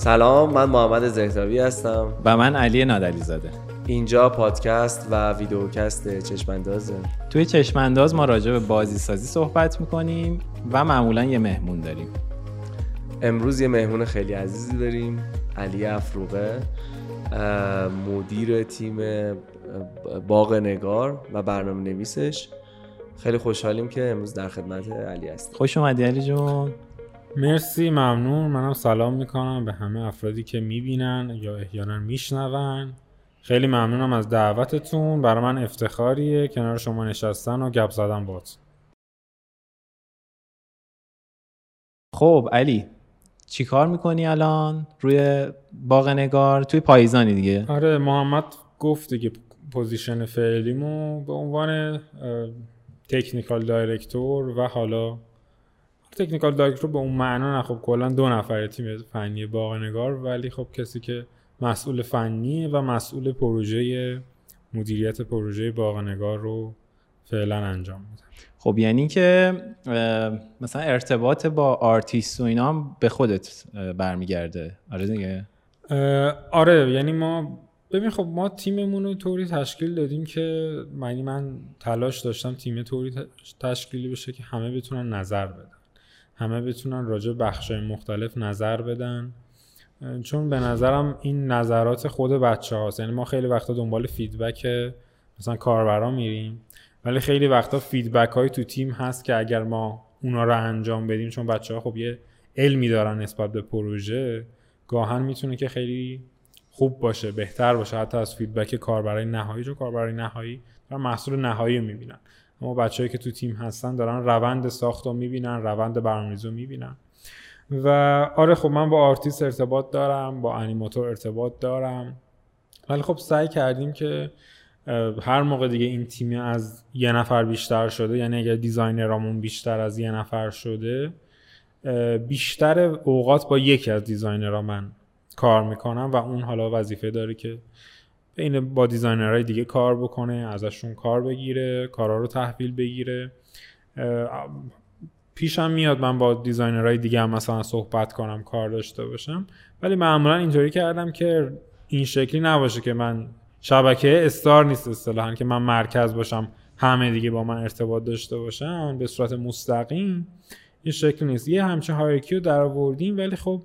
سلام من محمد زهتاوی هستم. و من علی نادلی زاده اینجا پادکست و ویدیوکست چشماندازه توی چشمانداز ما راجع به بازی سازی صحبت می‌کنیم و معمولا یه مهمون داریم. امروز یه مهمون خیلی عزیزی داریم علی افروقه مدیر تیم باغ نگار و برنامه نویسش خیلی خوشحالیم که امروز در خدمت علی هستیم. خوش اومدی علی جون. مرسی ممنون. منم سلام می‌کنم به همه افرادی که می‌بینن یا احیانا میشنون. خیلی ممنونم از دعوتتون. برای من افتخاریه کنار شما نشستن و گپ زدن باهات خب علی چی کار می‌کنی الان؟ روی باغ نگار؟ توی پاییزانی دیگه؟ آره محمد گفت دیگه position فعلیمو به عنوان technical director و حالا technical director به اون معنا نه. خب کلا دو نفر تیم فنی باغ نگار ولی خب کسی که مسئول فنی و مسئول پروژه مدیریت پروژه باغ نگار رو فعلا انجام میده. خب یعنی که مثلا ارتباط با آرتیست و اینا به خودت برمیگرده. آره دیگه. آره. یعنی ما ببین خب ما تیممون رو طوری تشکیل دادیم که یعنی من تلاش داشتم تیم طوری تشکیلی بشه که همه بتونن نظر بدن. همه بتونن راجع به بخشای مختلف نظر بدن. چون به نظرم این نظرات خود بچه هاست یعنی ما خیلی وقتا دنبال feedback مثلا کاربرا میریم ولی خیلی وقتا feedback های تو تیم هست که اگر ما اونا رو انجام بدیم چون بچه ها خب یه علمی دارن نسبت به پروژه گاهاً می‌تونه که خیلی خوب باشه بهتر باشه. حتی از feedback کاربرای نهایی چون کاربرای نهایی دارن محصول نهایی رو می‌بینن. اما بچه‌هایی که تو تیم هستن دارن روند ساخت رو می‌بینن روند برنامه‌ریزی رو می‌بینن. و آره خب من با آرتیست ارتباط دارم با انیماتور ارتباط دارم. ولی خب سعی کردیم که هر موقع دیگه این تیم از یه نفر بیشتر شده یعنی اگر designer امون بیشتر از یه نفر شده بیشتر اوقات با یکی از designer ها من کار می‌کنم و اون حالا وظیفه داره که بیاد با designer های دیگه کار بکنه ازشون کار بگیره کارا رو تحویل بگیره. پیشم میاد من با designer های دیگه هم مثلا صحبت کنم کار داشته باشم. ولی معمولا اینطوری کردم که این شکلی نباشه که من شبکه star نیست اصطلاحا که من مرکز باشم همه دیگه با من ارتباط داشته باشم به صورت مستقیم. این شکل نیست. یه همچه hierarchy رو در آوردیم ولی خب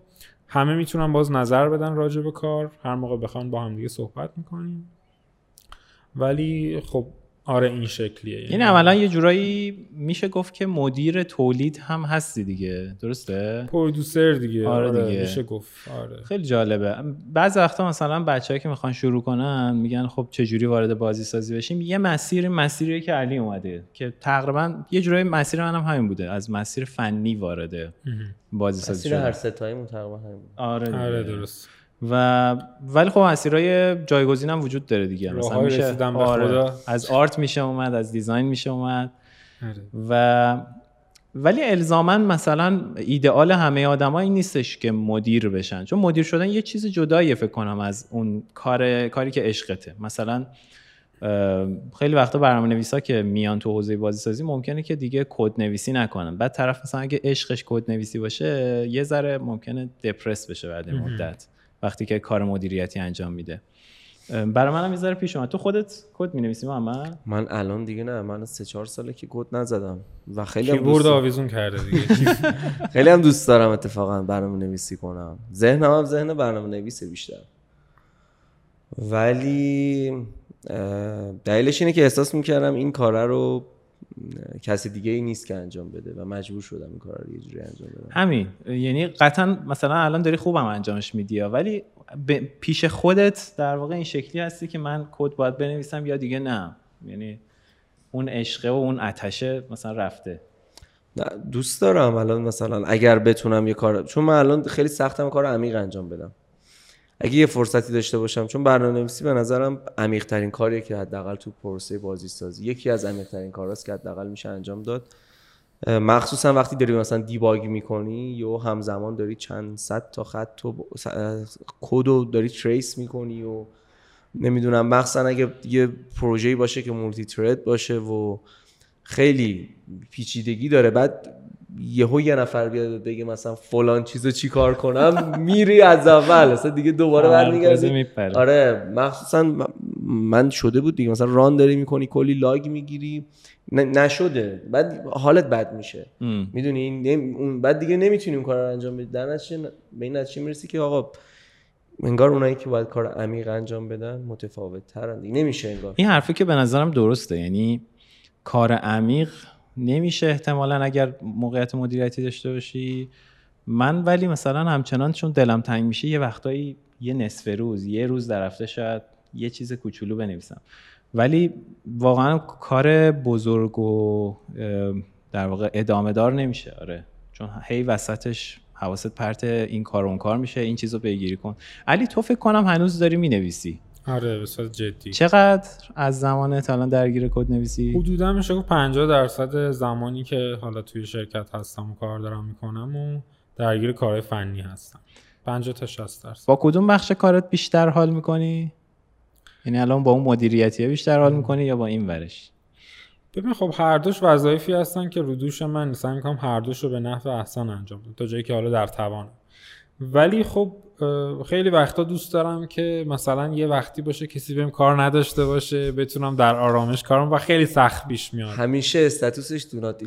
همه می‌تونن باز نظر بدن راجع به کار. هر موقع بخوان با هم دیگه صحبت می‌کنیم. ولی خب آره این شکلیه. یعنی اولا یه جورایی میشه گفت که مدیر تولید هم هستی دیگه. درسته؟ پرودوسر دیگه. آره, آره دیگه. میشه گفت. آره. خیلی جالبه. بعضی وقتا مثلا بچه‌ای که می‌خوان شروع کنن میگن خب چه جوری وارد بازی سازی بشیم؟ یه مسیر مسیری که علی اومده که تقریبا یه جورایی مسیر منم هم همین بوده. از مسیر فنی وارد بازی سازی مسیر هر سه‌تامون تقریبا همین آره دیگه. آره درست. و ولی خب مسیرهای جایگزین هم وجود داره دیگه. مثلا میشه آره. از art میشه اومد از design میشه اومد. آره. و ولی الزاما مثلا ایدئال همه آدما این نیستش که مدیر بشن. چون مدیر شدن یه چیز جدایی فکر کنم از اون کار کاری که عشقته. مثلا خیلی وقتا برنامه نویسا که میان تو حوزه بازی سازی ممکنه که دیگه کد نویسی نکنن. بعد طرف مثلا اگه عشقش کد نویسی باشه یه ذره ممکنه دپرس بشه بعد مدت. وقتی که کار مدیریتی انجام میده. برای منم یه ذره پیش اومد. تو خودت کد می‌نویسی محمد؟ من الان دیگه نه من سه چهار ساله که کد نزدم و خیلی هم دوست آویزون کرده دیگه. خیلی هم دوست دارم اتفاقا برنامه نویسی کنم. ذهنم هم ذهن برنامه نویسه بیشتر. ولی دلیلش اینه که احساس می‌کردم این کاره رو کسی دیگه ای نیست که انجام بده و مجبور شدم این کار رو یه جوری انجام بدم. همین. یعنی قطعا مثلا الان داری خوبم انجامش میدی ولی پیش خودت در واقع این شکلی هستی که من کد باید بنویسم یا دیگه نه. یعنی اون عشقه و اون اتشه مثلا رفته. دوست دارم الان مثلا اگر بتونم یه کار چون من الان خیلی سختم کار عمیق انجام بدم. اگه یه فرصتی داشته باشم چون برنامه نویسی به نظرم عمیق ترین کاریه که حداقل تو پروسه بازی سازی یکی از عمیق ترین کاراست که حداقل میشه انجام داد. مخصوصا وقتی داری مثلا debug می‌کنی یا همزمان داری چند صد تا خط تو کد رو داری trace می‌کنی و نمی‌دونم مخصوصا اگه یه پروژه‌ای باشه که multi-thread باشه و خیلی پیچیدگی داره. بعد یهو یه نفر بیاد بگه مثلا فلان چیزو چی کار کنم میری از اول. اصلا دیگه دوباره برمیگردی. آره مخصوصا من شده بود دیگه. مثلا run داری می‌کنی کلی log می‌گیری. نشده. بعد حالت بد میشه. می‌دونی؟ بعد دیگه نمی‌تونی اون کار رو انجام بدی در به این نتیجه می‌رسی که آقا انگار اونایی که باید کار عمیق انجام بدن متفاوت ترن دیگه نمیشه انگار. این حرفی که به نظرم درسته. یعنی کار عمیق نمیشه احتمالا اگر موقعیت مدیریتی داشته باشی. من ولی مثلا همچنان چون دلم تنگ میشه یه وقتایی یه نصف روز یه روز در هفته شاید یه چیز کوچولو بنویسم. ولی واقعا کار بزرگ و در واقع ادامه دار نمیشه. آره. چون هی وسطش حواست پرت این کار اون کار میشه این چیزو پیگیری کن. علی تو فکر کنم هنوز داری می‌نویسی. آره به صورت جدی. چقدر از زمان الان درگیر کد نویسی حدودا میشه 50 درصد زمانی که حالا توی شرکت هستم و کار دارم می‌کنم و درگیر کارهای فنی هستم. 50 تا 60 درصد. با کدوم بخش کارت بیشتر حال می‌کنی؟ یعنی الان با اون مدیریتی بیشتر حال می‌کنی یا با این ورش؟ ببین خب هر دوش وظایفی هستن که رو دوش من سعی می‌کنم هر دوش رو به نحو احسن انجام بدم تا جایی که حالا در توانم. ولی خب خیلی وقتا دوست دارم که مثلا یه وقتی باشه کسی بهم کار نداشته باشه بتونم در آرامش کارم و خیلی سخت پیش میاد. همیشه استاتوسش دو نات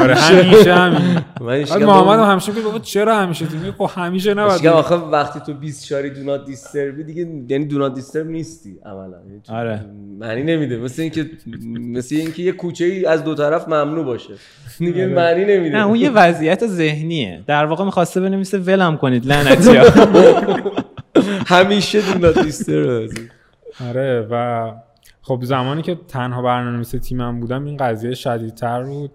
آره همیشه. همین. محمد هم همیشه میگه بابا چرا همیشه تو میگه خب همیشه نباید آخه وقتی تو 20 شاری دو نات دیسترب دیگه یعنی دو نات دیسترب نیستی عملا. یعنی آره. معنی نمیده. مثل اینکه مثل اینکه یه کوچه ای از دو طرف ممنوع باشه. دیگه آره. معنی نمیده. نه اون یه وضعیت ذهنیه. در واقع می‌خواسته بنویسه ولم کنید لعنتی همیشه دو دیستر آره و خب زمانی که تنها برنامه‌نویس تیمم بودم این قضیه شدیدتر بود.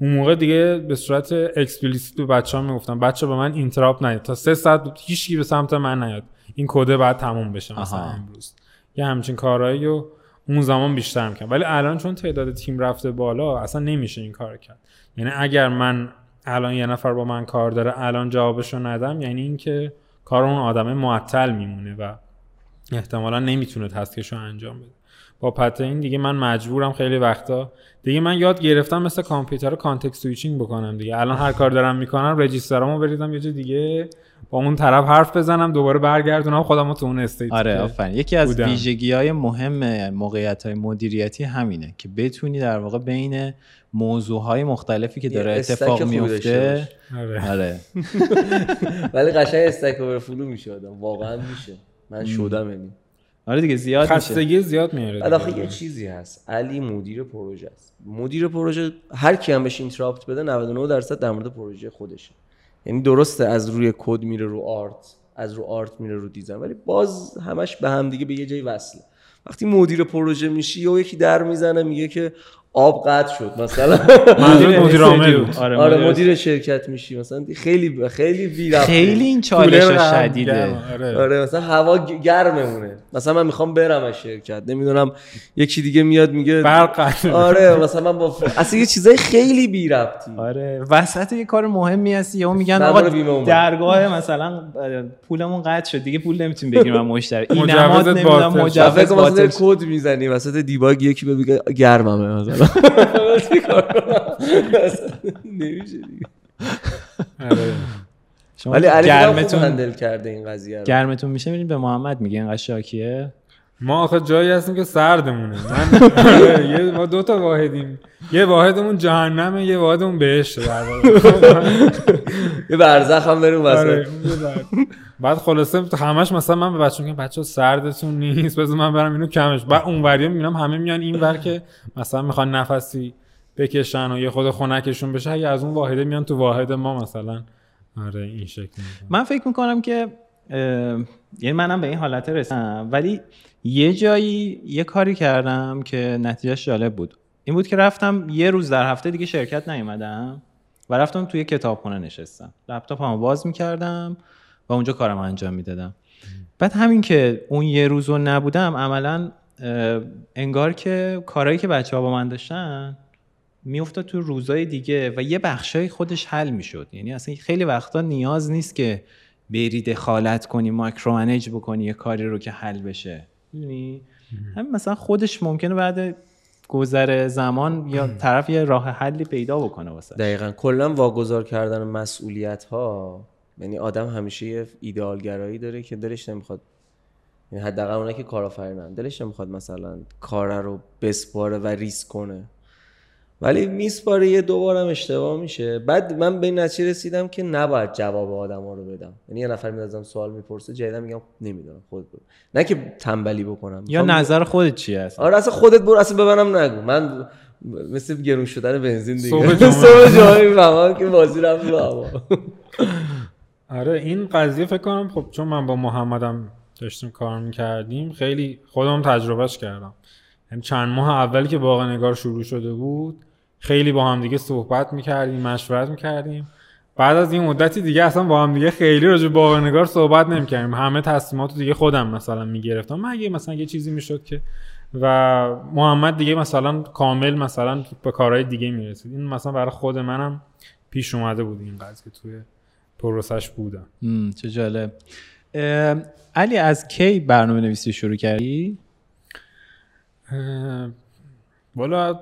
اون موقع دیگه به صورت explicit به بچه ها می‌گفتم بچه به من interrupt نیاد. تا سه ساعت هیچکی به سمت من نیاد. این کده باید تموم بشه مثلا امروز. یه همچین کارهایی و اون زمان بیشتر می‌کنم ولی الان چون تعداد تیم رفته بالا اصلا نمیشه این کار کرد. یعنی اگر من الان یه نفر با من کار داره الان جوابشو ندم یعنی اینکه کار اون آدم معطل میمونه و احتمالا نمی‌تونه task شو انجام بده. بابت این دیگه من مجبورم خیلی وقتا. دیگه من یاد گرفتم مثل کامپیوتر context switching بکنم دیگه. الان هر کار دارم می‌کنم register امو بریزم یه جا دیگه با اون طرف حرف بزنم دوباره برگردونم خودم تو اون state آره آفرین. یکی از ویژگی های مهم موقعیت های مدیریتی همینه که بتونی در واقع بین موضوع های مختلفی که داره اتفاق میفته آره, آره. ولی قشنگ stack overflow میشه آدم واقعا میشه. من شدم یعنی آره دیگه زیاد خستگی زیاد میاره بعد یه چیزی هست. علی مدیر پروژه است. مدیر پروژه هر کی هم بهش interrupt بده 99 درصد در مورد پروژه خودشه. یعنی درسته از روی کد میره رو art از رو art میره رو design ولی باز همش به هم دیگه به یه جایی وصله. وقتی مدیر پروژه میشی یا یکی در می‌زنه میگه که آب قطع شد مثلا. مدیر عامل آره, آره مدیر شرکت میشی مثلا خیلی خیلی بی خیلی این چالش شدیده. آره. آره مثلا هوا گرممونه. مثلا من می‌خوام برم از شرکت نمی‌دونم یکی دیگه میاد میگه برق آره مثلا من با اصلا یه چیزای خیلی بی ربطی. آره وسط یه کار مهمی هستی یا میگن آقا درگاه مثلا پولمون قطع شد دیگه پول نمی‌تونیم بگیریم از مشتری. این نماد نمی‌دونم مجوز کد می‌زنی وسط دیباگ یکی بگه گرممه مثلا. نمیشه دیگه. آره. ولی علی گرمتون هندل کرده این قضیه رو. گرمتون میشه؟ میرین به محمد میگه اینقدر شاکیه. ما آخه جایی هستیم که سردمونه. من یه ما دو تا واحدیم. یه واحدمون جهنمه یه واحدمون بهشت یه برزخ هم بریم واسه بعد خلاصه همش مثلا من به بچه‌ها میگم بچه‌ها سردتون نیست بذار من برم اینو کمش. بعد اون وریا می‌بینم همه میان این ور که مثلا می‌خوان نفسی بکشن و یه خود خنکشون بشه یا از اون واحده میان تو واحد ما مثلا. آره این شکل. من فکر می‌کنم که یعنی منم به این حالت رسیدم. ولی یه جایی یه کاری کردم که نتیجهش جالب بود. این بود که رفتم یه روز در هفته دیگه شرکت نیومدم و رفتم توی کتابخونه نشستم. لپتاپمو باز می‌کردم و اونجا کارم انجام می‌دادم. بعد همین که اون یه روز رو نبودم عملا انگار که کارهایی که بچه ها با من داشتن میافتاد تو روزای دیگه و یه بخشای خودش حل می‌شد. یعنی اصلا خیلی وقتا نیاز نیست که بری دخالت کنی مایکرو منیج بکنی یه کاری رو که حل بشه. می‌دونی همین مثلا خودش ممکنه بعد گذر زمان یا طرف یه راه حلی پیدا بکنه واسه دقیقا. کلا واگذار کردن مسئولیت ها یعنی آدم همیشه یه ایدئالگرایی داره که دلش نمی‌خواد یعنی حداقل اونایی که کارآفرینن دلش نمی‌خواد مثلا کار رو بسپاره و ریسک کنه. ولی میسپاره یه دوبارم اشتباه میشه. بعد من به این نتیجه رسیدم که نباید جواب آدم ها رو بدم. یعنی یه نفر میاد سوال می‌پرسه جدیدا میگم نمی‌دونم خود بود نه که تنبلی بکنم. یا نظر خودت چیه اصلا آره اصلا خودت برو اصلا به منم نگو. من مثل گرون شدن بنزین دیگه. صبح جمعه. می‌فهمم که بازی رفت هوا. آره این قضیه فکر کنم خب چون من با محمدم داشتیم کار می‌کردیم خیلی خودم تجربهش کردم. یعنی چند ماه اولی که باغ نگار شروع شده بود خیلی با هم دیگه صحبت می‌کردیم مشورت می‌کردیم. بعد از این مدتی دیگه اصلا با هم دیگه خیلی راجع به باغ نگار صحبت نمی‌کردیم. همه تصمیمات رو دیگه خودم مثلا می‌گرفتم. مگه مثلا یه چیزی می‌شد که و محمد دیگه مثلا کامل مثلا به کارهای دیگه می‌رسید. این مثلا برای خود منم پیش اومده بود این قضیه توی پروسش بودم. چه جالب. علی از کی برنامه نویسی شروع کردی؟ والا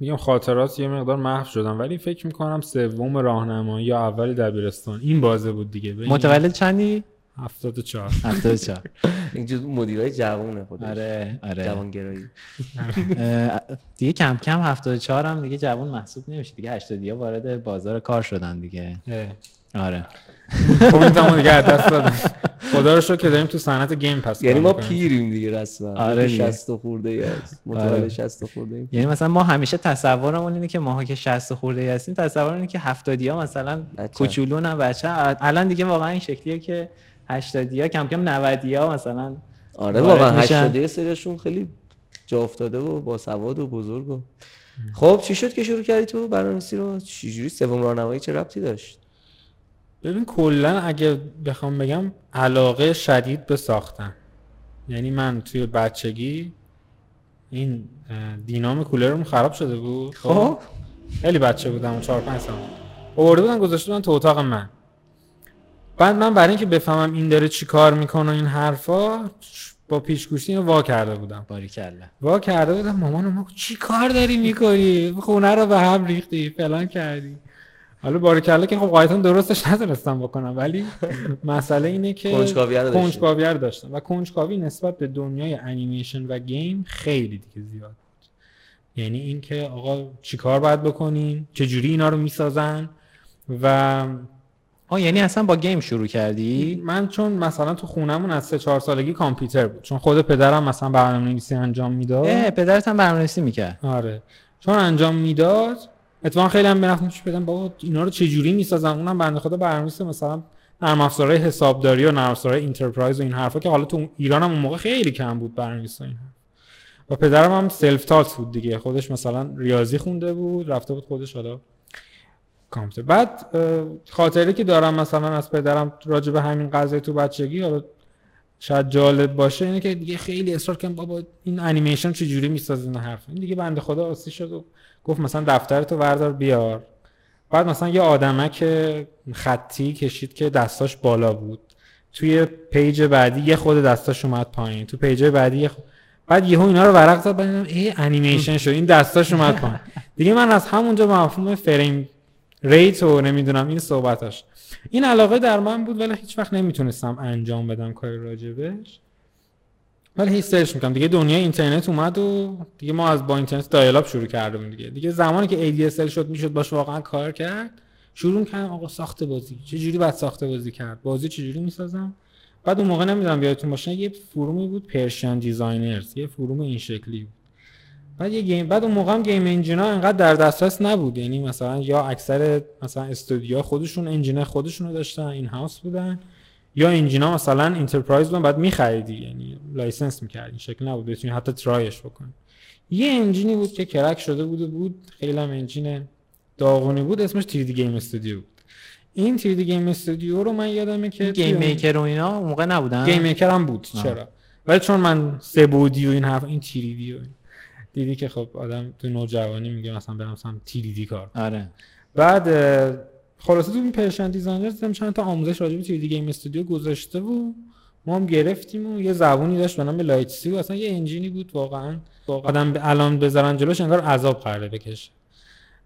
میگم خاطرات یه مقدار محو شدم ولی فکر می‌کنم سوم راهنمایی یا اول دبیرستان این بازه بود دیگه. متولد چندی؟ 74 74 اینجا مدیرای جوونه خودش. آره آره. جوانگرایی. دیگه کم کم 74 هم دیگه جوان محسوب نمیشه. دیگه 80 ها وارد بازار کار شدن دیگه. آره point مو دیگه از دست دادم خدا رو شکر که داریم تو صنعت game پس یعنی ما. پیریم دیگه رسما آره دیگه. 60 خورده ای هست آره. متولد 60 خورده ایم یعنی مثلا ما همیشه تصورمون اینه که ماها که 60 خورده ای هستیم تصور اینه که 70 ها مثلا بچه. کوچولو نه بچه الان دیگه واقعا این شکلیه که 80 ها کم کم 90 ها مثلا آره واقعا میشن. 80 سریشون خیلی جا افتاده و با سواد و بزرگ و خب چی شد که شروع کردی تو برنامه‌نویسی رو چجوری سوم راهنمایی چه ربطی داشت ببین کلا اگه بخوام بگم علاقه شدید به ساختن. یعنی من توی بچگی این دینام کولرم خراب شده بود؟ خب. خیلی بچه بودم 4 5 سال. آورده بودن گذاشته بودن تو اتاق من. بعد من برای اینکه بفهمم این داره چی کار می‌کنه این حرفا با پیشگوشی اینو وا کرده بودم. باریکلا وا کرده بودم مامان ما چی کار داری می‌کنی؟ خونه رو به هم ریختی فلان کردی. حالا باریکلا که خب قاعدتا درستش نتونستم بکنم ولی مسئله اینه که کنجکاویه رو داشتم. و کنجکاوی نسبت به دنیای انیمیشن و گیم خیلی دیگه زیاد. بود یعنی اینکه آقا چیکار باید بکنین چجوری اینا رو می‌سازن؟ و آه یعنی اصلا با گیم شروع کردی؟ من چون مثلا تو خونمون از سه چهار سالگی کامپیوتر بود. چون خود پدرم مثلا برنامه نویسی انجام می‌داد. اه پدرت هم برنامه‌نویسی می‌کرد. آره. چون انجام می‌داد اتفاقا خیلی هم چی بدم بابا اینا رو چجوری می‌سازن اونم بنده خدا برنامه‌نویس مثلا نرم افزارهای حسابداری و نرم افزارهای enterprise و این حرفا که حالا تو ایران هم اون موقع خیلی کم بود برنامه‌نویس این. و پدرم هم self-taught بود دیگه. خودش مثلا ریاضی خونده بود رفته بود خودش حالا کامپیوتر. بعد خاطره که دارم مثلا از پدرم راجع به همین قضیه تو بچگی حالا شاید جالب باشه اینه که دیگه خیلی اصرار کردم بابا این انیمیشن چجوری می‌سازی این حرف؟ این دیگه بنده خدا عاصی شد و گفت مثلا دفترتو وردار بیار. بعد مثلا یه آدمک خطی کشید که دستاش بالا بود. توی page بعدی یه خود دستاش اومد پایین. تو page بعدی یه خود... بعد یهو اینا رو ورق زد بعد ای انیمیشن شد. این دستاش اومد پایین. دیگه من از همونجا مفهوم frame rate و نمی‌دونم این صحبتاش. این علاقه در من بود ولی هیچ وقت نمی‌تونستم انجام بدم کاری راجبش. ولی search می‌کنم دیگه دنیای اینترنت اومد و دیگه ما از با اینترنت dial-up شروع کردیم دیگه. دیگه زمانی که ADSL شد می‌شد باش واقعا کار کرد. شروع کردم آقا ساخت بازی. چه جوری باید ساخت بازی کرد؟ بازی چه جوری می‌سازم؟ بعد اون موقع نمی‌دونم یادتون باشه یه forum ی بود Persian Designers یه forum این شکلی بود. بعد یه game بعد اون موقع هم game engine ا انقدر در دسترس نبود. یعنی مثلا یا اکثر مثلا استودیوها خودشون engine خودشون رو داشتن in-house بودن. یا engine ا مثلا enterprise بودن بعد میخریدی یعنی license می‌کردی این شکل نبود بتونی حتی try ش بکنی. یه engine ی بود که crack شده بود و بود خیلی هم engine داغونی بود اسمش 3D Game Studio بود. این 3D Game Studio رو من یادمه که Game Maker و اینا موقع نبودن؟ Game Maker هم بود آه. چرا؟ ولی چون من سه بودی و این حرف این 3D و این. دیدی که خب آدم تو نوجوانی میگه مثلا برم مثلا 3D کار آره. بعد خلاصه تو این Persian Designer دیدم چند تا آموزش راجع به 3D Game Studio گذاشته و ما هم گرفتیم و یه زبونی داشت به نام Lite-C و اصلا یه engine ی بود واقعا. آدم به الان بذارن جلوش انگار عذاب قراره بکشه.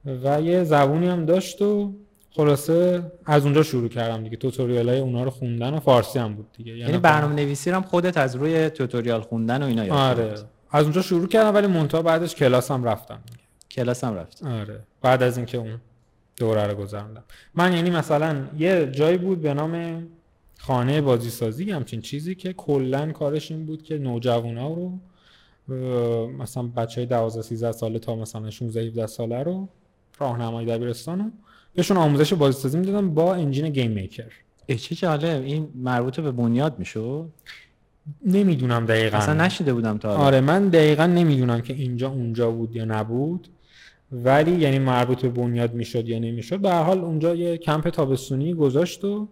و یه زبونی هم داشت و خلاصه از اونجا شروع کردم دیگه. tutorial های اونا رو خوندن و فارسی هم بود دیگه. یعنی برنامه نویسی هم خودت از روی توتوریال خوندن و اینا یاد آره. از اونجا شروع کردم ولی منتها بعدش کلاس هم رفتم. کلاس هم رفت آره. بعد از اینکه اون دوره رو گذروندم من یعنی مثلا یه جایی بود به نام خانه بازی سازی همچین چیزی که کلا کارش این بود که نوجوانا رو مثلا بچه های 12 13 ساله تا مثلا 16 17 ساله رو راهنمای دبیرستان رو بهشون آموزش بازی سازی می‌دادم با انجین گیم میکر. چه جالب. این مربوط به بنیاد میشو نمی‌دونم دقیقا. اصلا نشیده بودم تا آره من دقیقا نمی‌دونم که اینجا اونجا بود یا نبود. ولی یعنی مربوط به بنیاد می‌شد یا نمی‌شد. به حال اونجا یه کمپ تابستونی گذاشت و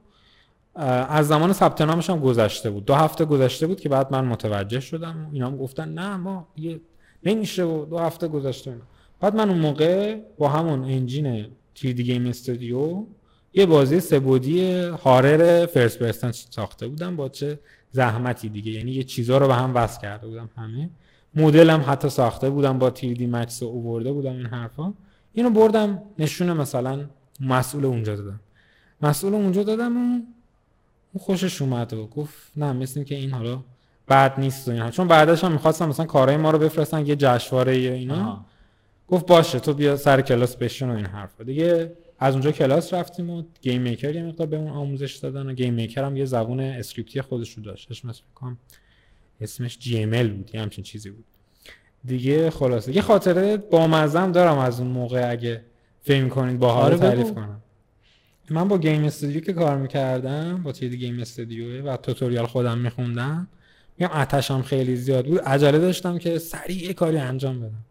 از زمان ثبت نامش هم گذشته بود. دو هفته گذشته بود که بعد من متوجه شدم. اینا هم گفتن نه ما یه نمیشه و دو هفته گذشته بعد من اون موقع با همون انجین 3D گیم استودیو یه بازی سبودی هارر فرست پرسن ساخته بودم با چه زحمتی دیگه. یعنی یه چیزا رو به هم وصل کرده بودم همه. مدلم حتی ساخته بودم با 3D Max رو اوورده بودم این حرفا. اینو بردم نشونه مثلا مسئول اونجا دادم. مسئول اونجا دادم و اون خوشش اومد و گفت نه مثل که این حالا بعد نیست و اینا. چون بعدش هم می‌خواستم مثلا کارهای ما رو بفرستن یه جشنواره یا اینا. گفت باشه تو بیا سر کلاس بشین و این حرفا. دیگه از اونجا کلاس رفتیم و Game Maker یه مقدار بهمون آموزش دادن و Game Maker هم یه زبون script ی خودش رو داشت. اسمش کنم اسمش جی ام ال بود یه همچین چیزی بود. دیگه خلاصه. یه خاطره با مزم دارم از اون موقع اگه فهم کنید با آره تعریف کنم. من با گیم استودیو که کار می‌کردم با تید گیم استودیو و توتوریال خودم میخوندم میگم آتشم خیلی زیاد بود. عجله داشتم که سریع کاری انجام بدم.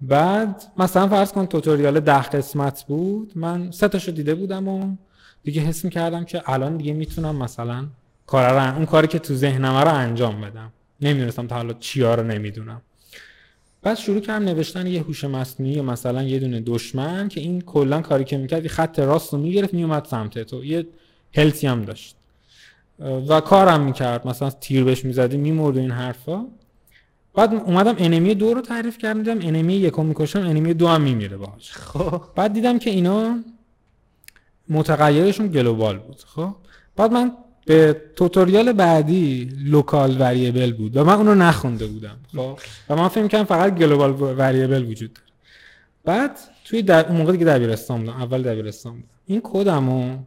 بعد مثلا فرض کن توتوریال ده قسمت بود من سه تاشو دیده بودم و دیگه حس می‌کردم که الان دیگه می‌تونم مثلا کار رو اون کاری که تو ذهنم رو انجام بدم. نمی‌دونستم تا حالا چیا رو نمی‌دونم. بعد شروع کردم نوشتن یه هوش مصنوعی مثلا یه دونه دشمن که این کلا کاری که می‌کرد خط راست رو می‌گرفت میومد سمت تو. یه health ی هم داشت. و کارم می‌کرد. مثلا تیر بهش می‌زدی میمرد این حرفا. بعد اومدم enemy دو رو تعریف کردم دیدم enemy یکم می‌کشم enemy دو هم میمیره باهاش. خب. بعد دیدم که اینا متغیرشون global بود. خب. بعد من به tutorial بعدی local variable بود و من اونو نخونده بودم خب؟ و من فکر کنم فقط global variable وجود داره. بعد توی در... اون موقع دیگه دبیرستان بودم اول دبیرستان بودم. این کدمو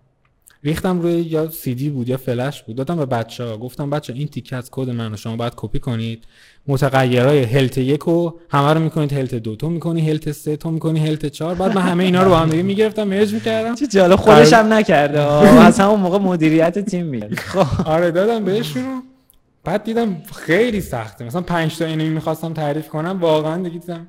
ریختم روی یا سی دی بود یا فلش بود. دادم به بچه ها گفتم بچه این تیکه از کد من شما باید کپی کنید. متغیرهای health یک رو همه رو می‌کنید health دو. تو می‌کنی health سه تو می‌کنی health چهار. بعد من همه اینا رو با هم دیگه می‌گرفتم merge می‌کردم. چه جالب خودش هم نکرده. از همون موقع مدیریت تیم میاد خب. آره دادم بهشون. بعد دیدم خیلی سخته. مثلا 5 تا اینو می‌خواستم تعریف کنم واقعا دیگه دیدم.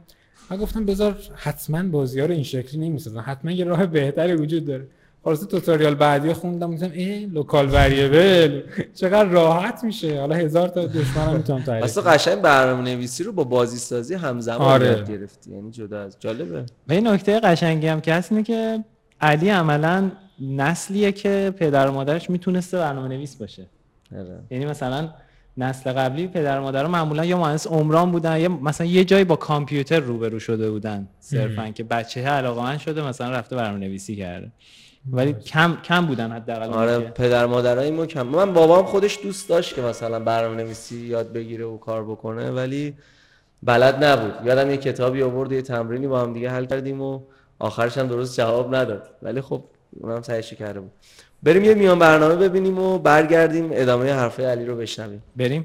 من گفتم بذار حتما بازی ها رو این شکلی نمی‌سازن حتما یه راه بهتری وجود داره. خلاص tutorial بعدی خوندم گفتم ای local variable. چقدر راحت میشه. حالا هزار تا دشمن می‌تونم تعریف اصلا قشنگ برنامه نویسی رو با بازی سازی همزمان آره. یاد گرفتی. یعنی جدا از جالبه. و این نکته قشنگی هم که هست اینه که علی عملا نسلیه که پدر و مادرش می‌تونسته برنامه نویس باشه. آره. یعنی مثلا نسل قبلی پدر و مادر معمولا یا مهندس عمران بودن یا مثلا یه جایی با کامپیوتر روبرو شده بودن صرفا که بچه علاقه شده مثلا رفته برنامه نویسی کرده. ولی کم کم بودن حداقل آره پدر مادرای ما کم من بابام خودش دوست داشت که مثلا برنامه نویسی یاد بگیره و کار بکنه ولی بلد نبود. یادم یه کتابی آورد یه تمرینی با هم دیگه حل کردیم و آخرش هم درست جواب نداد. ولی خب اونم سعیش کرده بود بریم یه میان برنامه ببینیم و برگردیم ادامه حرفه علی رو بشنویم. بریم؟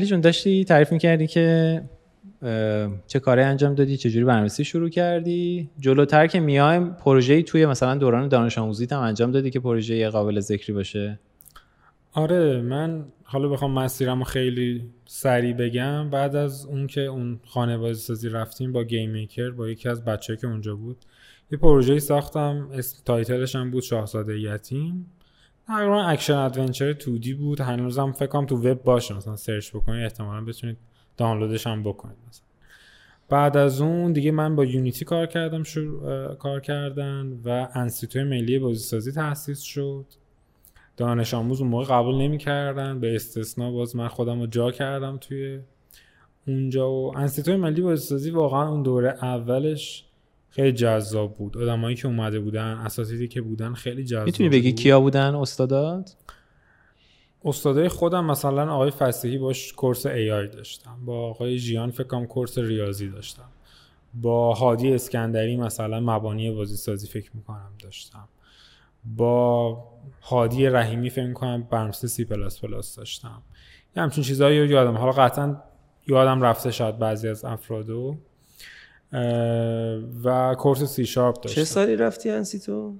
علی جون داشتی تعریف می‌کردی که چه کاری انجام دادی چجوری برنامه‌ریزی شروع کردی؟ جلوتر که میایم پروژه‌ای توی مثلا دوران دانش آموزی هم انجام دادی که پروژه قابل ذکری باشه؟ آره من حالا بخوام مسیرمو خیلی سریع بگم. بعد از اون که اون خانه سازی رفتیم با گیم میکر با یکی از بچه که اونجا بود یه پروژه ساختم اسم تایتلش هم بود شاهزاده یتیم. تقریبا action adventure 2D بود. هنوزم فکر کنم تو وب باشه. مثلا search بکنید احتمالا بتونید دانلودش هم بکنید. مثلا بعد از اون دیگه من با Unity کار کردم شروع کار کردن و انستیتوی ملی بازیسازی تأسیس شد. دانش آموز اون موقع قبول نمی‌کردن. به استثنا باز من خودم رو جا کردم توی اونجا. و انستیتوی ملی بازیسازی واقعا اون دوره اولش خیلی جذاب بود. آدمایی که اومده بودن اساتیدی که بودن خیلی جذاب می‌تونی بگی کیا بودن استادات؟ استادای خودم مثلا آقای فسیحی باش course AI داشتم. با آقای جیان فکرم course ریاضی داشتم. با هادی اسکندری مثلا مبانی بازی سازی فکر می‌کنم داشتم. با هادی رحیمی فکر می‌کنم برنامه‌نویسی سی پلاس پلاس داشتم. یه همچین چیزایی رو یادم. حالا قطعا یادم رفته شاید بعضی از افرادو. و کورس سی شارپ داشتم. چه سالی رفتی انستیتو؟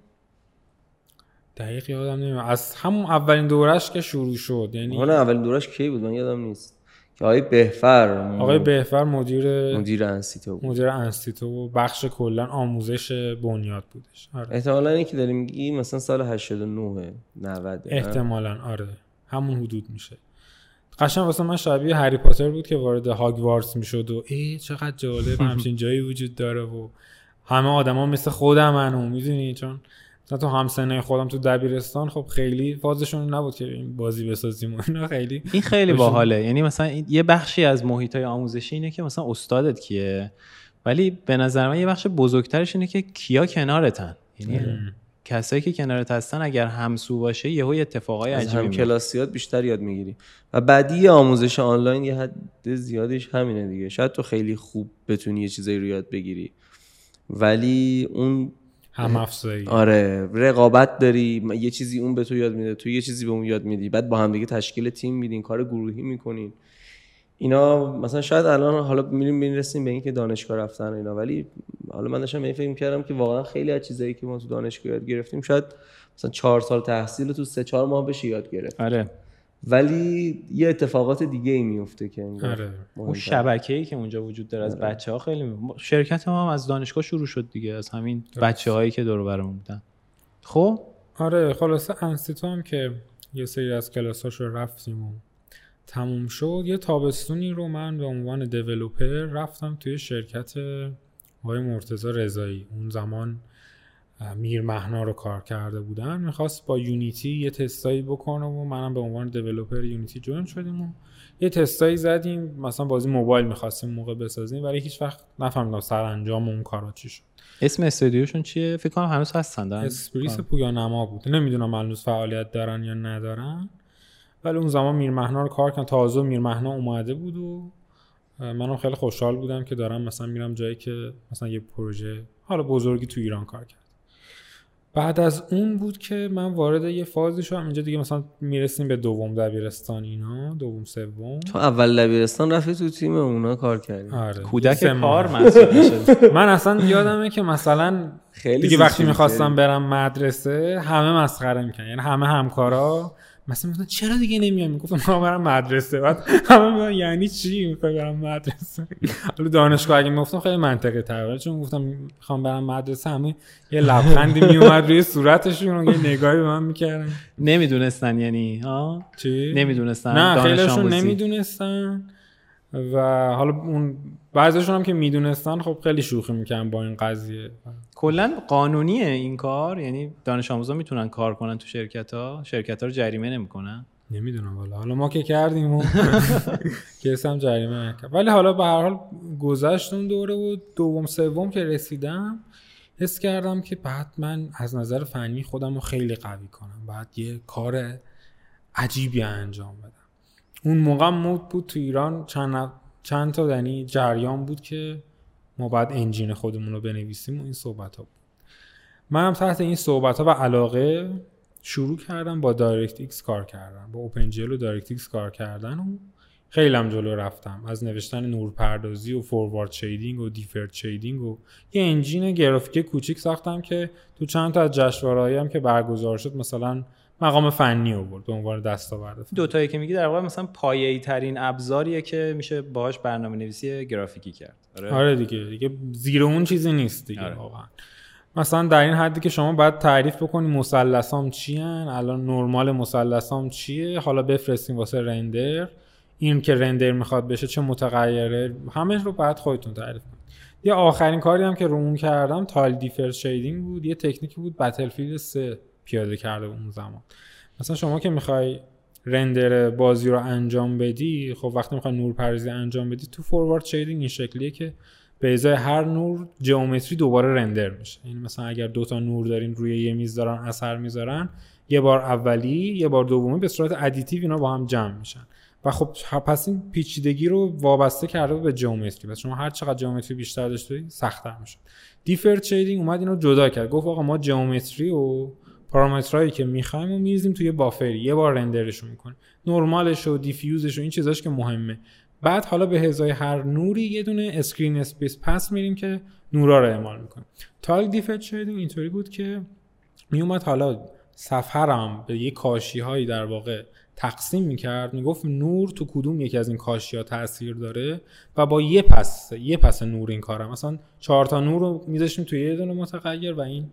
دقیق یادم نمیاد. از همون اولین دورش که شروع شد یعنی اون اولین دورش کی بود؟ من یادم نیست. که آقای بهفر آقای بهفر مدیر مدیر انستیتو بود. مدیر انستیتو و بخش کلا آموزش بنیاد بودش. آره. احتمالاً اینکه داریم میگی مثلا سال 89 90 احتمالاً آره. همون حدود میشه. قشنگ واسه من شبیه هری پاتر بود که وارد هاگوارتس می‌شد و ای چقدر جالب همچین جایی وجود داره و همه آدما مثل خودم منو می‌دونی؟ چون تو همسنه خودم تو دبیرستان خب خیلی فازشون نبود که این بازی بسازیم اینا خیلی این خیلی باحاله. یعنی مثلا یه بخشی از محیط های آموزشی اینه که مثلا استادت کیه؟ ولی به نظر من یه بخش بزرگترش اینه که کیا کنارتن. یعنی کسایی که کنارت هستن اگر همسو باشه یهو اتفاقای عجیبی هم کلاسیات بیشتر یاد می‌گیری. و بعدی آموزش آنلاین یه حد زیادش همینه دیگه. شاید تو خیلی خوب بتونی یه چیزایی رو یاد بگیری. ولی اون هم افزایی آره رقابت داری یه چیزی اون به تو یاد میده تو یه چیزی به اون یاد میدی. بعد با هم دیگه تشکیل تیم میدین کار گروهی می‌کنین. اینا مثلا شاید الان حالا میریم بینرسیم به اینکه دانشگاه رفتن اینا ولی حالا من داشتم این فکر کردم که واقعا خیلی از چیزایی که ما تو دانشگاه یاد گرفتیم شاید مثلا چهار سال تحصیل تو سه چهار ماه بشه یاد گرفت. آره. ولی یه اتفاقات دیگه ای میفته که آره. اون شبکه ای که اونجا وجود داره از آره. بچه ها خیلی شرکت ما هم از دانشگاه شروع شد دیگه از همین بچه هایی که دور برمون بودن. خب؟ آره خلاصه انستیتو هم که یه سری از کلاساش رو رفتیم و تموم شد. یه تابستونی رو من به عنوان developer رفتم توی شرکت آقای مرتضی رضایی. اون زمان میرمهنا رو کار کرده بودن. می‌خواست با Unity یه تستایی بکنم و منم به عنوان developer Unity join شدیم و یه تستایی زدیم. مثلا بازی موبایل می‌خواستیم موقع بسازیم ولی هیچ وقت نفهمیدم سر انجام اون کارا چی شد. اسم استودیوشون چیه؟ فکر کنم هنوز هستن اسپریس پویا نما بود. نمی‌دونم هنوز فعالیت دارن یا ندارن. ولی اون زمان میر رو کار کردن. تازه میر اومده بود و منم خیلی خوشحال بودم که دارم مثلا میرم جایی که مثلا یه پروژه حالا بزرگی تو ایران کار کرد. بعد از اون بود که من وارد یه فازی شدم. اینجا دیگه مثلا می‌رسیم به دوم دبیرستان اینا دوم سوم. تو اول دبیرستان رفتی تو تیم اونا کار کردی. آره. کودک کار من اصلا یادمه که مثلا خیلی دیگه وقتی می‌خواستم برم مدرسه همه مسخره می‌کنن یعنی همه همکارا مثلا می‌گفتن چرا دیگه نمیای؟ می‌گفتم ما برم مدرسه. بعد همه میگن یعنی چی؟ می‌خوای برم مدرسه. حالا دانشگاه اگه می‌گفتم خیلی منطقی تر چون گفتم می‌خوام برم مدرسه همه یه لبخندی میومد روی صورتشون یه نگاهی به من می‌کردن. نمی‌دونستن یعنی ها؟ چی؟ نمی‌دونستن نه خیلیشون نمی‌دونستن. و حالا اون بعضیشون هم که می‌دونستن خب خیلی شوخی می‌کنن با این قضیه. کلا قانونیه این کار؟ یعنی دانش آموزا می‌تونن کار کنن تو شرکت ها شرکت ها رو جریمه نمی‌کنن؟ نمی‌دونم والا. حالا ما که کردیم و کس هم جریمه نکرد. ولی حالا به هر حال گذشت اون دوره و دوم سوم که رسیدم حس کردم که بعد من از نظر فنی خودم رو خیلی قوی کنم. بعد یه کار عجیبی انجام بدم. اون موقع مد بود تو ایران. چند, چند تا یعنی جریان بود که ما باید engine خودمون رو بنویسیم و این صحبت ها بود. منم تحت این صحبت ها و علاقه شروع کردم با DirectX کار کردن با OpenGL و DirectX کار کردن و خیلی هم جلو رفتم. از نوشتن نورپردازی و forward shading و deferred shading و یه انجین گرافیک کوچیک ساختم که تو چند تا از جشنواره‌ای هم که برگزار شد مثلا مقام فنی آورد به عنوان دستاورد دو تایی که میگی در واقع مثلا پایه‌ای ترین ابزاریه که میشه باهاش برنامه نویسی گرافیکی کرد. آره, آره دیگه دیگه زیر اون چیزی نیست دیگه آره. واقعا. مثلا در این حدی که شما باید تعریف بکنی مثلثام چی الان نرمال مثلثام چیه؟ حالا بفرستیم واسه رندر. این که رندر می‌خواد بشه چه متغیره؟ همه رو باید خودتون تعریف کنید. یه آخرین کاری هم که روش کردم tiled deferred shading بود یه تکنیکی بود Battlefield 3 پیاده کرده اون زمان. مثلا شما که می‌خوای render بازی رو انجام بدی خب وقتی می‌خوای نور پردازی انجام بدی تو forward shading این شکلیه که به ازای هر نور geometry دوباره render میشه. یعنی مثلا اگر دو تا نور دارین روی یه میز دارن اثر می‌ذارن یه بار اولی یه بار دومی به صورت additive اینا با هم جمع میشن. و خب پس این پیچیدگی رو وابسته کرده به geometry پس شما هر چقدر geometry بیشتر داشته سختتر میشه deferred shading اومد اینو جدا کرد. گفت آقا ما geometry و پارامترهایی که می‌خوایم و میریزیم توی buffer ی یه بار render ش می‌کنیم. نرمالش و diffuse ش و این چیزاش که مهمه. بعد حالا به ازای هر نوری یه دونه screen space pass میریم که نورا رو اعمال می‌کنیم. tiled deferred shading هم اینطوری بود که میومد حالا سفرم به یه کاشی هایی در واقع تقسیم می‌کرد. می‌گفت نور تو کدوم یکی از این کاشی ها تاثیر داره و با یه پس یه پس نور این کارم. مثلا چهار تا نور رو میذاشتیم توی یه دونه متغیر و این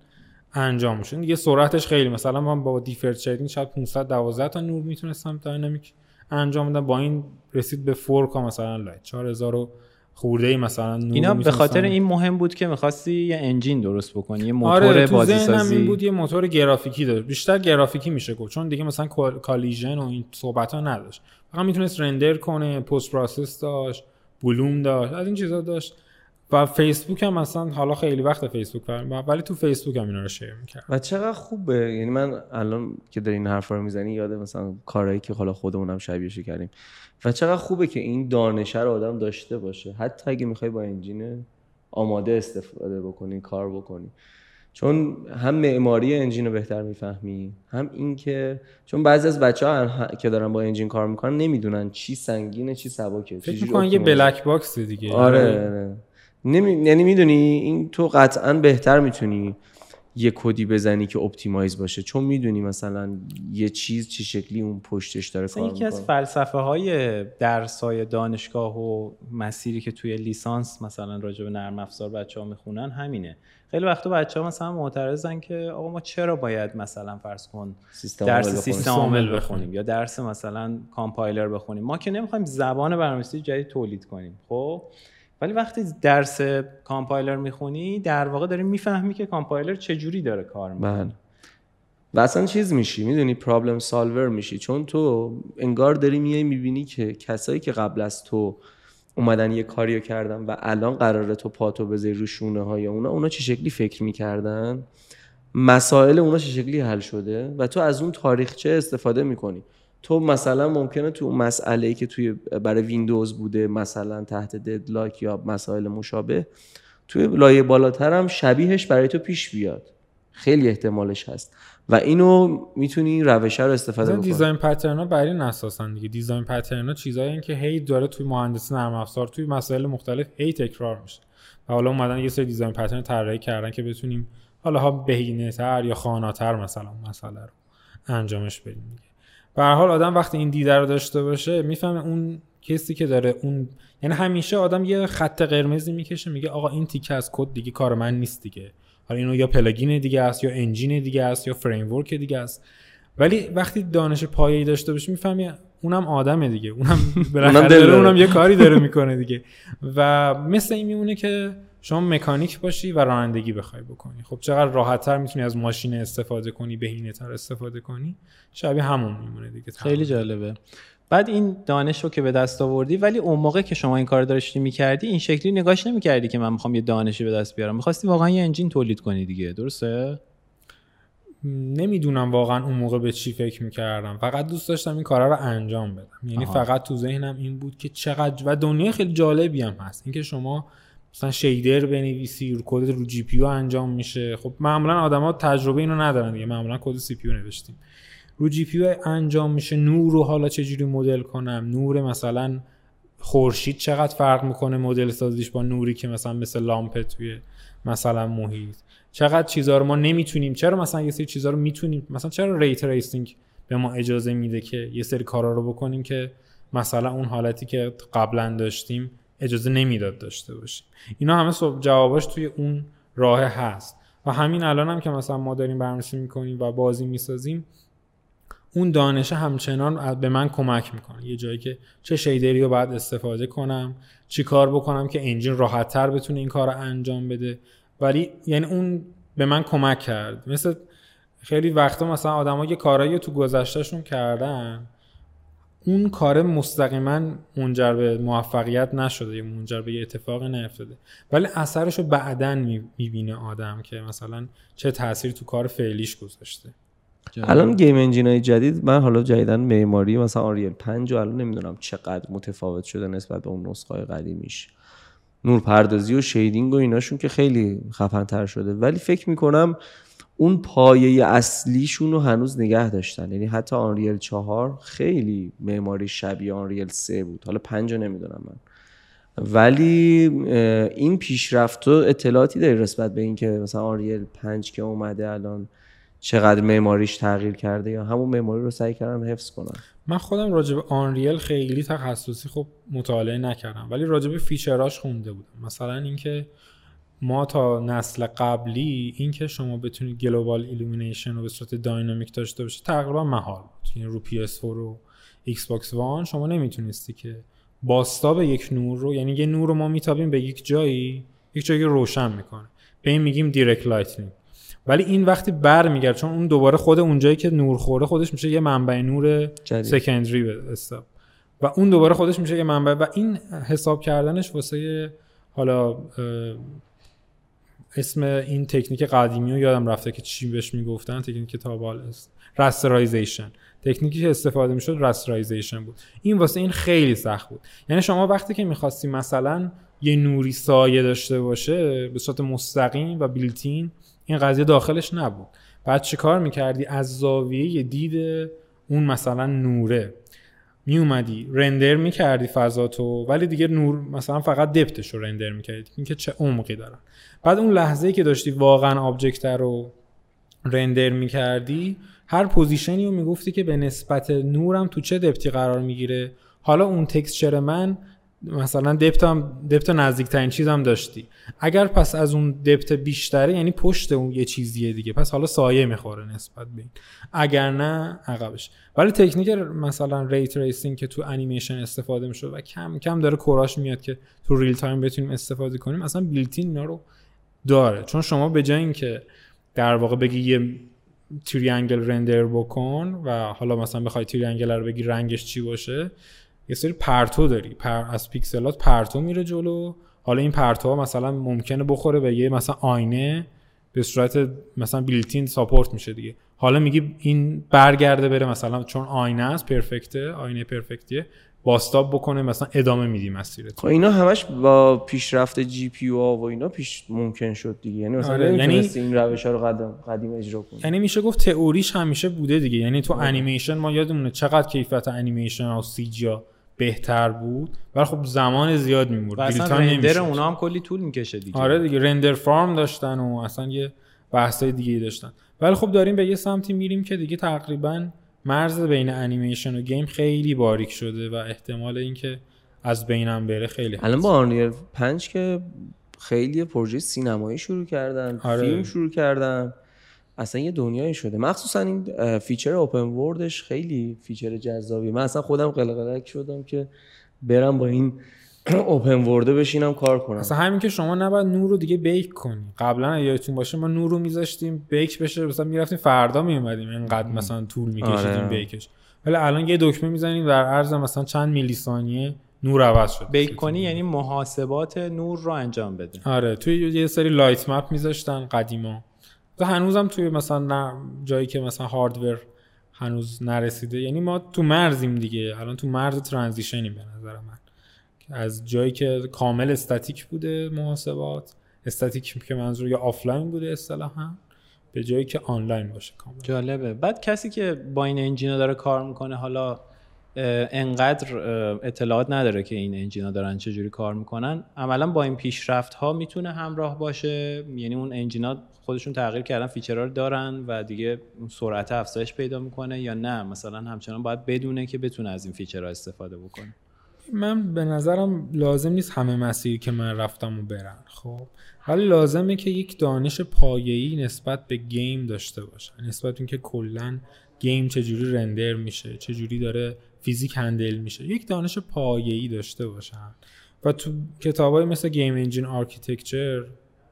انجام میشه. یه سرعتش خیلی مثلا من با دیفرت شیدینگ شاید 512 تا نور می‌تونستم داینامیک انجام بدم. با این رسید به 4K مثلا لایت. 4000 خورده ای مثلا اینا به خاطر این مهم بود که می‌خواستی یه انجین درست بکنی یه موتور آره، بازی سازی. این بود یه موتور گرافیکی داشت بیشتر گرافیکی میشه گفت چون دیگه مثلا collision و این صحبت ها نداشت. فقط می‌تونست render کنه post process داشت bloom داشت از این چیزا داشت. و فیسبوک هم مثلا حالا خیلی وقت فیسبوک نرفتم ولی تو فیسبوک هم اینا رو share می‌کرد. و چقدر خوبه. یعنی من الان که داری این حرفا رو می‌زنی یاد مثلا کارهایی که حالا خودمونم شبیهش کردیم. و چقدر خوبه که این دانشه رو آدم داشته باشه. حتی اگه می‌خوای با engine آماده استفاده بکنی کار بکنی. چون هم معماری engine رو بهتر می‌فهمی هم این که چون بعضی از بچه ها که دارن با engine کار می‌کنن نمی‌دونن چی سنگینه چی سبکه فکر می‌کنن یه black box دیگه. آره, آره. نمی... یعنی می‌دونی این تو قطعا بهتر می‌تونی یه کدی بزنی که optimize باشه. چون می‌دونی مثلا یه چیز چه شکلی اون پشتش داره کار یکی از فلسفه های درسای دانشگاه و مسیری که توی لیسانس مثلا راجع به نرم افزار بچه ها می‌خونن همینه. خیلی وقتا بچه ها مثلا معترضن که آقا ما چرا باید مثلا فرض کن درس سیستم عامل بخونیم یا درس مثلا کامپایلر بخونیم. ما که نمی‌خوایم زبان برنامه‌نویسی جدید تولید کنیم خب؟ ولی وقتی درس کامپایلر می‌خونی در واقع داری می‌فهمی که کامپایلر چجوری داره کار می‌کنه. بله. و اصلا چیز میشی می‌دونی problem solver میشی. چون تو انگار داری میای می‌بینی که کسایی که قبل از تو اومدن یه کاریو کردن و الان قراره تو پاتو بذاری رو شونه های اونا اونا چه شکلی فکر می‌کردن؟ مسائل اونا چه شکلی حل شده؟ و تو از اون تاریخچه استفاده می‌کنی. تو مثلا ممکنه تو مسئله ای که توی برای ویندوز بوده مثلا تحت ددلاک یا مسائل مشابه توی لایه بالاتر هم شبیهش برای تو پیش بیاد. خیلی احتمالش هست. و اینو می‌تونی روشه رو استفاده کنی دیزاین pattern ا برای این اساسن دیگه. design pattern ا چیزایی که هی داره توی مهندسی نرم افزار توی مسائل مختلف هی تکرار میشه. و حالا اومدن یه سری design pattern طراحی کردن که بتونیم حالا ها بهینه تر یا خواناتر مثلا مسئله رو انجامش بدیم. به هر حال آدم وقتی این دیده رو داشته باشه می‌فهمه اون کسی که داره اون یعنی همیشه آدم یه خط قرمزی می‌کشه میگه آقا این تیکه از کد دیگه کار من نیست دیگه. حالا اینو یا plugin دیگه است یا engine دیگه است یا framework دیگه است. ولی وقتی دانش پایه‌ای داشته باشی می‌فهمی اونم آدمه دیگه. اونم بالاخره اونم یه کاری داره می‌کنه دیگه. و مثل این میمونه که شما مکانیک باشی و رانندگی بخوای بکنی. خب چقدر راحتتر می‌تونی از ماشین استفاده کنی بهینه تر استفاده کنی؟ شبیه همون میمونه دیگه. خیلی جالبه. بعد این دانش رو که به دست آوردی ولی اون موقع که شما این کار داشتی می‌کردی این شکلی نگاش نمی‌کردی که من می‌خوام یه دانشی به دست بیارم. می‌خواستی واقعا یه انجین تولید کنی دیگه درسته؟ نمی‌دونم واقعا اون موقع به چی فکر می‌کردم. فقط دوست داشتم این کارا رو انجام بدم. یعنی فقط تو ذهنم این بود که چقدر و دنیای خیلی جالبی هم هست. اینکه شما مثلا shader بنویسی کد رو GPU انجام میشه. خب معمولا آدما تجربه اینو ندارن دیگه. معمولا کد CPU نوشتیم. رو GPU انجام میشه. نور رو حالا چجوری مدل کنم؟ نور مثلا خورشید چقدر فرق می‌کنه مدل سازیش با نوری که مثلا مثل لامپ توی مثلا محیط؟ چقدر چیزها رو ما نمی‌تونیم؟ چرا مثلا یه سری چیزها رو می‌تونیم؟ مثلا چرا ray tracing به ما اجازه میده که یه سری کارا رو بکنیم که مثلا اون حالتی که قبلا داشتیم اجازه نمی‌داد داشته باشیم اینا همه جواباش توی اون راه هست. و همین الان هم که مثلا ما داریم برنامه‌ریزی می‌کنیم و بازی می‌سازیم اون دانش همچنان به من کمک می‌کنه. یه جایی که چه shader ی رو باید استفاده کنم چی کار بکنم که انجین راحت تر بتونه این کار رو انجام بده. ولی یعنی اون به من کمک کرد. مثل خیلی وقتا مثلا آدم یه کارایی تو گذشتهشون کردن اون کار مستقیما منجر به موفقیت نشده یا منجر به یه اتفاق نیفتاده. ولی اثرش رو بعدا می‌بینه آدم که مثلا چه تاثیری تو کار فعلیش گذاشته. الان گیم انجین های جدید من حالا جدیدن معماری مثلا آریل 5 الان نمی‌دونم چقدر متفاوت شده نسبت به اون نسخه های قدیمیش. نور پردازی و shading و ایناشون که خیلی خفن تر شده. ولی فکر می‌کنم اون پایه اصلیشون رو هنوز نگه داشتن. یعنی حتی آنریل چهار خیلی معماری شبیه آنریل سه بود. حالا پنج نمی‌دونم من. ولی این پیشرفت و اطلاعاتی داری نسبت به اینکه مثلا آنریل پنج که اومده الان چقدر معماریش تغییر کرده یا همون معماری رو سعی کردن حفظ کنن؟ من خودم راجع آنریل خیلی تخصصی خب مطالعه نکردم ولی راجع به feature اش خونده بودم. مثلا اینکه ما تا نسل قبلی اینکه شما بتونید global illumination رو به صورت dynamic داشته باشه تقریبا محال بود. یعنی رو PS4 و ایکس باکس وان شما نمی‌تونستی که بازتاب یک نور رو یعنی یه نور رو ما میتابیم به یک جایی یک جایی روشن می‌کنه. به این میگیم direct lighting ولی این وقتی بر میگرد چون اون دوباره خود اونجایی که نور خوره خودش میشه یه منبع نور secondary بازتاب و اون دوباره خودش میشه یه منبع. و این حساب کردنش واسه حالا اسم این تکنیک قدیمی رو یادم رفته که چی بهش می‌گفتن؟ تکنیک تابال است. rasterization تکنیکی که استفاده می‌شد rasterization بود. این واسه این خیلی سخت بود. یعنی شما وقتی که می‌خواستی مثلا یه نوری سایه داشته باشه به صورت مستقیم و built-in این قضیه داخلش نبود. بعد چه کار می‌کردی؟ از زاویه دید اون مثلا نوره. می اومدی render می‌کردی فضاتو ولی دیگه نور مثلا فقط depth ش رو render می‌کردی. اینکه چه عمقی دارن. بعد اون لحظه که داشتی واقعا object رو render می‌کردی هر position ی رو می‌گفتی که به نسبت نورم تو چه depth ی قرار می‌گیره. حالا اون texture من مثلا depth هم depth نزدیک ترین چیزم داشتی. اگر پس از اون depth بیشتره یعنی پشت اون یه چیزیه دیگه. پس حالا سایه می‌خوره نسبت به اگر نه عقبش. ولی تکنیک مثلا ray tracing که تو انیمیشن استفاده میشه و کم کم داره core اش میاد که تو real time بتونیم استفاده کنیم اصلا built-in اینا رو داره. چون شما به جای اینکه در واقع بگی یه triangle render بکن و حالا مثلا بخوای triangle رو بگی رنگش چی باشه یه سری پرتو داری. پر... از پیکسلات پرتو میره جلو. حالا این پرتو مثلا ممکنه بخوره به یه مثلا آینه به صورت مثلا built-in support میشه دیگه. حالا میگی این برگرده بره مثلا چون آینه است perfect ه آینه perfect یه بازتاب بکنه مثلا ادامه میدی مسیرت. خب اینا همش با پیشرفت GPU اینا پیش ممکن شد دیگه. یعنی مثلا آره. یعنی این روش ها رو قدم قدیم اجرا کنی. یعنی میشه گفت تئوریش همیشه بوده دیگه. یعنی تو آره. انیمیشن ما یادمونه چقدر کیفیت انیمیشن و CG بهتر بود. ولی خب زمان زیاد می‌برد اصلا render اونا هم کلی طول می‌کشه دیگه. آره دیگه render farm داشتن و اصلا یه بحثای دیگه داشتن. ولی خب داریم به یه سمتی میریم که دیگه تقریبا مرز بین انیمیشن و game خیلی باریک شده و احتمال اینکه از بین هم بره خیلی الان با Unreal 5 که خیلی پروژه سینمایی شروع کردن آره. فیلم شروع کردن. اصلا یه دنیایی شده. مخصوصا این feature open world ش خیلی feature جذابی من اصلا خودم قلقلک شدم که برم با این اوپن ورده بشینم کار کنم. اصلا همین که شما نباید نور رو دیگه بیک کنی. قبلا یادتون باشه ما نور رو میذاشتیم بیک بشه مثلا می‌رفتیم فردا میومدیم اینقدر مثلا طول میکشیدیم آره. بیکش. ولی الان یه دکمه می‌زنیم در عرض مثلا چند میلی ثانیه نور عوض شد بیک کنی یعنی محاسبات نور رو انجام بده. آره. توی یه سری لایت مپ میذاشتن قدیما. و هنوزم توی مثلا جایی که مثلا هاردور هنوز نرسیده یعنی ما تو مرزیم دیگه. الان تو مرز transition یم به نظر من. از جایی که کامل استاتیک بوده محاسبات استاتیک که منظور یا آفلاین بوده اصطلاحا به جایی که آنلاین باشه کاملا جالبه. بعد کسی که با این engine ا داره کار می‌کنه حالا انقدر اطلاعات نداره که این engine ا دارن چجوری کار می‌کنن. عملا با این پیشرفت ها می‌تونه همراه باشه. یعنی اون engine ا خودشون تغییر کردن feature ها رو دارن و دیگه سرعت افزایش پیدا می‌کنه یا نه. مثلا همچنان باید بدونه که بتونه از این feature ها استفاده بکنه. من به نظرم لازم نیست همه مسیری که من رفتم و برن خب. ولی لازمه که یک دانش پایه‌ای نسبت به game داشته باشه. نسبت اینکه کلا game چجوری render میشه چجوری داره فیزیک handle میشه. یک دانش پایه‌ای داشته باشن. و تو کتابای مثل Game Engine Architecture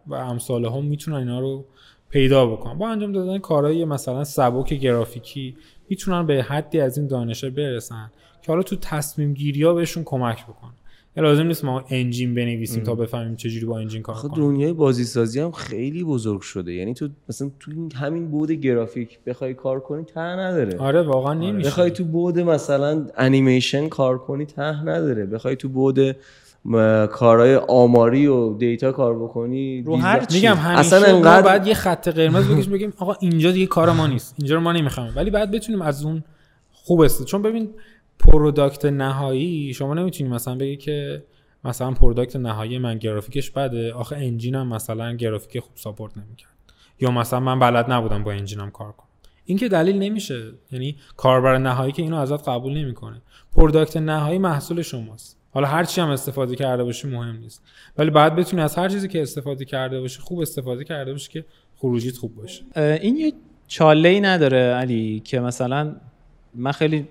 و امثال هم می‌تونن اینا رو پیدا بکنن. با انجام دادن کارهای مثلا سبک گرافیکی می‌تونن به حدی از این دانشه برسن که حالا تو تصمیم گیری ها بهشون کمک بکنن. لازم نیست ما انجین بنویسیم تا بفهمیم چجوری با انجین کار کنیم دنیای بازی سازی هم خیلی بزرگ شده. یعنی تو مثلا تو همین بود گرافیک بخوای کار کنی ته نداره. آره واقعا نمیشه. بخوای تو بود مثلا انیمیشن کار کنی ته نداره. بخوای تو بود کارهای آماری و data کار بکنی رو هر میگم همیشه اصلا انقدر بعد یه خط قرمز بکش بگیم آقا اینجا دیگه کار ما نیست. اینجا رو ما نمی‌خوایم. ولی بعد بتونیم از اون خوب است چون ببین product نهایی شما نمی‌تونی مثلا بگی که مثلا product نهایی من گرافیکش بده آخه engine م مثلا گرافیک خوب support نمی‌کرد. یا مثلا من بلد نبودم با engine م کار کنم. این که دلیل نمیشه. یعنی کاربر نهایی که اینو ازت قبول نمی‌کنه. پروداکت نهایی محصول شماست. حالا هر چی هم استفاده کرده باشی مهم نیست. ولی بعد بتونی از هر چیزی که استفاده کرده باشی خوب استفاده کرده باشی که خروجیت خوب باشه. این یه چاله ای نداره علی که مثلا من خیلی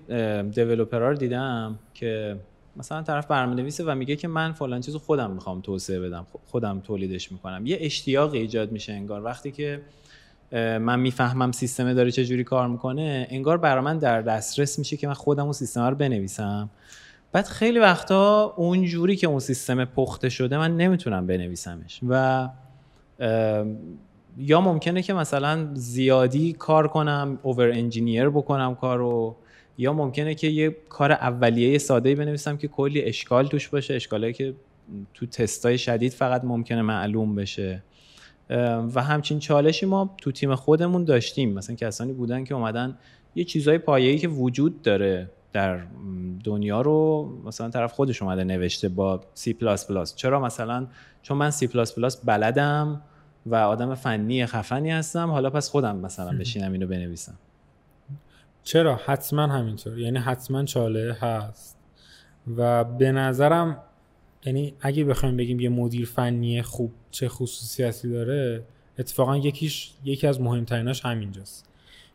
دیولوپرها رو دیدم که مثلا طرف برنامه نویسه و میگه که من فلان چیزو خودم می‌خوام توسعه بدم خودم تولیدش می‌کنم. یه اشتیاق ایجاد میشه انگار. وقتی که من می‌فهمم سیستم داره چه جوری کار می‌کنه انگار برای من در دسترس میشه که من خودم اون سیستم رو بنویسم. بعد خیلی وقتا اون جوری که اون سیستم پخته شده من نمی‌تونم بنویسمش و یا ممکنه که مثلا زیادی کار کنم اوور انجینیر بکنم کارو یا ممکنه که یه کار اولیه ساده بنویسم که کلی اشکال توش باشه اشکالایی که تو تستای شدید فقط ممکنه معلوم بشه. و همچین چالشی ما تو تیم خودمون داشتیم. مثلا کسانی بودن که اومدن یه چیزای پایه‌ای که وجود داره در دنیا رو مثلا طرف خودش اومده نوشته با C++ چرا مثلا؟ چون من C++ بلدم. و آدم فنی خفنی هستم. حالا پس خودم مثلا بشینم اینو بنویسم. چرا؟ حتما همینطور. یعنی حتما چاله هست. و به نظرم یعنی اگه بخوایم بگیم یه مدیر فنی خوب چه خصوصیتی داره اتفاقا یکیش یکی از مهمتریناش همینجاست.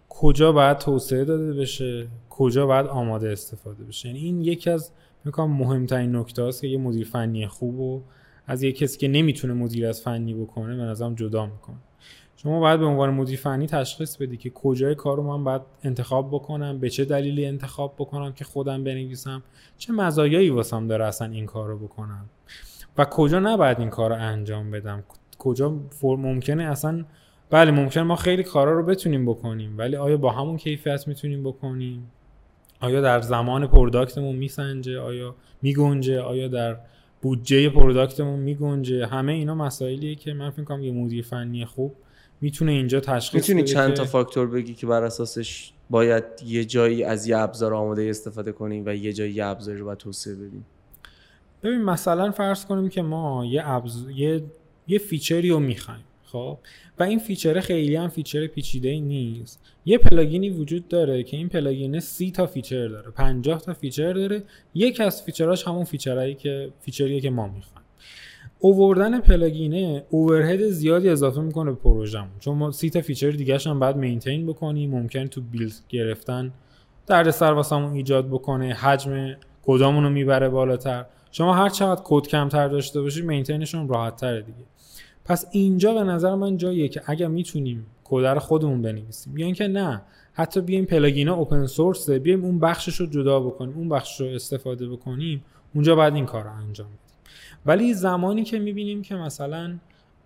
کجا باید توسعه داده بشه؟ کجا باید آماده استفاده بشه؟ یعنی این یکی از می‌کنم مهمترین نکته است که یه مدیر فنی خوب و از یه کسی که نمی‌تونه مدیر از فنی بکنه به نظرم جدا می‌کنه. شما باید به عنوان مدیر فنی تشخیص بدی که کجای کار رو من باید انتخاب بکنم به چه دلیلی انتخاب بکنم که خودم بنویسم چه مزایایی واسم داره اصلا این کار رو بکنم و کجا نباید این کار رو انجام بدم. کجا ممکنه اصلا بله ممکن ما خیلی کارا رو بتونیم بکنیم ولی آیا با همون کیفیت می‌تونیم بکنیم؟ آیا در زمان پروداکتمون میسنجه؟ آیا میگنجه؟ آیا در بودجه پروداکتمون میگنجه. همه اینا مسائلیه که من فکر کنم یه مدیر فنی خوب می‌تونه اینجا تشخیص می‌تونی چند تا فاکتور بگی که بر اساسش باید یه جایی از یه ابزار آماده استفاده کنیم و یه جایی یه ابزاری رو باید توسعه بدیم؟ ببین مثلا فرض کنیم که ما یه ابز... یه یه feature ی رو می‌خوایم. خب؟ و این feature خیلی هم feature پیچیده ای نیست. یه plugin ی وجود داره که این plugin سی تا feature داره 50 تا feature داره. یک از feature اش همون feature ایی که feature یه که ما می‌خوایم. آوردن plugin ه overhead زیادی اضافه می‌کنه به پروژهمون. چون ما سی تا feature دیگه هم بعد maintain بکنیم ممکن تو build گرفتن دردسر واسمون ایجاد بکنه حجم کدامون رو می‌بره بالاتر. شما هر چقدر کد کمتر داشته باشید مینتینشون راحت تره دیگه. پس اینجا به نظر من جاییه که اگر می‌تونیم کد رو خودمون بنویسیم. یا اینکه نه حتی بیایم پلاگینا اوپن سورس بیایم اون بخشش رو جدا بکنیم اون بخش رو استفاده بکنیم اونجا بعد این کار رو انجام بدیم. ولی زمانی که می‌بینیم که مثلا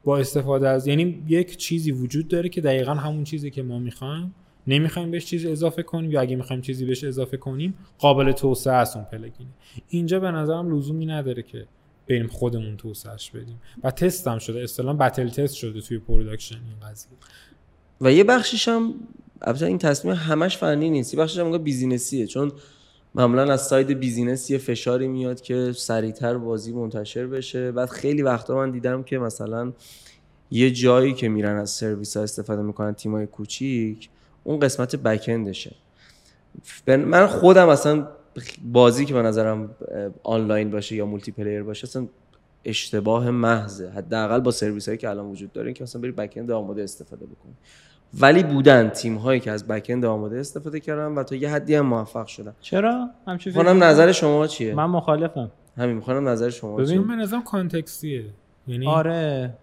با استفاده از یعنی یک چیزی وجود داره که دقیقا همون چیزی که ما می‌خوایم نمی‌خوایم بهش چیزی اضافه کنیم یا اگه می‌خوایم چیزی بهش اضافه کنیم قابل توسعه است اون plugin. اینجا به نظرم لزومی نداره که بریم خودمون توسعهش بدیم. و تست هم شده. اصطلاحا battle test شده توی production این قضیه. و یه بخشش هم البته این تصمیم همش فنی نیست. یه بخشش هم business یه چون معمولا از side business یه فشاری میاد که سریعتر بازی منتشر بشه. بعد خیلی وقتا من دیدم که مثلا یه جایی که میرن از سرویس ها استفاده می‌کنن تیمای کوچیک اون قسمت backend شه من خودم اصلا بازی که به نظرم آنلاین باشه یا multiplayer باشه اصلا اشتباه محضه. حداقل با سرویس هایی که الان وجود داره که مثلا بری backend آماده استفاده بکنی. ولی بودن تیم هایی که از backend آماده استفاده کردن و تا یه حدی هم موفق شدن. چرا؟ همچین نظر شما چیه؟ من مخالفم. همین می‌خوام نظر شما ببین من نظرم context یه. یعنی آره.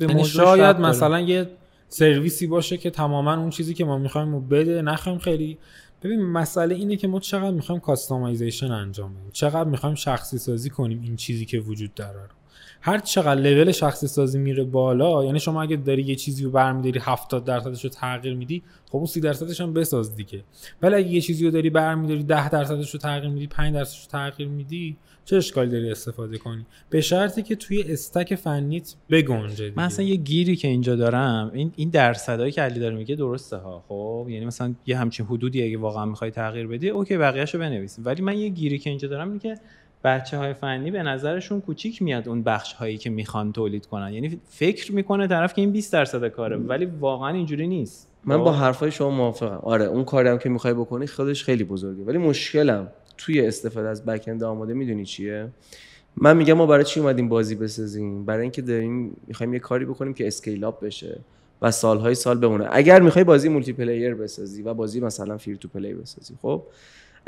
یعنی شاید مثلا یه سرویسی باشه که تماما اون چیزی که ما می‌خوایم بده نخوایم خیلی ببین مسئله اینه که ما چقدر می‌خوایم customization انجام بدیم. چقدر می‌خوایم شخصی سازی کنیم این چیزی که وجود داره هر چقدر لول شخصی سازی میره بالا یعنی شما اگه داری یه چیزی رو برمیداری 70 درصدش رو تغییر میدی خب اون 30 درصدش هم بساز دیگه. ولی اگه یه چیزی رو داری برمیداری 10 درصدش رو تغییر میدی 5 درصدش رو تغییر میدی چه اشکالی داری استفاده کنی؟ به شرطی که توی استک فنیت بگنجه من اصلا یه گیری که اینجا دارم این این درصدایی که علی داره میگه درسته ها خب؟ یعنی مثلا یه همچین حدودی اگه واقعا می‌خوای تغییر بدی اوکی بقیه‌شو بنویس. ولی من یه گیری که اینجا دارم اینه که بچه های فنی به نظرشون کوچیک میاد اون بخش هایی که می‌خوان تولید کنن. یعنی فکر می‌کنه طرف که این 20 درصد کاره ولی واقعا اینجوری نیست. من با خب؟ حرفای شما موافقم. آره اون کاری هم که می‌خوای بکنی خودش خیلی بزرگه. ولی مشکلم توی استفاده از backend آماده می‌دونی چیه؟ من میگم ما برای چی اومدیم بازی بسازیم؟ برای اینکه داریم می‌خوایم یه کاری بکنیم که scale up بشه و سالهای سال بمونه. اگر می‌خوای بازی multiplayer بسازی و بازی مثلا free to play بسازی خب؟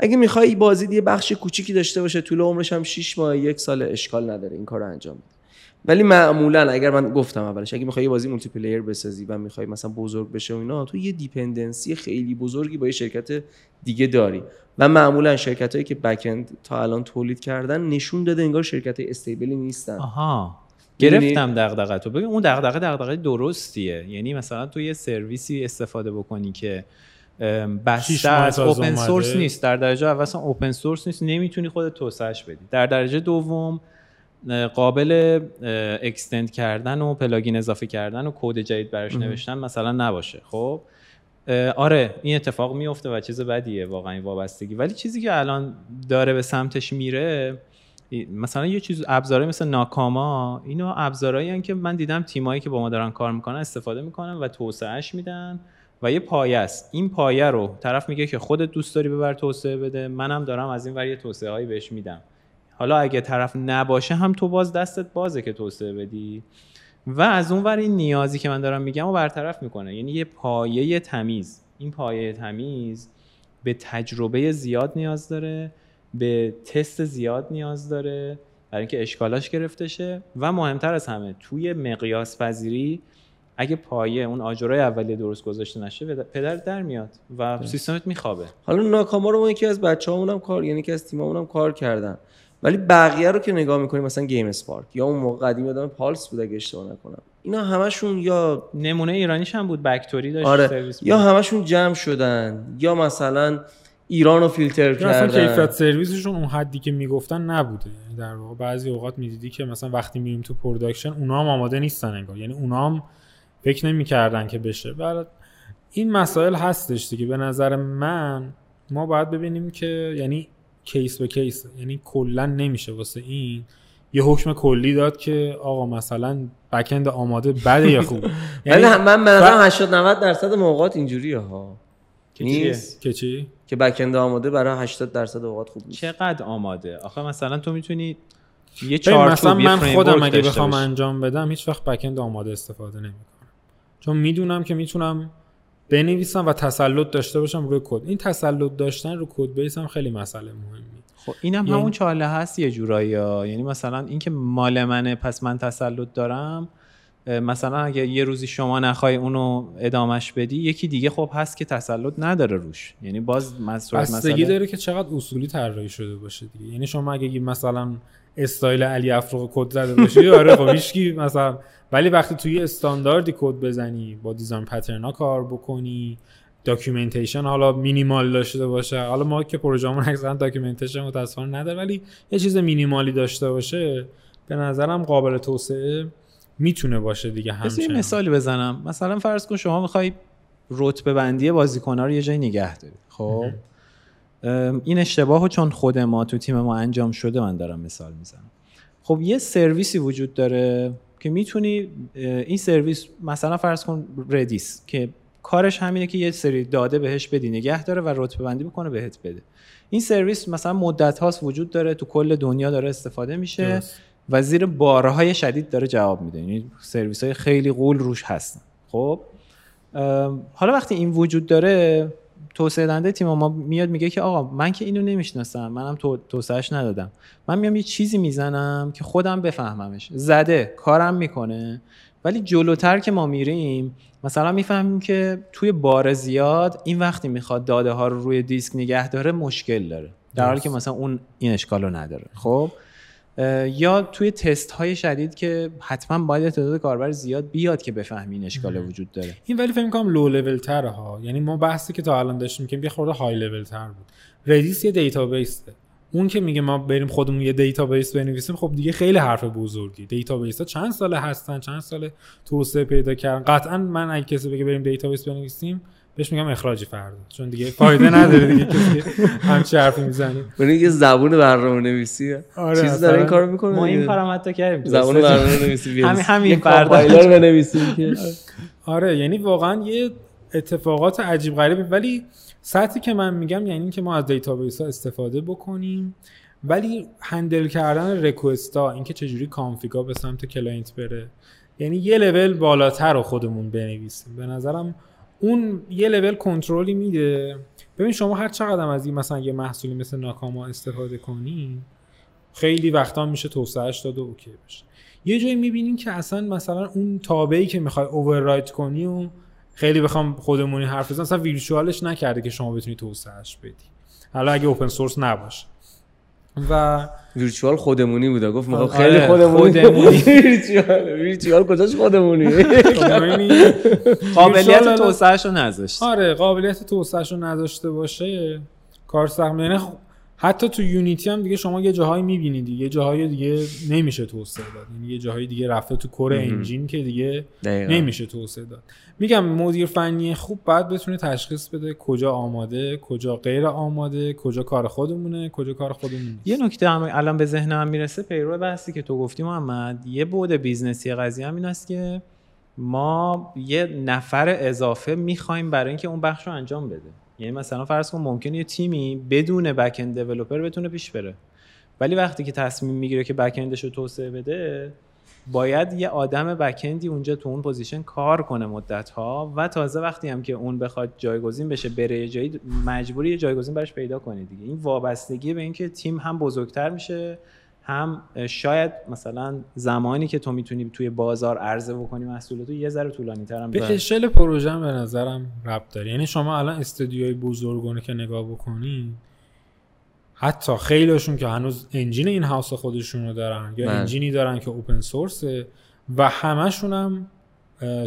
اگه می‌خوای بازی یه بخش کوچیکی داشته باشه طول عمرش هم 6 ماه یک سال اشکال نداره. این کار انجام بده. ولی معمولا اگر من گفتم اولش اگه می‌خوای بازی multiplayer بسازی و می‌خوای مثلا بزرگ بشه و اینا تو یه dependency خیلی بزرگی با یه شرکت دیگه داری. و معمولا شرکت هایی که backend تا الان تولید کردن نشون داده انگار شرکت های stable ی نیستن. آها. گرفتم دغدغه تو. ببین اون دغدغه دغدغه درستیه. یعنی مثلا تو یه سرویسی استفاده بکنی که بسته است open source نیست. در درجه اول اصلا open source نیست. نمی‌تونی خودت توسعهش بدی. در درجه دوم قابل extend کردن و plugin اضافه کردن و کد جدید براش نوشتن مثلا نباشه. خب؟ آره این اتفاق میفته و چیز بدیه واقعا وابستگی. ولی چیزی که الان داره به سمتش میره مثلا یه چیز ابزارهای مثل Nakama اینو ابزارهایی که من دیدم تیمایی که با ما دارن کار می‌کنن استفاده می‌کنن و توسعهش میدن. و یه پایه است. این پایه رو طرف میگه که خودت دوست داری ببر توسعه بده منم دارم از این ور یه توسعه هایی بهش میدم. حالا اگه طرف نباشه هم تو باز دستت بازه که توسعه بدی. و از اون ور این نیازی که من دارم میگم و برطرف می‌کنه. یعنی یه پایه تمیز. این پایه تمیز به تجربه زیاد نیاز داره به تست زیاد نیاز داره برای اینکه اشکالاش گرفته شه و مهمتر از همه توی مقیاس پذیری اگه پایه اون آجرای اولیه درست گذاشته نشه پدر در میاد و سیستمت میخوابه. حالا Nakama رو ما یکی از بچه‌هامون هم کار یعنی که از تیممون هم کار کردن. ولی بقیه رو که نگاه می‌کنیم مثلا GameSpark یا اون موقع قدیم یادم پالس بود اگه اشتباه نکنم. اینا همشون یا نمونه ایرانیش هم بود بکتوری داشت آره. سرویس یا همشون جمع شدن یا مثلا ایران رو فیلتر کردن اصلا کیفیت سرویسشون اون حدی که می‌گفتن نبوده. یعنی در واقع بعضی اوقات می‌دیدی که مثلا وقتی میریم تو production اونا هم آماده نیستن انگار. یعنی اونا هم فکر نمی‌کردن که بشه. برای این مسائل هستش دیگه. به نظر من ما باید ببینیم که یعنی کیس به کیس یعنی کلا نمیشه واسه این. یه حکم کلی داد که آقا مثلا بکند آماده بده یا خوب. یعنی من به نظرم 80 90 درصد موقعات اینجوریه ها. نیست. که چی؟ که بکند آماده برای 80 درصد اوقات خوب نیست. چقدر آماده؟ آخه مثلا تو می‌تونی یه چارت مثلا من خودم اگه بخوام انجام بدم هیچ وقت بکند آماده استفاده نمی‌کنم. چون می‌دونم که می‌تونم بنویسم و تسلط داشته باشم روی کد. این تسلط داشتن رو code base هم خیلی مسئله مهمی. خب اینم یعنی... همون چاله هست یه جورایی. یعنی مثلا اینکه مال منه پس من تسلط دارم. مثلا اگه یه روزی شما نخوای اونو ادامش بدی یکی دیگه خب هست که تسلط نداره روش. یعنی باز مسئله داره که چقدر اصولی طراحی شده باشه دیگه. یعنی شما اگه مثلا استایل علی افروغ کد زده باشی آره خب هیچکی مثلا ولی وقتی توی استانداردی کد بزنی با design pattern ا کار بکنی documentation حالا مینیمال داشته باشه. حالا ما که پروژه‌مون اکثرا documentation متأسفانه نداره ولی یه چیز مینیمالی داشته باشه به نظرم قابل توسعه. می‌تونه باشه دیگه همچنان. مثالی بزنم. مثلا فرض کن شما می‌خوای رتبه بندی بازیکن‌ها رو یه جای نگه داری. خب؟ این اشتباه چون خود ما تو تیم ما انجام شده من دارم مثال می‌زنم. خب یه سرویسی وجود داره که می‌تونی این سرویس مثلا فرض کن ردیس که کارش همینه که یه سری داده بهش بدی نگه داره و رتبه بندی بکنه بهت بده. این سرویس مثلا مدت هاست وجود داره تو کل دنیا داره استفاده میشه. و زیر بارهای شدید داره جواب میده. یعنی سرویس های خیلی قول روش هستن. خب؟ حالا وقتی این وجود داره توسعه دهنده تیم ما میاد میگه که آقا من که اینو نمی‌شناسم منم تو توسعهش ندادم. من میام یه چیزی می‌زنم که خودم بفهممش. زده کارم می‌کنه. ولی جلوتر که ما میریم مثلا می‌فهمیم که توی بار زیاد این وقتی می‌خواد داده ها رو روی دیسک نگه داره مشکل داره. در حالی که مثلا اون این اشکال رو نداره. خب؟ یا توی تست های شدید که حتما باید تعداد کاربر زیاد بیاد که بفهمی این اشکال وجود داره. این ولی فکر کنم لو لول تره ها. یعنی ما بحثی که تا الان داشتیم که یه خورده های لول تر بود. Redis یه database اون که میگه ما بریم خودمون یه database بنویسیم خب دیگه خیلی حرف بزرگی. database ها چند ساله هستن چند ساله توسعه پیدا کردن. قطعا من اگه کسی بگه بریم database بنویسیم بهش میگم اخراجی فردا. چون دیگه فایده نداره دیگه کسی همچی حرفی می‌زنه. برای یه زبون برنامه نویسی آره چیز داره این کارو می‌کنه ما این کارم حتی کردیم. زبون برنامه نویسی همین همین فردا. بنویسیم که. آره یعنی واقعا یه اتفاقات عجیب غریبه ولی سطحی که من میگم یعنی که ما از database ها استفاده بکنیم. ولی handle کردن request ها اینکه چجوری config ا به سمت client بره. یعنی یه لول بالاتر رو خودمون بنویسیم. به نظرم اون یه لول کنترلی میده. ببین شما هر چقدر از این مثلا یه محصولی مثل Nakama استفاده کنی خیلی وقتا میشه توسعهش داد و OK بشه. یه جایی می‌بینین که اصلا مثلا اون تابعی که می‌خوای override کنی و خیلی بخوام خودمونی حرف بزنم مثلا ویرچوالش نکرده که شما بتونی توسعهش بدی. حالا اگه اوپن سورس نباشه. و ویرچوال خودمونی بوده گفت می‌خوام خیلی آره، خودمونی. ویرچوال ویرچوال کجاش خودمونی؟ قابلیت توسعهش رو نذاشت. آره قابلیت توسعهش رو نذاشته باشه کار سخت. یعنی حتی تو یونیتی هم دیگه شما یه جاهایی می‌بینید یه جاهای دیگه نمیشه توسعه داد. یعنی یه جاهایی دیگه رفته تو کور انجین که دیگه دقیقا. نمیشه توسعه داد. میگم مدیر فنی خوب باید بتونه تشخیص بده کجا آماده کجا غیر آماده کجا کار خودمونه کجا کار خودمون نیست. یه نکته هم الان به ذهنم می‌رسه پیرو بحثی که تو گفتی محمد یه بعد business ی قضیه هم این است که ما یه نفر اضافه می‌خوایم برای اینکه اون بخش رو انجام بده. یعنی مثلا فرض کن ممکنه یه تیمی بدون backend developer بتونه پیش بره. ولی وقتی که تصمیم می‌گیره که backend ش رو توسعه بده باید یه آدم backend ی اونجا تو اون position کار کنه مدت ها و تازه وقتی هم که اون بخواد جایگزین بشه بره جایی مجبوری یه جایگزین براش پیدا کنی دیگه. این وابستگی به اینکه تیم هم بزرگتر میشه هم شاید مثلا زمانی که تو می‌تونی توی بازار عرضه بکنی محصولاتو یه ذره طولانی تر هم به اشل پروژه به نظرم ربط داره یعنی شما الان استودیوهای بزرگونه که نگاه بکنی حتی خیلیشون که هنوز engine in-house خودشون رو دارن یا بله. engine ی دارن که open source ه و همشون هم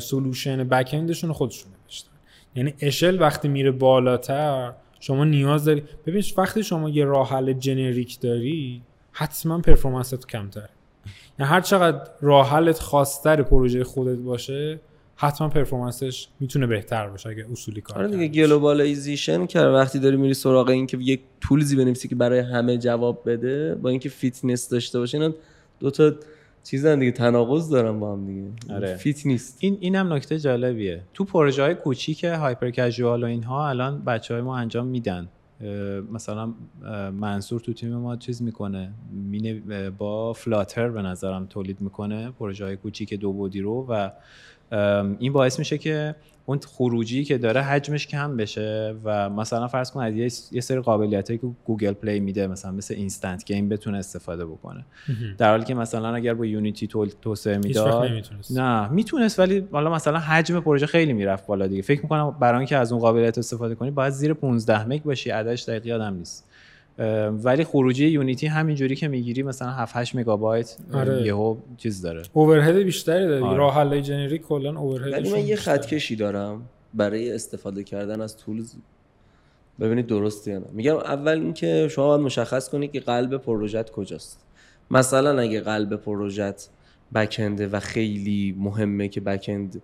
solution backend شون خودشون نوشتن یعنی اشل وقتی میره بالاتر شما نیاز داری ببین وقتی شما یه راه حل generic داری حتما performance ت کمتر. یعنی هر چقدر راه حلت خاصتر پروژه خودت باشه حتما performance ش می‌تونه بهتر باشه اگه اصولی کار آره دیگه globalization کرد وقتی داری میری سراغ این که یک tools ی بنویسی که برای همه جواب بده با اینکه فیتنس داشته باشه اینا دو تا چیزن دیگه تناقض دارن با هم دیگه. آره. fit نیست این اینم نکته جالبیه. تو پروژه های کوچیک hyper casual و اینها الان بچه های ما انجام میدن. مثلا منصور تو تیم ما چیز می‌کنه. مینه با Flutter به نظرم تولید می‌کنه. پروژه های کوچیک دو بعدی رو و این باعث میشه که اون خروجی که داره حجمش کم بشه و مثلا فرض کن از یه سری قابلیت که Google Play میده مثلا مثل instant game بتونه استفاده بکنه. در حالی که مثلا اگر با یونیتی توسعه می‌داد نه می‌تونست ولی حالا مثلا حجم پروژه خیلی می‌رفت بالا دیگه. فکر می‌کنم برای اینکه از اون قابلیت استفاده کنی باید زیر 15 مگ باشی عددش دقیق یادم نیست. ولی خروجی یونیتی همینجوری که می‌گیری مثلا 7 8 مگابایت آره. یهو چیز داره. اوورهد بیشتری داره آره. راه حل جنریک کلا اوورهد ولی من یه خط کشی دارم برای استفاده کردن از تولز. ببینید درسته یا نه. میگم اول اینکه شما باید مشخص کنید که قلب پروژت کجاست. مثلا اگه قلب پروژت backend ه و خیلی مهمه که backend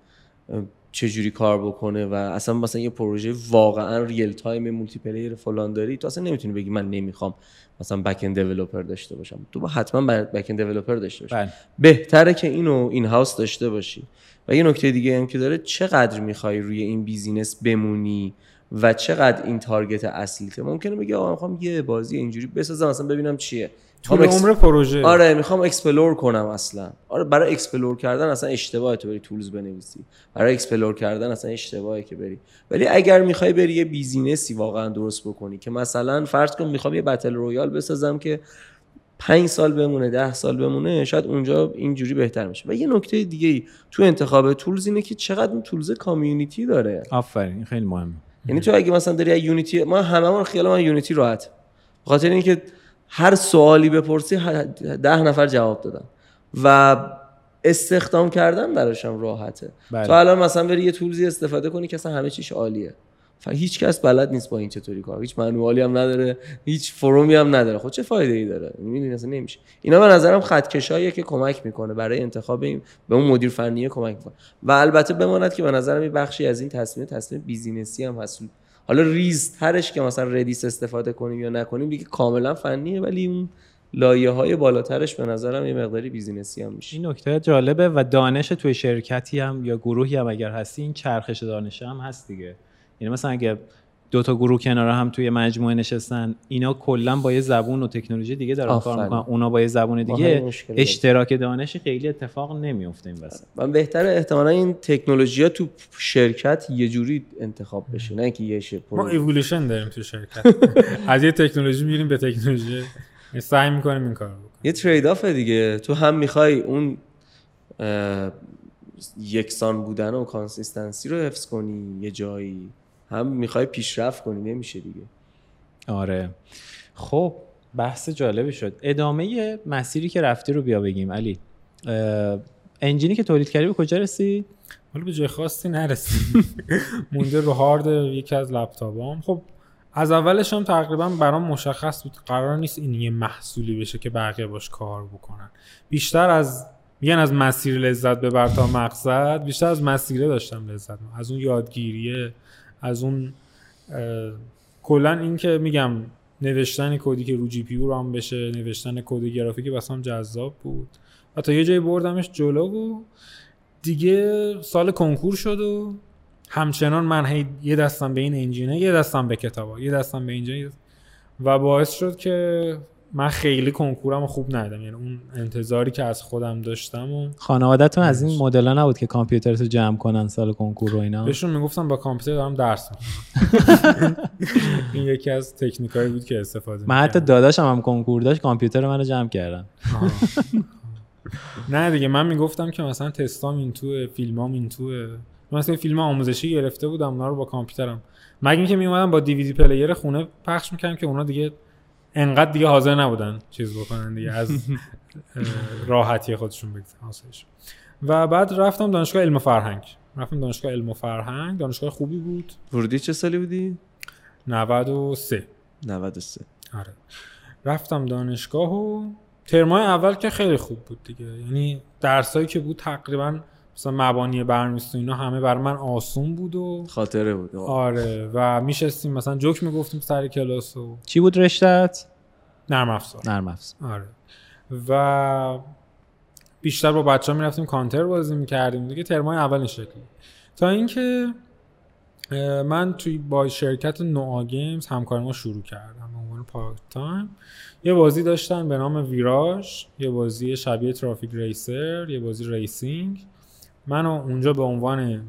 چجوری کار بکنه و اصلا مثلا یه پروژه واقعا real-time multiplayer فلان داری تو اصلا نمی‌تونی بگی من نمی‌خوام مثلا backend developer داشته باشم. تو باید حتما backend developer داشته باشی. بله. بهتره که اینو in-house داشته باشی. و یه نکته دیگه هم که داره چقدر می‌خوای روی این business بمونی و چقدر این target اصلیته ممکنه بگی آقا می‌خوام یه بازی اینجوری بسازم اصلا ببینم چیه. طول می‌خوام عمر پروژه. آره می‌خوام explore کنم اصلا. آره برای explore کردن اصلا اشتباهه تو بری tools بنویسی. برای explore کردن اصلا اشتباهه که بری. ولی اگر می‌خوای بری یه business ی واقعا درست بکنی که مثلا فرض کن می‌خوام یه battle royale بسازم که پنج سال بمونه ده سال بمونه شاید اونجا اینجوری بهتر میشه. و یه نکته دیگه ای تو انتخاب tools اینه که چقدر اون tools community داره. آفرین خیلی مهمه. یعنی تو اگه مثلا داری Unity ما هممون خیال من Unity راحت. خاطر اینکه هر سوالی بپرسی ده نفر جواب دادن. و استخدام کردن براش هم راحته. بله. تو الان مثلا بری یه تولزی استفاده کنی که اصلا همه چیش عالیه. هیچ کس بلد نیست با این چطوری کار. هیچ منوالی هم نداره هیچ فرومی هم نداره. خب چه فایده ای داره؟ می‌دونی اصلا نمیشه. اینا به نظرم خطکشاییه که کمک می‌کنه برای انتخاب این به اون مدیر فنی کمک می‌کنه. و البته بماند که به نظرم یه بخشی از این تصمیم تصمیم بیزینسی هم هست. حالا ریزترش که مثلا Redis استفاده کنیم یا نکنیم دیگه کاملا فنیه ولی اون لایه های بالاترش به نظرم یه مقداری business ی هم میشه. این نکته جالبه و دانش توی شرکتی هم یا گروهی هم اگر هستی این چرخش دانش هم هست دیگه. یعنی مثلا اگه دو تا گروه کنار هم توی مجموعه نشستن. اینا کلا با یه زبون و تکنولوژی دیگه دارن کار. می‌کنن. اونا با یه زبون دیگه. اشتراک دانشی خیلی اتفاق نمیفته این وسط. و بهتره احتمالا این تکنولوژی تو شرکت یه جوری انتخاب بشه نه که یهو شه ما evolution داریم تو شرکت. از یه تکنولوژی میریم به تکنولوژی. سعی می‌کنیم این کار بکنیم. یه trade-off دیگه. تو هم می‌خوای اون یکسان بودن و consistency رو حفظ کنی یه جایی. هم می‌خوای پیشرفت کنی نمیشه دیگه. آره. خب بحث جالبی شد. ادامه مسیری که رفتی رو بیا بگیم علی. انجینی که تولید کردی به کجا رسید حالا به جای خاصی نرسید مونده رو هارد یکی از لپتاپام. خب از اولش هم تقریبا برام مشخص بود قرار نیست این یه محصولی بشه که بقیه باش کار بکنن. بیشتر از میگن از مسیر لذت ببر تا مقصد بیشتر از مسیره داشتم لذت. از اون یادگیریه از اون کلا این که میگم نوشتن کدی که رو جی پی یو رام بشه نوشتن کد گرافیکی واسم جذاب بود. و تا یه جایی بردمش جلو و دیگه سال کنکور شد و همچنان من هی یه دستم به این انجینه یه دستم به کتابا یه دستم به اینجا. و باعث شد که من خیلی کنکورم رو خوب ندم یعنی اون انتظاری که از خودم داشتم و خانوادهتون از این مدل نبود که کامپیوترتو جمع کنن سال کنکور و اینا؟ بهشون می‌گفتم با کامپیوتر دارم درس این یکی از تکنیکایی بود که استفاده من حتی. داداشم هم کنکور داشت کامپیوتر منو جمع کردن. نه دیگه من می‌گفتم که مثلا تستام این توه فیلمام این توه. مثلا فیلم آموزشی گرفته بودم اونا رو با کامپیوترم. مگه اینکه میومدم با دیویدی پلیر خونه پخش می‌کردم که اونا دیگه انقدر دیگه حاضر نبودن چیز بکنن دیگه از راحتی خودشون بگذارن. و بعد رفتم دانشگاه علم و فرهنگ. رفتم دانشگاه علم و فرهنگ دانشگاه خوبی بود. ورودی چه سالی بودی؟ 93 93 آره. رفتم دانشگاه و ترمای اول که خیلی خوب بود دیگه. یعنی درسایی که بود تقریبا مثلا مبانی برنامه‌نویسی و اینا همه بر من آسون بود و خاطره بود. آره. و میشستیم مثلا جوک می‌گفتیم سر کلاس و چی بود رشتت؟ نرم افزار. نرم افزار. آره. و بیشتر با بچه ها می‌رفتیم کانتر بازی می‌کردیم. دیگه ترمای اول این شکلی. تا اینکه من توی با شرکت نوآ Games همکاری ما شروع کردم. به عنوان part time. یه بازی داشتن به نام ویراژ. یه بازی شبیه Traffic Racer. یه بازی racing. من اونجا به عنوان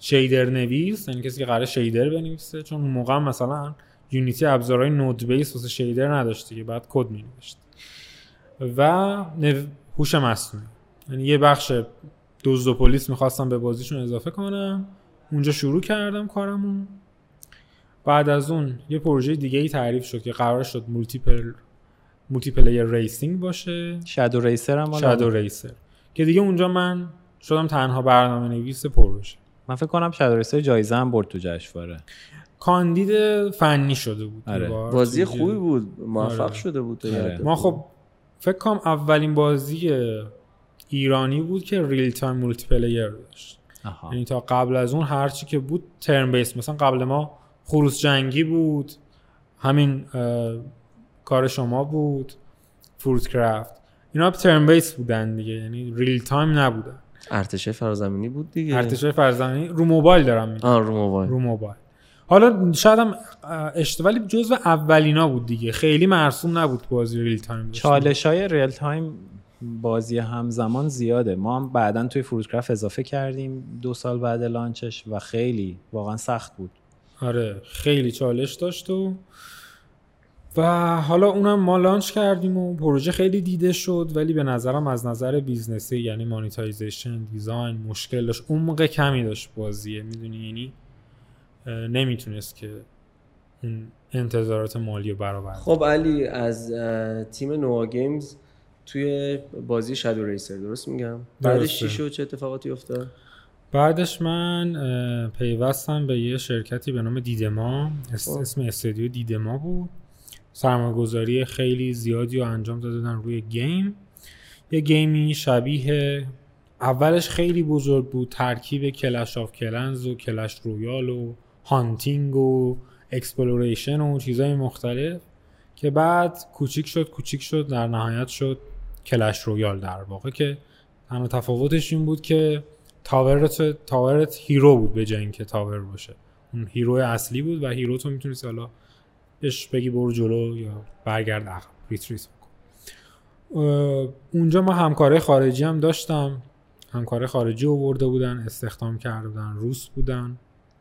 shader نویس یعنی کسی که قرار shader بنویسه چون اون موقع مثلا Unity ابزارهای node base واسه shader نداشت دیگه بعد کد می نوشت و نو- هوش مصنوعی. یعنی یه بخش دزد و پلیس می‌خواستم به بازیشون اضافه کنم. اونجا شروع کردم کارمون. بعد از اون یه پروژه دیگه ای تعریف شد که قرار شد multiple multiplayer racing باشه. شادو ریسر هم شادو ریسر که دیگه اونجا من شدم تنها برنامه نویس پروژه من فکر کنم Shadow Racer جایزه هم برد تو جشنواره. کاندید فنی شده بود آره. بازی خوبی بود. موفق آره. شده بود آره. ما خب فکر کنم اولین بازی ایرانی بود که real-time multiplayer داشت. یعنی تا قبل از اون هرچی که بود turn-based مثلا قبل ما خروس جنگی بود همین کار شما بود Fruit Craft اینا turn-based بودن دیگه یعنی real-time نبودن. ارتش‌های فرازمینی بود دیگه. ارتش‌های فرازمینی رو موبایل دارم میگم. آه رو موبایل. رو موبایل. حالا شاید هم اشتباهی جزو اولینا بود دیگه. خیلی مرسوم نبود بازی ریل تایم چالش های ریل تایم بازی همزمان زیاده. ما هم بعدا توی Fruit Craft اضافه کردیم دو سال بعد launch ش و خیلی واقعا سخت بود. آره خیلی چالش داشت و و حالا اونم ما launch کردیم و پروژه خیلی دیده شد ولی به نظرم از نظر business ی یعنی monetization design مشکل داشت. موقع کمی داشت بازیه می‌دونی؟ یعنی نمی‌تونست که اون انتظارات مالی رو برآورده خب علی از تیم نوآ Games توی بازی Shadow Racer درست میگم؟ بعدش چی شد؟ چه اتفاقاتی افتاد؟ بعدش من پیوستم به یه شرکتی به نام دیدما خب. اسم استودیو دیدما بود. سرمایه‌گذاری خیلی زیادی رو انجام دادن روی game. یه game ی شبیه اولش خیلی بزرگ بود ترکیب Clash of Clans و Clash Royale و hunting و exploration و چیزهای مختلف که بعد کوچیک شد کوچیک شد در نهایت شد Clash Royale در واقع که تنها تفاوتش این بود که tower ت tower ت hero بود به جای اینکه tower باشه. اون hero اصلی بود و hero تو می‌تونستی حالا بهش بگی برو جلو یا برگرد عقب retreat اونجا ما همکارای خارجی هم داشتم. همکارای خارجی آورده بودن استخدام کرده بودن روس بودن.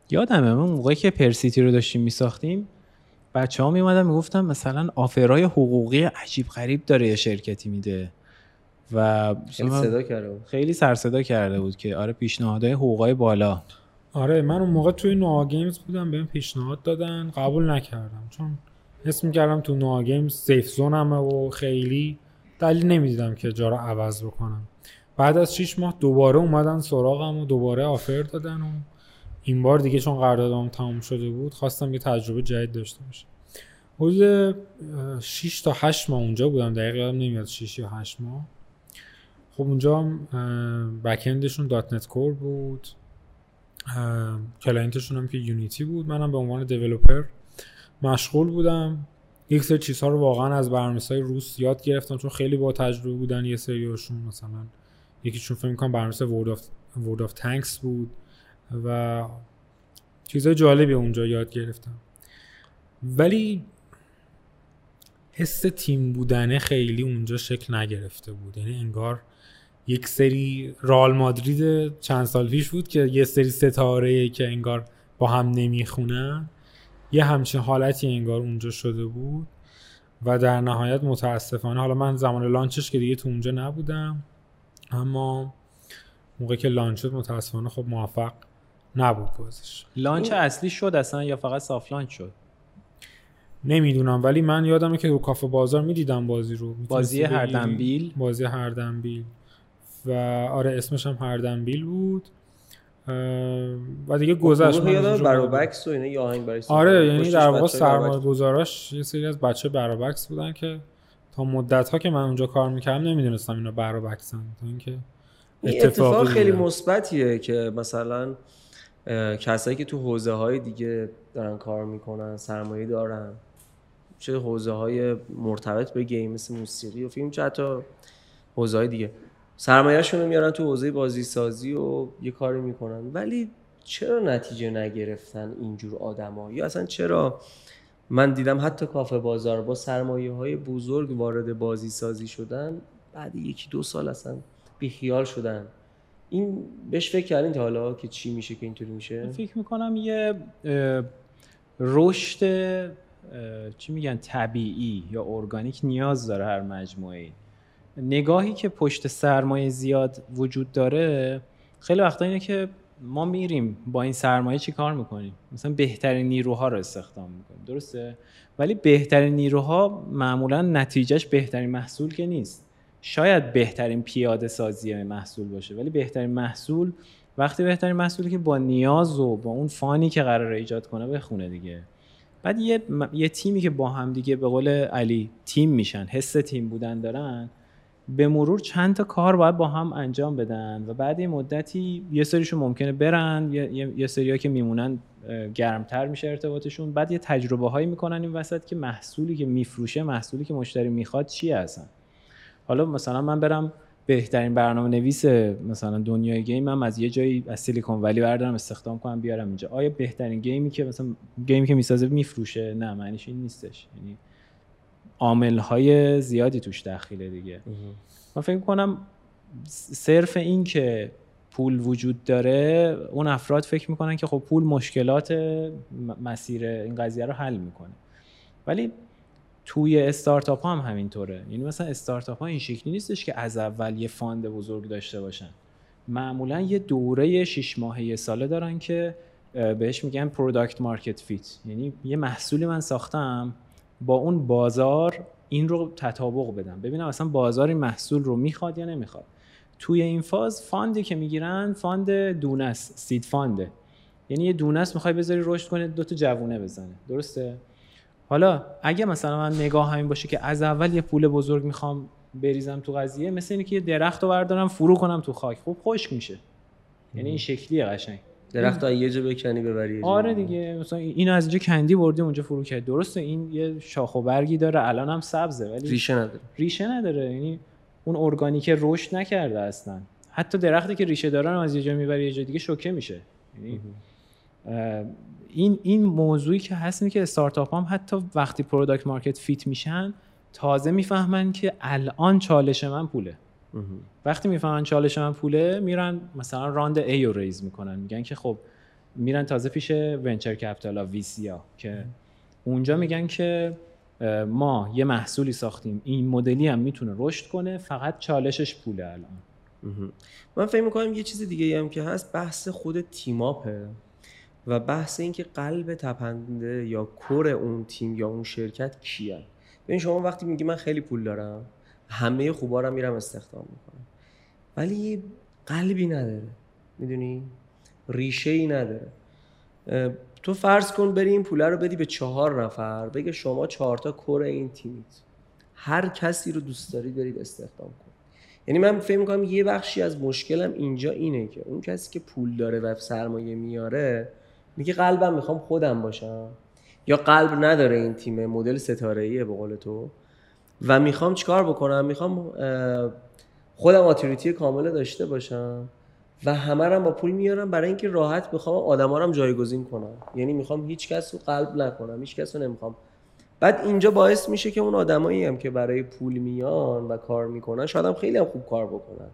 یادمه اون موقعی که پرسیتی رو داشتیم میساختیم بچه ها می اومدن می‌گفتن مثلا offer ای حقوقی عجیب غریب داره یه شرکتی میده. و خیلی صدا کرده بود. خیلی سر صدا کرده بود که آره پیشنهادهای حقوقای بالا. آره من اون موقع توی نوآ Games بودم بهم پیشنهاد دادن. قبول نکردم چون حس می‌کردم تو نوآ Games safe zone مه و خیلی دلیل نمی‌دیدم که جا رو عوض بکنم. بعد از 6 ماه دوباره اومدن سراغم و دوباره offer دادن و این بار دیگه چون قراردادم تموم شده بود خواستم یه تجربه جدید داشته باشم. حدود 6 تا 8 ماه اونجا بودم دقیقا یادم نمیاد 6 یا 8 ماه. خب اونجا backend شون .NET Core بود. client شون هم که Unity بود. منم به عنوان developer مشغول بودم. یک سری چیزها رو واقعا از برنامه‌های روس یاد گرفتم چون خیلی با تجربه بودن یه سریاشون مثلا یکیشون فکر می‌کنم برنامه ورد ورد آف تانکس بود و چیزای جالبی اونجا یاد گرفتم. ولی حس تیم بودنه خیلی اونجا شکل نگرفته بود. یعنی انگار یک سری رال مادرید چند سال پیش بود که یه سری ستاره که انگار با هم نمی‌خونن یه همچین حالتی انگار اونجا شده بود و در نهایت متاسفانه حالا من زمان launch ش که دیگه تو اونجا نبودم اما موقع که launch شد متاسفانه خب موفق نبود بازیش launch اصلی شد اصلا یا فقط soft launch شد؟ نمی‌دونم ولی من یادمه که رو کافه بازار می‌دیدم بازی رو. بازی هر دنبیل بازی هر دنبیل و آره اسمش هم هردنبیل بود. و دیگه گذشت من بروبکس و اینا یه آهنگ برای آره یعنی در واقع سرمایه گذاراش یه سری از بچه بروبکس بودن که تا مدت ها که من اونجا کار می‌کردم نمی‌دونستم اینا بروبکسن تا اینکه اتفاق خیلی مثبتیه که مثلا کسایی که تو حوزه های دیگه دارن کار می‌کنن سرمایه دارن چه حوزه های مرتبط به گیم مثل موسیقی و فیلم چه حتی حوزه های دیگه. سرمایهشون رو میارن تو حوزه بازی سازی و یه کاری می‌کنن. ولی چرا نتیجه نگرفتن اینجور آدما یا اصلا چرا؟ من دیدم حتی کافه بازار با سرمایه های بزرگ وارد بازی سازی شدن بعد یکی دو سال اصلا بیخیال شدن. این بهش فکر کردین تا حالا که چی میشه که اینطوری میشه؟ فکر می‌کنم یه رشد چی میگن طبیعی یا ارگانیک نیاز داره هر مجموعه نگاهی که پشت سرمایه زیاد وجود داره خیلی وقتا اینه که ما میریم با این سرمایه چی کار می‌کنیم؟ مثلا بهترین نیروها رو استخدام می‌کنیم درسته؟ ولی بهترین نیروها معمولا نتیجهش بهترین محصول که نیست. شاید بهترین پیاده سازی محصول باشه ولی بهترین محصول وقتی بهترین محصولی که با نیاز و با اون فانی که قرار ایجاد کنه بخونه دیگه. بعد یه, یه تیمی که با هم دیگه به قول علی تیم میشن حس تیم بودن دارن به مرور چند تا کار باید با هم انجام بدن و بعد این مدتی یه سریشون ممکنه برن یه, یه سری که میمونن گرمتر میشه ارتباطشون. بعد یه تجربه هایی می‌کنن این وسط که محصولی که میفروشه محصولی که مشتری می‌خواد چی هستن حالا مثلا من برم بهترین برنامه نویس مثلا دنیای گیم هم از یه جایی از سیلیکون ولی بردارم استخدام کنم بیارم اینجا. آیا بهترین گیمی که مثلا game ی که می‌سازه میفروشه؟ نه معنیش این نیستش. یعنی عامل های زیادی توش دخیله دیگه. من فکر کنم صرف این که پول وجود داره اون افراد فکر می‌کنن که خب پول مشکلات مسیر این قضیه رو حل می‌کنه. ولی توی استارتاپ ها هم همینطوره. یعنی مثلا استارتاپ ها این شکلی نیستش که از اول یه fund بزرگ داشته باشن. معمولا یه دوره شش ماهه یه ساله دارن که بهش میگن product market fit یعنی یه محصولی من ساختم با اون بازار این رو تطابق بدم. ببینم اصلا بازار این محصول رو می‌خواد یا نمی‌خواد. توی این فاز fund ی که می‌گیرن fund دونه‌ست seed fund ه یعنی یه دونه‌ست می‌خوای بذاری رشد کنه دو تا جوونه بزنه. درسته؟ حالا اگه مثلا من نگاه همین باشه که از اول یه پول بزرگ می‌خوام بریزم تو قضیه مثل اینه که یه درخت رو بردارم فرو کنم تو خاک. خوب خشک میشه. یعنی این شکلیه قشنگ. درخت یه جا بکنی ببری آره دیگه مثلا اینو از اینجا کندی بردی اونجا فرو کرد. درسته این یه شاخ و برگی داره الان هم سبزه ولی ریشه نداره. ریشه نداره. یعنی اون ارگانیک رشد نکرده اصلا. حتی درختی که ریشه دارن از یه جا می‌بری یه جا دیگه شوکه میشه. یعنی این این موضوعی که هست اینه که استارتاپ هم حتی وقتی product market fit میشن تازه می‌فهمن که الان چالش من پوله. وقتی می‌فهمن چالش من پوله میرن مثلا round A رو raise می‌کنن. میگن که خب میرن تازه پیش venture capital VC ها که اونجا میگن که ما یه محصولی ساختیم. این مدلی هم می‌تونه رشد کنه فقط چالشش پوله الان. من فکر می‌کنم یه چیز دیگه هم که هست بحث خود team up ه و بحث این که قلب تپنده یا core اون تیم یا اون شرکت کیه. ببین شما وقتی میگی من خیلی پول دارم همه خوبا رو میرم استخدام می‌کنم. ولی قلبی نداره. می‌دونی؟ ریشه ای نداره تو فرض کن بری این پوله رو بدی به چهار نفر بگه شما چهار تا کور این تیمیت هر کسی رو دوست داری برید استخدام کن. یعنی من فکر می‌کنم یه بخشی از مشکلم اینجا اینه که اون کسی که پول داره و سرمایه میاره میگه قلبم می‌خوام خودم باشم. یا قلب نداره این تیم مدل ستاره ایه به قول تو. و می‌خوام چیکار بکنم؟ می‌خوام خودم authority کامله داشته باشم و همه با پول میارم برای اینکه راحت بخوام آدما رو جایگزین کنم. یعنی می‌خوام هیچ کس رو قلب نکنم هیچ کس رو نمی‌خوام. بعد اینجا باعث میشه که اون آدمایی هم که برای پول میان و کار می‌کنن شاید هم خیلی هم خوب کار بکنن.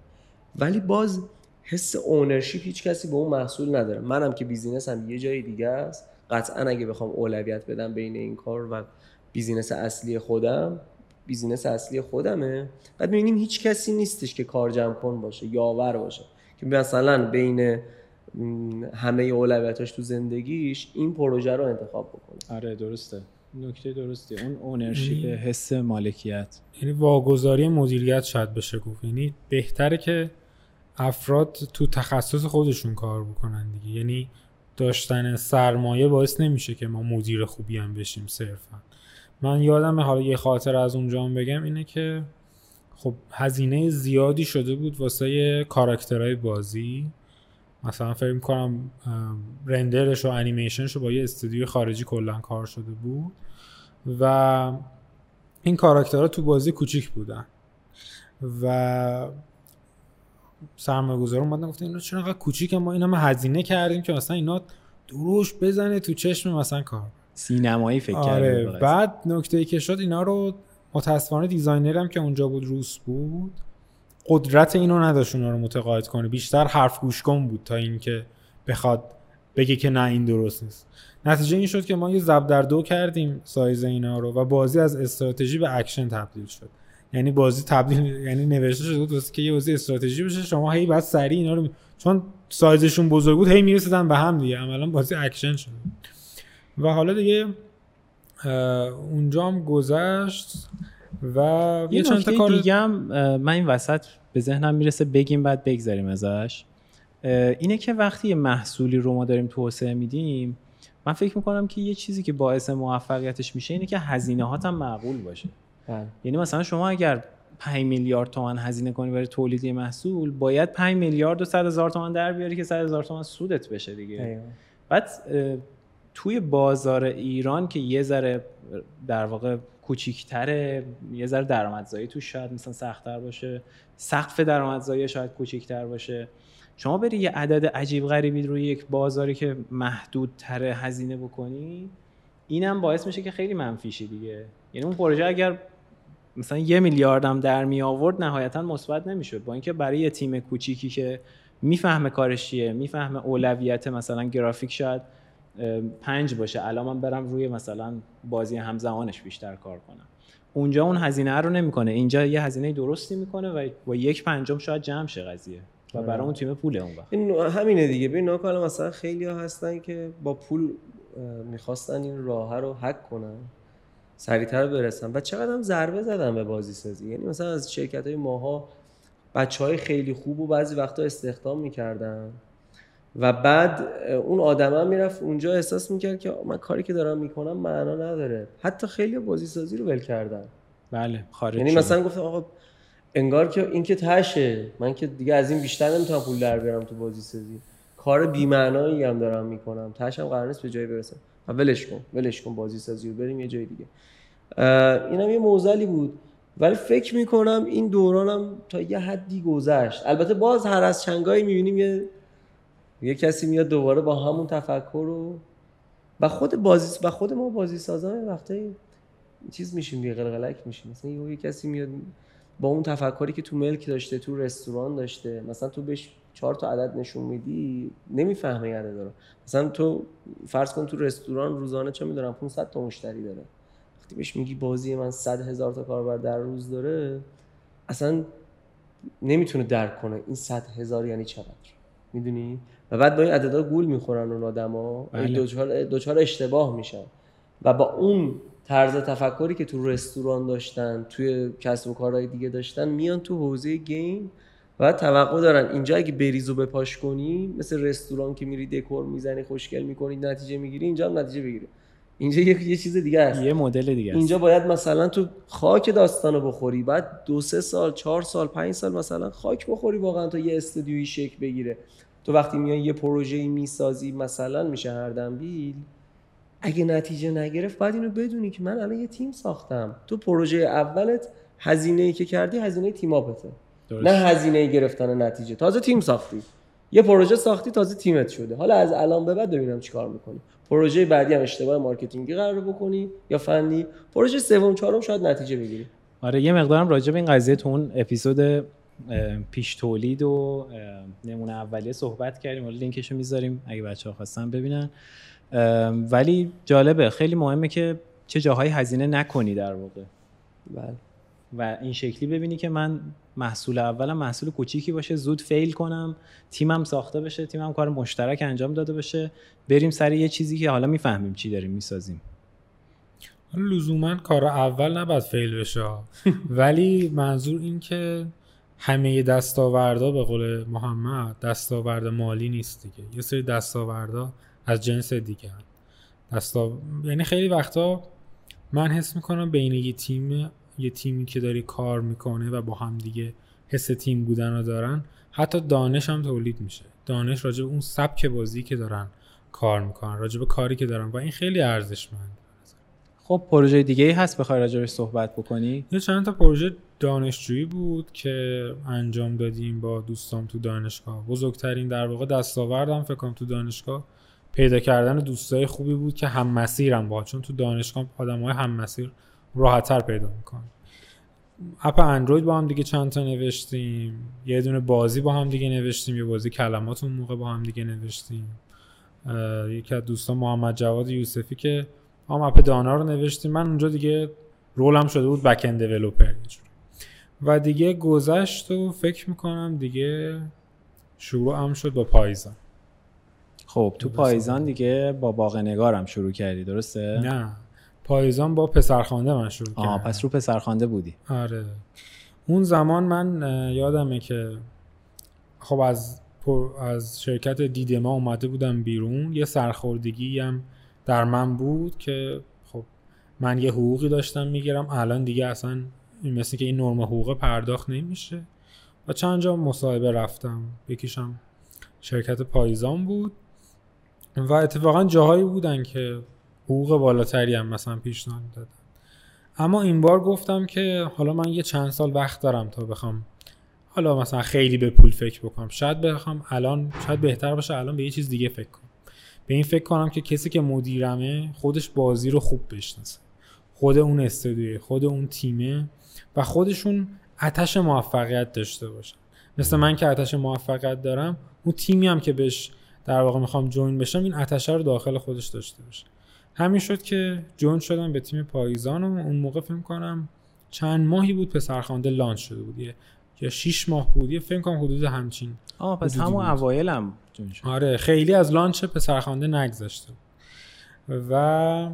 ولی باز حس ownership هیچ کسی به اون محصول نداره. منم که business هم یه جای دیگه است. قطعا اگه بخوام اولویت بدم بین این کار و business اصلی خودم business اصلی خودمه. بعد می‌بینیم هیچ کسی نیستش که کار جمع کن باشه یاور باشه. که مثلا بین همه اولویتاش تو زندگیش این پروژه رو انتخاب بکنه. آره درسته. نکته درستی. اون ownership حس مالکیت. یعنی واگذاری مدیریت شاید بشه گفت. یعنی بهتره که افراد تو تخصص خودشون کار بکنن دیگه. یعنی داشتن سرمایه باعث نمیشه که ما مدیر خوبی هم بشیم صرفا. من یادم حالا یه خاطر از اونجا هم بگم اینه که خب هزینه زیادی شده بود واسه کاراکترهای بازی. مثلا فکر می‌کنم رندرش و انیمیشنش رو با یه استودیو خارجی کلا کار شده بود و این کاراکترها تو بازی کوچیک بودن و سرمایه گذار اومدن گفتن اینا چرا انقدر کوچیک ما اینا ما هزینه کردیم که مثلا اینا دروش بزنه تو چشم مثلا کار سینمایی فکر آره بعد نکته ای که شد اینا رو متاسفانه دیزاینرم که اونجا بود روس بود قدرت اینو نداشت اونا رو متقاعد کنه. بیشتر حرف گوش کن بود تا اینکه بخواد بگه که نه این درست نیست. نتیجه این شد که ما یه زب در دو کردیم سایز اینا رو و بازی از استراتژی به اکشن تبدیل شد. یعنی بازی تبدیل یعنی نوشته شده بود واسه که یه بازی استراتژی بشه شما هی بعد سریع اینا رو چون سایزشون بزرگ بود هی می‌رسیدن به هم دیگه. عملا بازی اکشن شد. و حالا دیگه اونجا هم گذشت و یه چند تا کار دیگه هم من این وسط به ذهنم می‌رسه بگیم بعد بگذاریم ازش. اینه که وقتی یه محصولی رو ما داریم توسعه میدیم من فکر می‌کنم که یه چیزی که باعث موفقیتش میشه اینه که هزینه هم معقول باشه. بله. یعنی مثلا شما اگر 5 میلیارد تومن هزینه کنی برای تولید محصول باید 5 میلیارد و 100 هزار تومن در بیاری که 100 هزار تومن سودت بشه دیگه. بعد توی بازار ایران که یه ذره در واقع کوچیکتره یه ذره درآمدزایی تو شاید مثلا سختتر باشه. سقف درآمدزایی شاید کوچیکتر باشه. شما بری یه عدد عجیب غریبی روی یک بازاری که محدود تره هزینه بکنی اینم باعث میشه که خیلی منفیشی دیگه. یعنی اون پروژه اگر مثلا یه میلیاردم در می آورد نهایتا مثبت نمی‌شد. با اینکه برای یه تیم کوچیکی که می‌فهمه کارش چیه می‌فهمه اولویت مثلا گرافیک شاید پنج باشه. الان من برم روی مثلا بازی همزمانش بیشتر کار کنم. اونجا اون هزینه رو نمی‌کنه. اینجا یه هزینه درستی می‌کنه و با یک پنجم شاید جمع شه قضیه. و برای اون تیم پوله اون وقت. این همینه دیگه. ببین حالا مثلا خیلی ها هستن که با پول می‌خواستن این راه رو حک کنن. سریعتر برسن. و چقدر هم ضربه زدن به بازی سازی. یعنی مثلا از شرکت های ماها بچه های خیلی خوب و بعضی وقتا استخدام می‌کردن. و بعد اون آدم هم می‌رفت اونجا احساس می‌کرد که من کاری که دارم می‌کنم معنا نداره. حتی خیلی بازی سازی رو ول کردن. بله خارج یعنی مثلا گفتم آقا انگار که این که تشه. من که دیگه از این بیشتر نمی‌تونم پول در بیارم تو بازی سازی کار بی‌معنایی هم دارم می‌کنم. تاشم قرار نیست به جایی برسم. ولش کن ولش کن بازی سازی رو بریم یه جای دیگه. اینم یه موزلی بود. ولی فکر می‌کنم این دورانم تا یه حدی گذشت. البته باز هر از چنگایی می‌بینیم یه یه کسی میاد دوباره با همون تفکر رو و خود بازی و خود ما بازی سازان وقتی چیز میشیم دیگه قلقلک میشیم. مثلا یه کسی میاد با اون تفکری که تو ملک داشته تو رستوران داشته مثلا تو بهش چهار تا عدد نشون میدی نمی‌فهمه عدد رو. مثلا تو فرض کن تو رستوران روزانه چه می‌دونم 500 تا مشتری داره. وقتی بهش میگی بازی من 100 هزار تا کاربر در روز داره اصلا نمی‌تونه درک کنه این 100 هزار یعنی چقدر. می‌دونی؟ و بعد با این عددا گول می‌خورن اون آدما. بله. دوچار دوچار اشتباه میشن. و با اون طرز تفکری که تو رستوران داشتن توی کسب و کارهای دیگه داشتن میان تو حوزه گیم و توقع دارن. اینجا اگه بریز و بپاش کنی مثل رستوران که میری دکور می‌زنی خوشگل می‌کنی نتیجه می‌گیری اینجا هم نتیجه بگیری. اینجا یه, یه چیز دیگه است. یه مدل دیگه اینجا باید مثلا تو خاک داستانو بخوری بعد دو سه سال چهار سال پنج سال مثلا خاک بخوری واقعا تا یه استودیوی شکل بگیره. تو وقتی میای یه پروژه می‌سازی مثلا میشه هر دنبیل اگه نتیجه نگرفت باید اینو بدونی که من الان یه تیم ساختم. تو پروژه اولت هزینه ای که کردی هزینه team up ته. نه هزینه گرفتن نتیجه. تازه تیم ساختی. یه پروژه ساختی تازه تیمت شده. حالا از الان به بعد ببینم چیکار می‌کنی. پروژه بعدی هم اشتباه marketing ی قرار بکنی یا فنی. پروژه سوم چهارم شاید نتیجه بگیری. آره یه مقدارم راجع به این قضیه تو اون اپیزود پیش تولید و نمونه اولیه صحبت کردیم. ولی لینکشو می‌ذاریم اگه بچه ها خواستن ببینن. ولی جالبه خیلی مهمه که چه جاهایی هزینه نکنی در واقع. بله. و این شکلی ببینی که من محصول اولم محصول کوچیکی باشه زود فیل کنم تیمم ساخته بشه تیمم کار مشترک انجام داده باشه بریم سر یه چیزی که حالا می‌فهمیم چی داریم می‌سازیم. لزوما کار اول نباید فیل بشه ولی منظور این که همه دستاوردا به قول محمد دستاورد مالی نیست دیگه. یه سری دستاوردا از جنس دیگه دستا... یعنی خیلی وقتا من حس می‌کنم بین یه تیم یه تیمی که داری کار می‌کنه و با هم دیگه حس تیم بودن رو دارن حتی دانش هم تولید میشه. دانش راجع به اون سبک بازی که دارن کار می‌کنن راجع به کاری که دارن و این خیلی ارزشمند. خب پروژه دیگه ای هست بخوای راجع صحبت بکنی؟ یه چند تا پروژه دانشجویی بود که انجام دادیم با دوستام تو دانشگاه. بزرگترین در واقع دستاوردم فکر کنم تو دانشگاه. پیدا کردن دوستای خوبی بود که هم مسیرم با چون تو دانشگاه آدمای هم مسیر راحتتر پیدا می‌کنن. اپ اندروید با هم دیگه چند تا نوشتیم. یه دونه بازی با هم دیگه نوشتیم یه بازی کلمات اون موقع با هم دیگه نوشتیم. یکی از دوستان محمد جواد یوسفی که هم اپ دانا رو نوشتیم. من اونجا دیگه رولم شده بود بک اند دیولپر و دیگه گذشت و فکر می‌کنم دیگه شروع هم شد با پایزان خب تو پایزان دیگه با باغ نگارم شروع کردی درسته؟ نه. پایزان با پسرخوانده من شروع کردم. آه پس رو پسرخوانده بودی. آره. اون زمان من یادمه که خب از از شرکت دیدما اومده بودم بیرون. یه سرخوردگی هم در من بود که خب من یه حقوقی داشتم می‌گیرم. الان دیگه اصلا مثل که این نرم حقوق پرداخت نمیشه. و چند جا مصاحبه رفتم. یکیشم شرکت پایزان بود. و اتفاقا جاهایی بودن که حقوق بالاتری هم مثلا پیشنهاد دادن اما این بار گفتم که حالا من یه چند سال وقت دارم تا بخوام حالا مثلا خیلی به پول فکر بکنم. شاید بخوام الان شاید بهتر باشه الان به یه چیز دیگه فکر کنم. به این فکر کنم که کسی که مدیرمه خودش بازی رو خوب بشناسه. خود اون استودیوی خود اون تیمه. و خودشون آتش موفقیت داشته باشن. مثل من که آتش موفقیت دارم اون تیمی هم که بهش در واقع می‌خوام join بشم این آتش رو داخل خودش داشته باشه. همین شد که join شدم به تیم پاییزان و اون موقع فکر کنم چند ماهی بود پسرخوانده launch شده بود. یا 6 ماه بود. یه فکر کنم حدود همچین آه پس همون اوایلم آره خیلی از launch پسرخوانده نگذشته و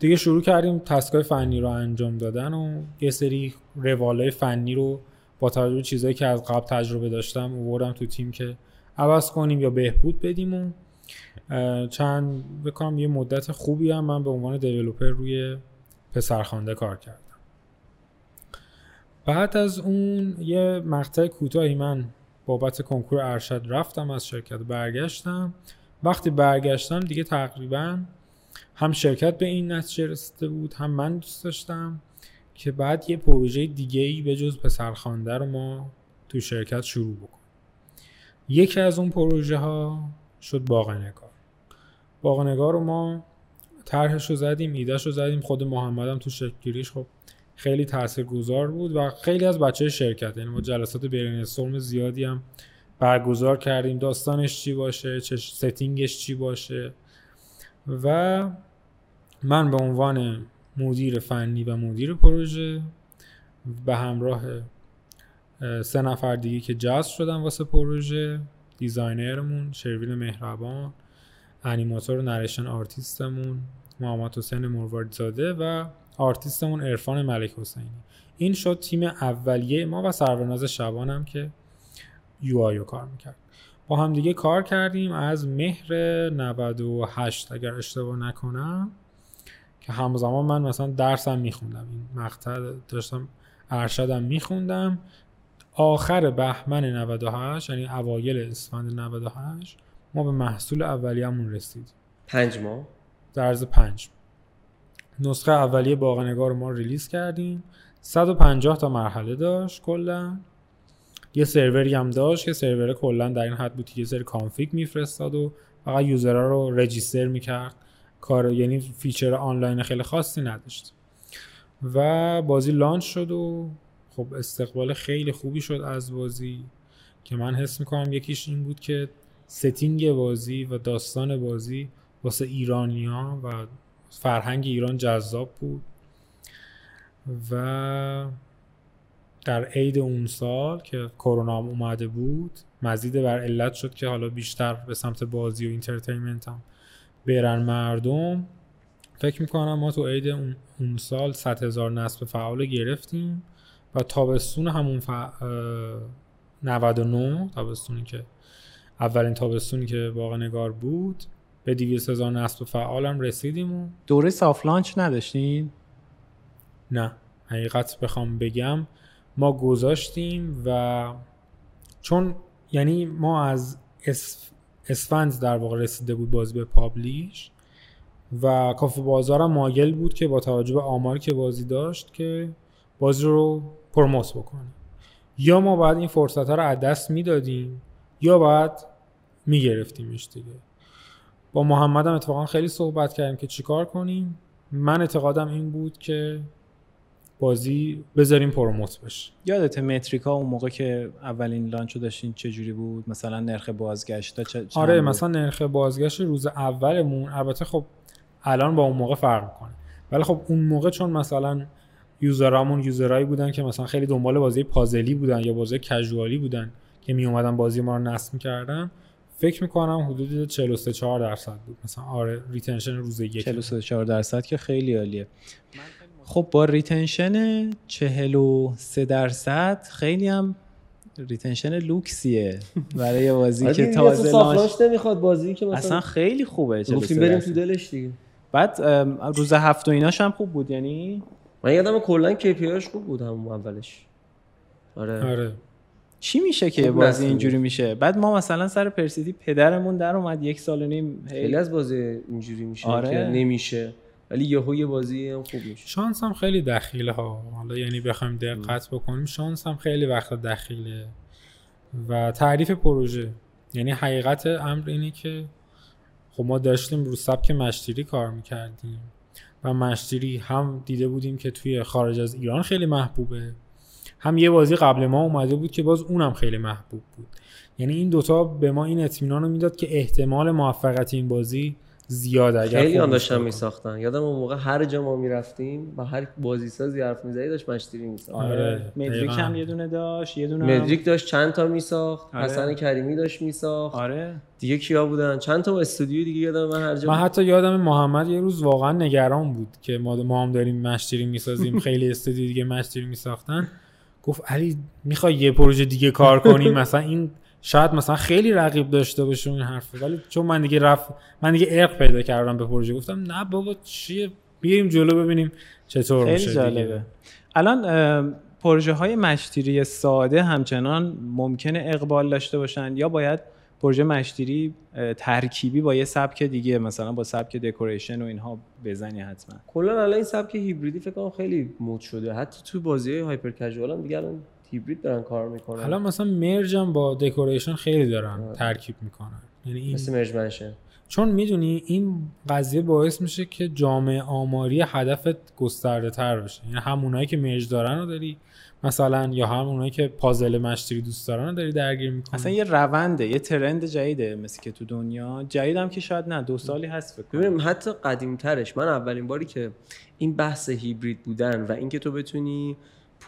دیگه شروع کردیم تسکای فنی رو انجام دادن و یه سری روالای فنی رو با توجه به چیزایی که از قبل تجربه داشتم آوردم تو تیم که عوض کنیم یا بهبود بدیم و چند بکنم یه مدت خوبی هم من به عنوان دیولوپر روی پسرخوانده کار کردم. بعد از اون یه مقطع کوتاهی من بابت کنکور ارشد رفتم از شرکت برگشتم. وقتی برگشتم دیگه تقریبا هم شرکت به این نتیجه رسیده بود هم من دوست داشتم که بعد یه پروژه دیگه ای به جز پسرخوانده رو ما تو شرکت شروع بکنیم. یکی از اون پروژه ها شد باغنگار. باغنگار رو ما طرحش رو زدیم ایدهش رو زدیم خود محمدم تو شکلگیریش خب خیلی تاثیرگذار بود و خیلی از بچه شرکت یعنی ما جلسات برین زیادی هم برگزار کردیم داستانش چی باشه چه setting ش چی باشه. و من به عنوان مدیر فنی و مدیر پروژه به همراه سه نفر دیگه که جذب شدن واسه پروژه designer مون شروین مهربان انیماتور و narration artist مون محمد حسین مرواردزاده و آرتیستمون عرفان ملک حسینی. این شد تیم اولیه ما و سرورناز شبانم که یو آیو کار می‌کرد. با هم دیگه کار کردیم از مهر 98 اگر اشتباه نکنم که همزمان من مثلا درسم میخوندم. این مقطع داشتم ارشدم میخوندم. آخر بهمن 98 یعنی اوایل اسفند 98 ما به محصول اولیه‌مون رسیدیم پنج ماه؟ در عرض پنج. نسخه اولیه باغ نگار ما release کردیم. 150 تا مرحله داشت کلا. یه سروری هم داشت که سرور کلا در این حد بود که یه config میفرستاد و فقط user ها رو register می‌کرد. کار یعنی feature آنلاین خیلی خاصی نداشت. و بازی launch شد و خب استقبال خیلی خوبی شد از بازی که من حس می‌کنم یکیش این بود که setting بازی و داستان بازی واسه ایرانیا و فرهنگ ایران جذاب بود. و در عید اون سال که کرونا هم اومده بود مزید بر علت شد که حالا بیشتر به سمت بازی و entertainment هم برن مردم فکر می‌کنم ما تو عید اون سال 100 هزار نصب فعال گرفتیم و تابستون همون ف... 99 تابستونی که اولین تابستونی که واقع نگار بود به 200 هزار نصب فعال هم رسیدیم و دوره ساف لانچ نداشتین؟ نه حقیقت بخوام بگم ما گذاشتیم و چون یعنی ما از اسفند در واقع رسیده بود بازی به پابلیش و کافه بازارم مایل بود که با توجه به آماری که بازی داشت که بازی رو پروموت بکنه. یا ما باید این فرصت ها رو از دست می‌دادیم یا باید میگرفتیمش دیگه. با محمدم اتفاقا خیلی صحبت کردیم که چیکار کنیم. من اعتقادم این بود که بازی بذاریم پروموت بشه. یادت متریکا اون موقع که اولین لانچو داشتین چه جوری بود؟ مثلا نرخ بازگشت چه آره بود؟ مثلا نرخ بازگشت روز اولمون البته خب الان با اون موقع فرق می‌کنه. ولی خب اون موقع چون مثلا user امون user ایی بودن که مثلا خیلی دنبال بازی پازلی بودن یا بازی casual ی بودن که می اومدن بازی ما رو نصب می‌کردن فکر می‌کنم حدود 43 4 درصد بود. مثلا آره retention روز یک. 43 4 درصد که خیلی عالیه. خب با retention 43 درصد خیلی هم retention لوکسیه برای بازی که تازه launch نمی‌خواد بازی که مثلا اصلا خیلی خوبه گفتیم بریم تو دلش دیگه. بعد روز هفت و ایناش هم خوب بود یعنی؟ من یادم کلا KPIش خوب بود همون اولش. آره. آره. چی میشه که بازی اینجوری میشه؟ بعد ما مثلا سر پرسیدی پدرمون در اومد یک سال و نیم خیلی از بازی اینجوری میشه آره. که نمیشه. ولی یهو یه بازی هم خوب میشه. شانس هم خیلی دخیله ها. حالا یعنی بخوایم دقت بکنیم شانس هم خیلی وقت دخیله. و تعریف پروژه. یعنی حقیقت امر اینه که خب ما داشتیم رو سبک مشتری کار می‌کردیم و مشتری هم دیده بودیم که توی خارج از ایران خیلی محبوبه. هم یه بازی قبل ما اومده بود که باز اونم خیلی محبوب بود. یعنی این دوتا به ما این اطمینان رو می‌داد که احتمال موفقیت این بازی زیاده اگر خیلی هم داشتن. میساختن. یادم اون موقع هر جا ما می‌رفتیم با هر بازی سازی حرف می‌زدی داشت مشتری میساخت. آره، آره. مدریک. هم یه دونه داشت یه دونه مدریک داشت چند تا میساخت آره. حسن کریمی داشت میساخت. آره. دیگه کیا بودن؟ چند تا استودیو دیگه یادم من هر جا من حتی یادم محمد یه روز واقعا نگران بود که ما ما هم داریم مشتری می‌سازیم خیلی استودیو دیگه مشتری میساختن. گفت علی می‌خوای یه پروژه دیگه کار کنیم؟ مثلا این شاید مثلا خیلی رقیب داشته باشه این حرفه ولی چون من دیگه رفت من دیگه ارق پیدا کردم به پروژه گفتم نه بابا چیه؟ بیایم جلو ببینیم چطور خیلی میشه جالبه. دیگه. الان پروژه های مشتری ساده همچنان ممکنه اقبال داشته باشن یا باید پروژه مشتری ترکیبی با یه سبک دیگه مثلا با سبک دکوریشن و اینها بزنی حتما. کلا الان این سبک هیبریدی فکر کنم خیلی مود شده. حتی تو بازی هایپر کژوال هم دیگه الان هیبرید دارن کار می‌کنن. حالا مثلا مرج هم با دکوریشن خیلی دارن آره. ترکیب می‌کنن. یعنی این مثل مرج منشن چون می‌دونی این قضیه باعث میشه که جامعه آماری هدفت گسترده تر بشه. یعنی همونایی که مرج دارن رو داری مثلا یا همونایی که پازل match three دوست دارن رو داری درگیر می‌کنی. اصلا یه رونده یه trend جدیده مثل که تو دنیا. جدیدم که شاید نه دو سالی هست فکر کنم. ببینیم حتی قدیمترش. من اولین باری که این بحث هیبرید بودن و اینکه تو بتونی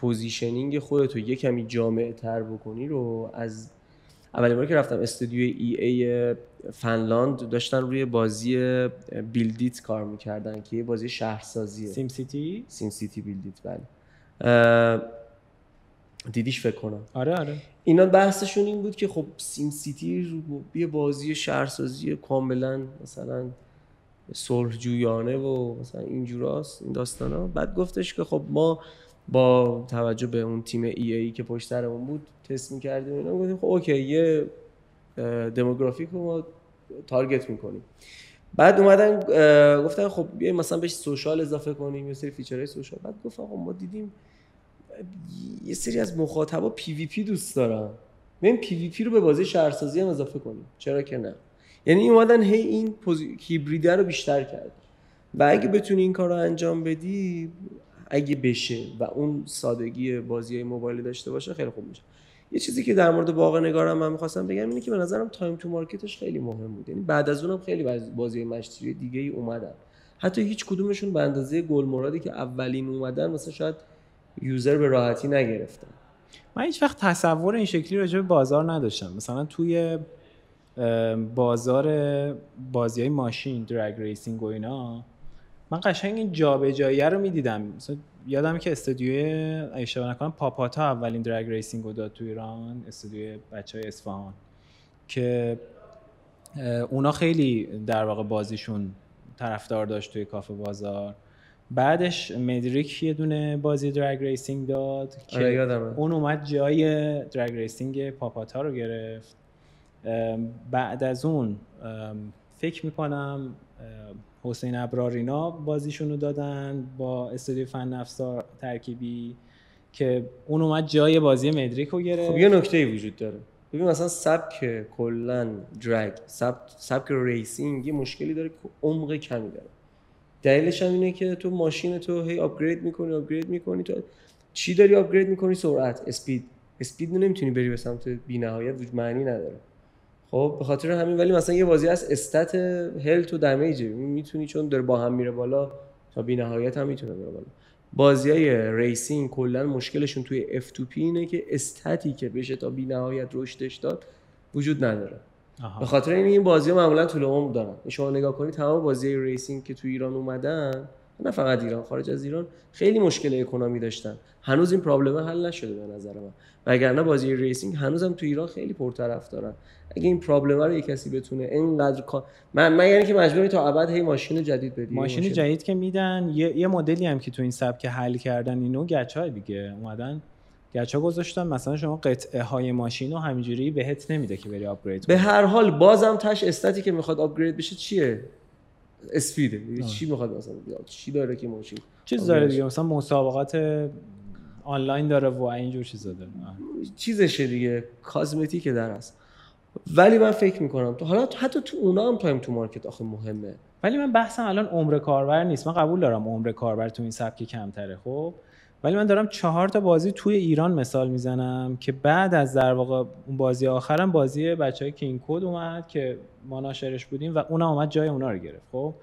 positioning خودتو یه کمی جامعه تر بکنی رو از اولین باری که رفتم استودیو EA فنلاند داشتن روی بازی BuildIt کار می‌کردن که یه بازی شهرسازیه. SimCity؟ SimCity BuildIt بله. دیدیش فکر کنم. آره آره. اینا بحثشون این بود که خب SimCity رو یه بازی شهرسازی کاملا مثلا صلحجویانه و مثلا اینجوراست این داستانا. بعد گفتش که خب ما با توجه به اون تیم EA که پشت سرمون بود تست می‌کردیم اینا. گفتیم خب okay یه demographic رو ما target می‌کنیم. بعد اومدن گفتن خب بیایم مثلا بهش social اضافه کنیم یه سری feature های social. بعد گفت آقا ما دیدیم یه سری از مخاطبا PvP دوست دارن. بیایم PvP رو به بازی شهرسازی هم اضافه کنیم. چرا که نه؟ یعنی اومدن هی این posi... hybrid ه رو بیشتر کرد و اگه بتونی این کار رو انجام بدی اگه بشه و اون سادگی بازی های موبایلی داشته باشه خیلی خوب میشه. یه چیزی که در مورد باغ نگارم من می‌خواستم بگم اینه که به نظرم time to market ش خیلی مهم بود. یعنی بعد از اونم خیلی بازی match three دیگه ای اومدن. حتی هیچ کدومشون به اندازه گل مرادی که اولین اومدن مثلا شاید user به راحتی نگرفتن. من هیچ وقت تصور این شکلی راجع به بازار نداشتم. مثلا توی بازار بازی های ماشین drag racing و اینا من قشنگ این جابجاییه رو می‌دیدم. مثلا یادم که استودیوی اشتباه نکنم پاپاتا اولین drag racing رو داد تو ایران استودیوی بچه های اصفهان که اونا خیلی در واقع بازیشون طرفدار داشت توی کافه بازار. بعدش مدریک یه دونه بازی drag racing داد که آره اون اومد جای drag racing پاپاتا رو گرفت. بعد از اون فکر می‌کنم حسین ابرارینا بازیشون رو دادن با استودیو فن افزار ترکیبی که اون اومد جای بازی مدریک رو گرفت. خب یه نکته وجود داره. ببین مثلا سبک کلا drag سبک سبک racing یه مشکلی داره که عمق کمی داره. دلیلش هم اینه که تو ماشین تو هی upgrade می‌کنی upgrade می‌کنی. تو چی داری upgrade می‌کنی؟ سرعت speed speed نمی‌تونی بری به سمت بی‌نهایت معنی نداره. خب به خاطر همین ولی مثلا یه بازی هست stat health و damage می‌تونی چون داره با هم میره بالا تا بی‌نهایت هم می‌تونه بره بالا. بازی های racing کلا مشکلشون توی F2P اینه که stat ی که بشه تا بی‌نهایت رشدش داد وجود نداره. به خاطر این این بازی ها معمولا طول عمر دارن. شما نگاه کنید تمام بازی racing که تو ایران اومدن نه فقط ایران خارج از ایران خیلی مشکل economy داشتن. هنوز این problem حل نشده به نظر من. وگرنه بازی racing هنوزم تو ایران خیلی پرطرف دارن اگه این problem رو یه کسی بتونه اینقدر من من یعنی که مجبوری تا ابد هی ماشین جدید بدی ماشین, ماشین. جدید که میدن. یه, یه مدلی هم که تو این سبک حل کردن اینو gacha دیگه اومدن. gacha گذاشتن. مثلا شما قطعه های ماشین رو همینجوری بهت نمیده که بری upgrade به هر حال بازم تهش stat ی که می‌خواد upgrade بشه چیه؟ speed ه. چی می‌خواد مثلا چی داره که ماشین؟ چیز داره دیگه مثلا مسابقات آنلاین داره و اینجور چیزا داره. چیزشه دیگه cosmetic در هست ولی من فکر می‌کنم تو حالا حتی تو اونا هم time to market آخه مهمه. ولی من بحثم الان عمر کاربر نیست. من قبول دارم عمر کاربر تو این سبک کمتره خب؟ ولی من دارم چهار تا بازی توی ایران مثال می‌زنم که بعد از در واقع اون بازی آخرم بازی بچه های کینگ کود اومد که ما ناشرش بودیم و اونم اومد جای اونا رو گرفت. خب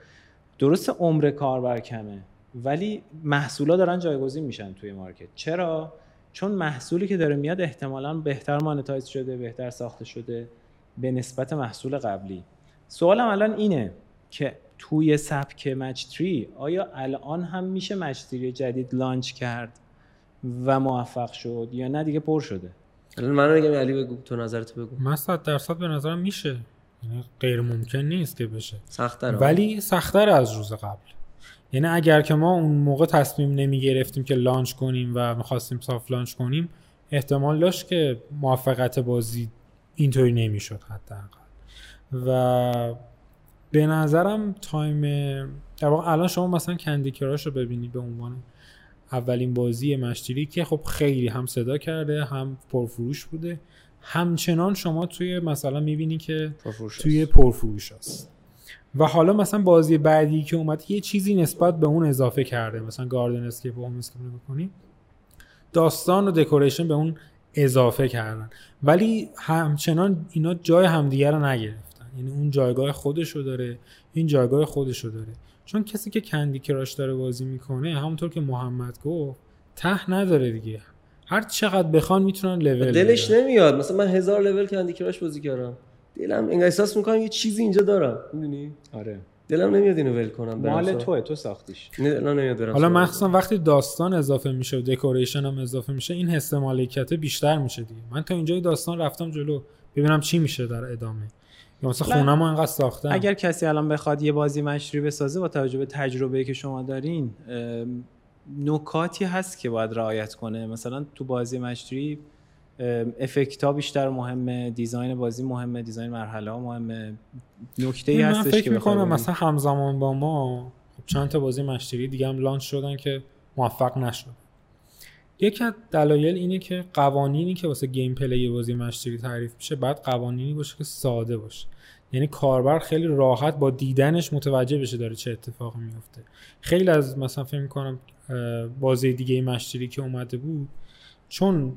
درست عمر کاربر کمه ولی محصولا دارن جایگزین میشن توی مارکت. چرا؟ چون محصولی که داره میاد احتمالا بهتر مانتایز شده بهتر ساخته شده به نسبت محصول قبلی. سوالم الان اینه که توی سبک مچ تری آیا الان هم میشه مچ تری جدید لانچ کرد و موفق شد یا نه؟ دیگه پر شده. الان من میگم علی بگو تو نظرت بگو. من 100 درصد به نظرم میشه. یعنی غیر ممکن نیست که بشه. سخت‌تر ولی سختتر از روز قبل. یعنی اگر که ما اون موقع تصمیم نمی گرفتیم که لانچ کنیم و می‌خواستیم صاف لانچ کنیم احتمال داشت که موفقیت بازی اینطوری نمی‌شد حداقل. و به نظرم time در واقع الان شما مثلا Candy Crush رو ببینید به عنوان اولین بازی match three که خب خیلی هم صدا کرده هم پرفروش بوده. همچنان شما توی مثلا می‌بینی که توی پرفروش هست. و حالا مثلا بازی بعدی که اومد یه چیزی نسبت به اون اضافه کرده. مثلا Gardenscape و هوم بکنی داستان و دکوریشن به اون اضافه کردن. ولی همچنان اینا جای همدیگه رو نگرفتن یعنی اون جایگاه خودشو داره این جایگاه خودشو داره. چون کسی که کندی کراش داره بازی می‌کنه همونطور که محمد گفت ته نداره دیگه. هر چقدر بخوان می‌تونن لول دلش نمیاد. مثلا من هزار لول کندی کراش بازی کردم. دلم انگار احساس می‌کنم یه چیزی اینجا دارم. می‌دونی؟ آره. دلم نمیاد اینو ول کنم مال توه تو ساختیش. نه نمیاد حالا مخصوصا وقتی داستان اضافه میشه و دکوریشن هم اضافه میشه این حس مالکیت بیشتر میشه دیگه. من تا اینجای داستان رفتم جلو. ببینم چی میشه در ادامه. یا مثلا خونمو انقدر ساختم اگر کسی الان بخواد یه بازی مشتری بسازه با توجه به تجربه که شما دارین نکاتی هست که باید رعایت کنه. مثلا تو بازی مشتری افکت ها بیشتر مهمه دیزاین بازی مهمه دیزاین مرحله ها مهمه. نکته ای هستش فکر که می‌کنم مثلا همزمان با ما چند تا بازی match three دیگه هم launch شدن که موفق نشد. یکی از دلایل اینه که قوانینی که واسه gameplay بازی match three تعریف میشه باید قوانینی باشه که ساده باشه. یعنی کاربر خیلی راحت با دیدنش متوجه بشه داره چه اتفاقی میفته خیلی از مثلا فکر می‌کنم بازی دیگه match three که اومده بود چون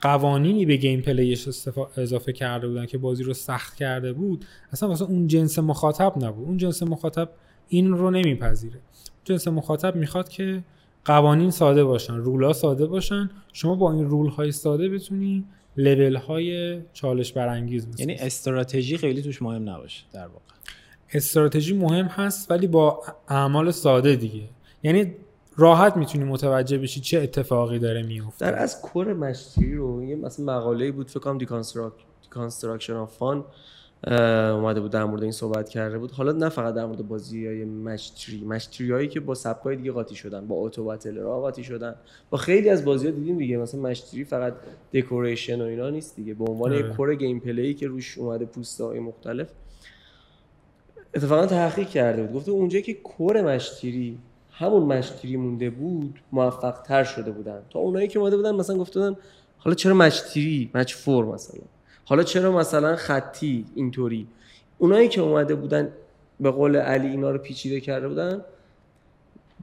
قوانینی به gameplay ش اضافه کرده بودن که بازی رو سخت کرده بود اصلا واسه اون جنس مخاطب نبود. اون جنس مخاطب این رو نمیپذیره. جنس مخاطب می‌خواد که قوانین ساده باشن رول ها ساده باشن. شما با این رول های ساده بتونی لول های چالش برانگیز بسازی یعنی استراتژی خیلی توش مهم نباشه در واقع. استراتژی مهم هست ولی با اعمال ساده دیگه. یعنی راحت می‌تونی متوجه بشی چه اتفاقی داره میفته در از کور مشتی رو یه مثلا مقاله بود فکر کنم Deconstruction of Fun اومده بود در مورد این صحبت کرده بود. حالا نه فقط در مورد بازی های match three match three هایی که با سبک دیگه قاطی شدن با اتو را قاطی شدن. با خیلی از بازی ها دیدیم دیگه مثلا match three فقط decoration و اینا نیست دیگه. به عنوان یک core gameplay که روش اومده پوست های مختلف. اتفاقا تحقیق کرده بود. گفته اونجا که core match three همون match three مونده بود موفق تر شده بودن. تا اونایی که اومده بودن مثلا گفته بودن حالا چرا match three match four مثلا؟ حالا چرا مثلا خطی اینطوری؟ اونایی که اومده بودن به قول علی اینا رو پیچیده کرده بودن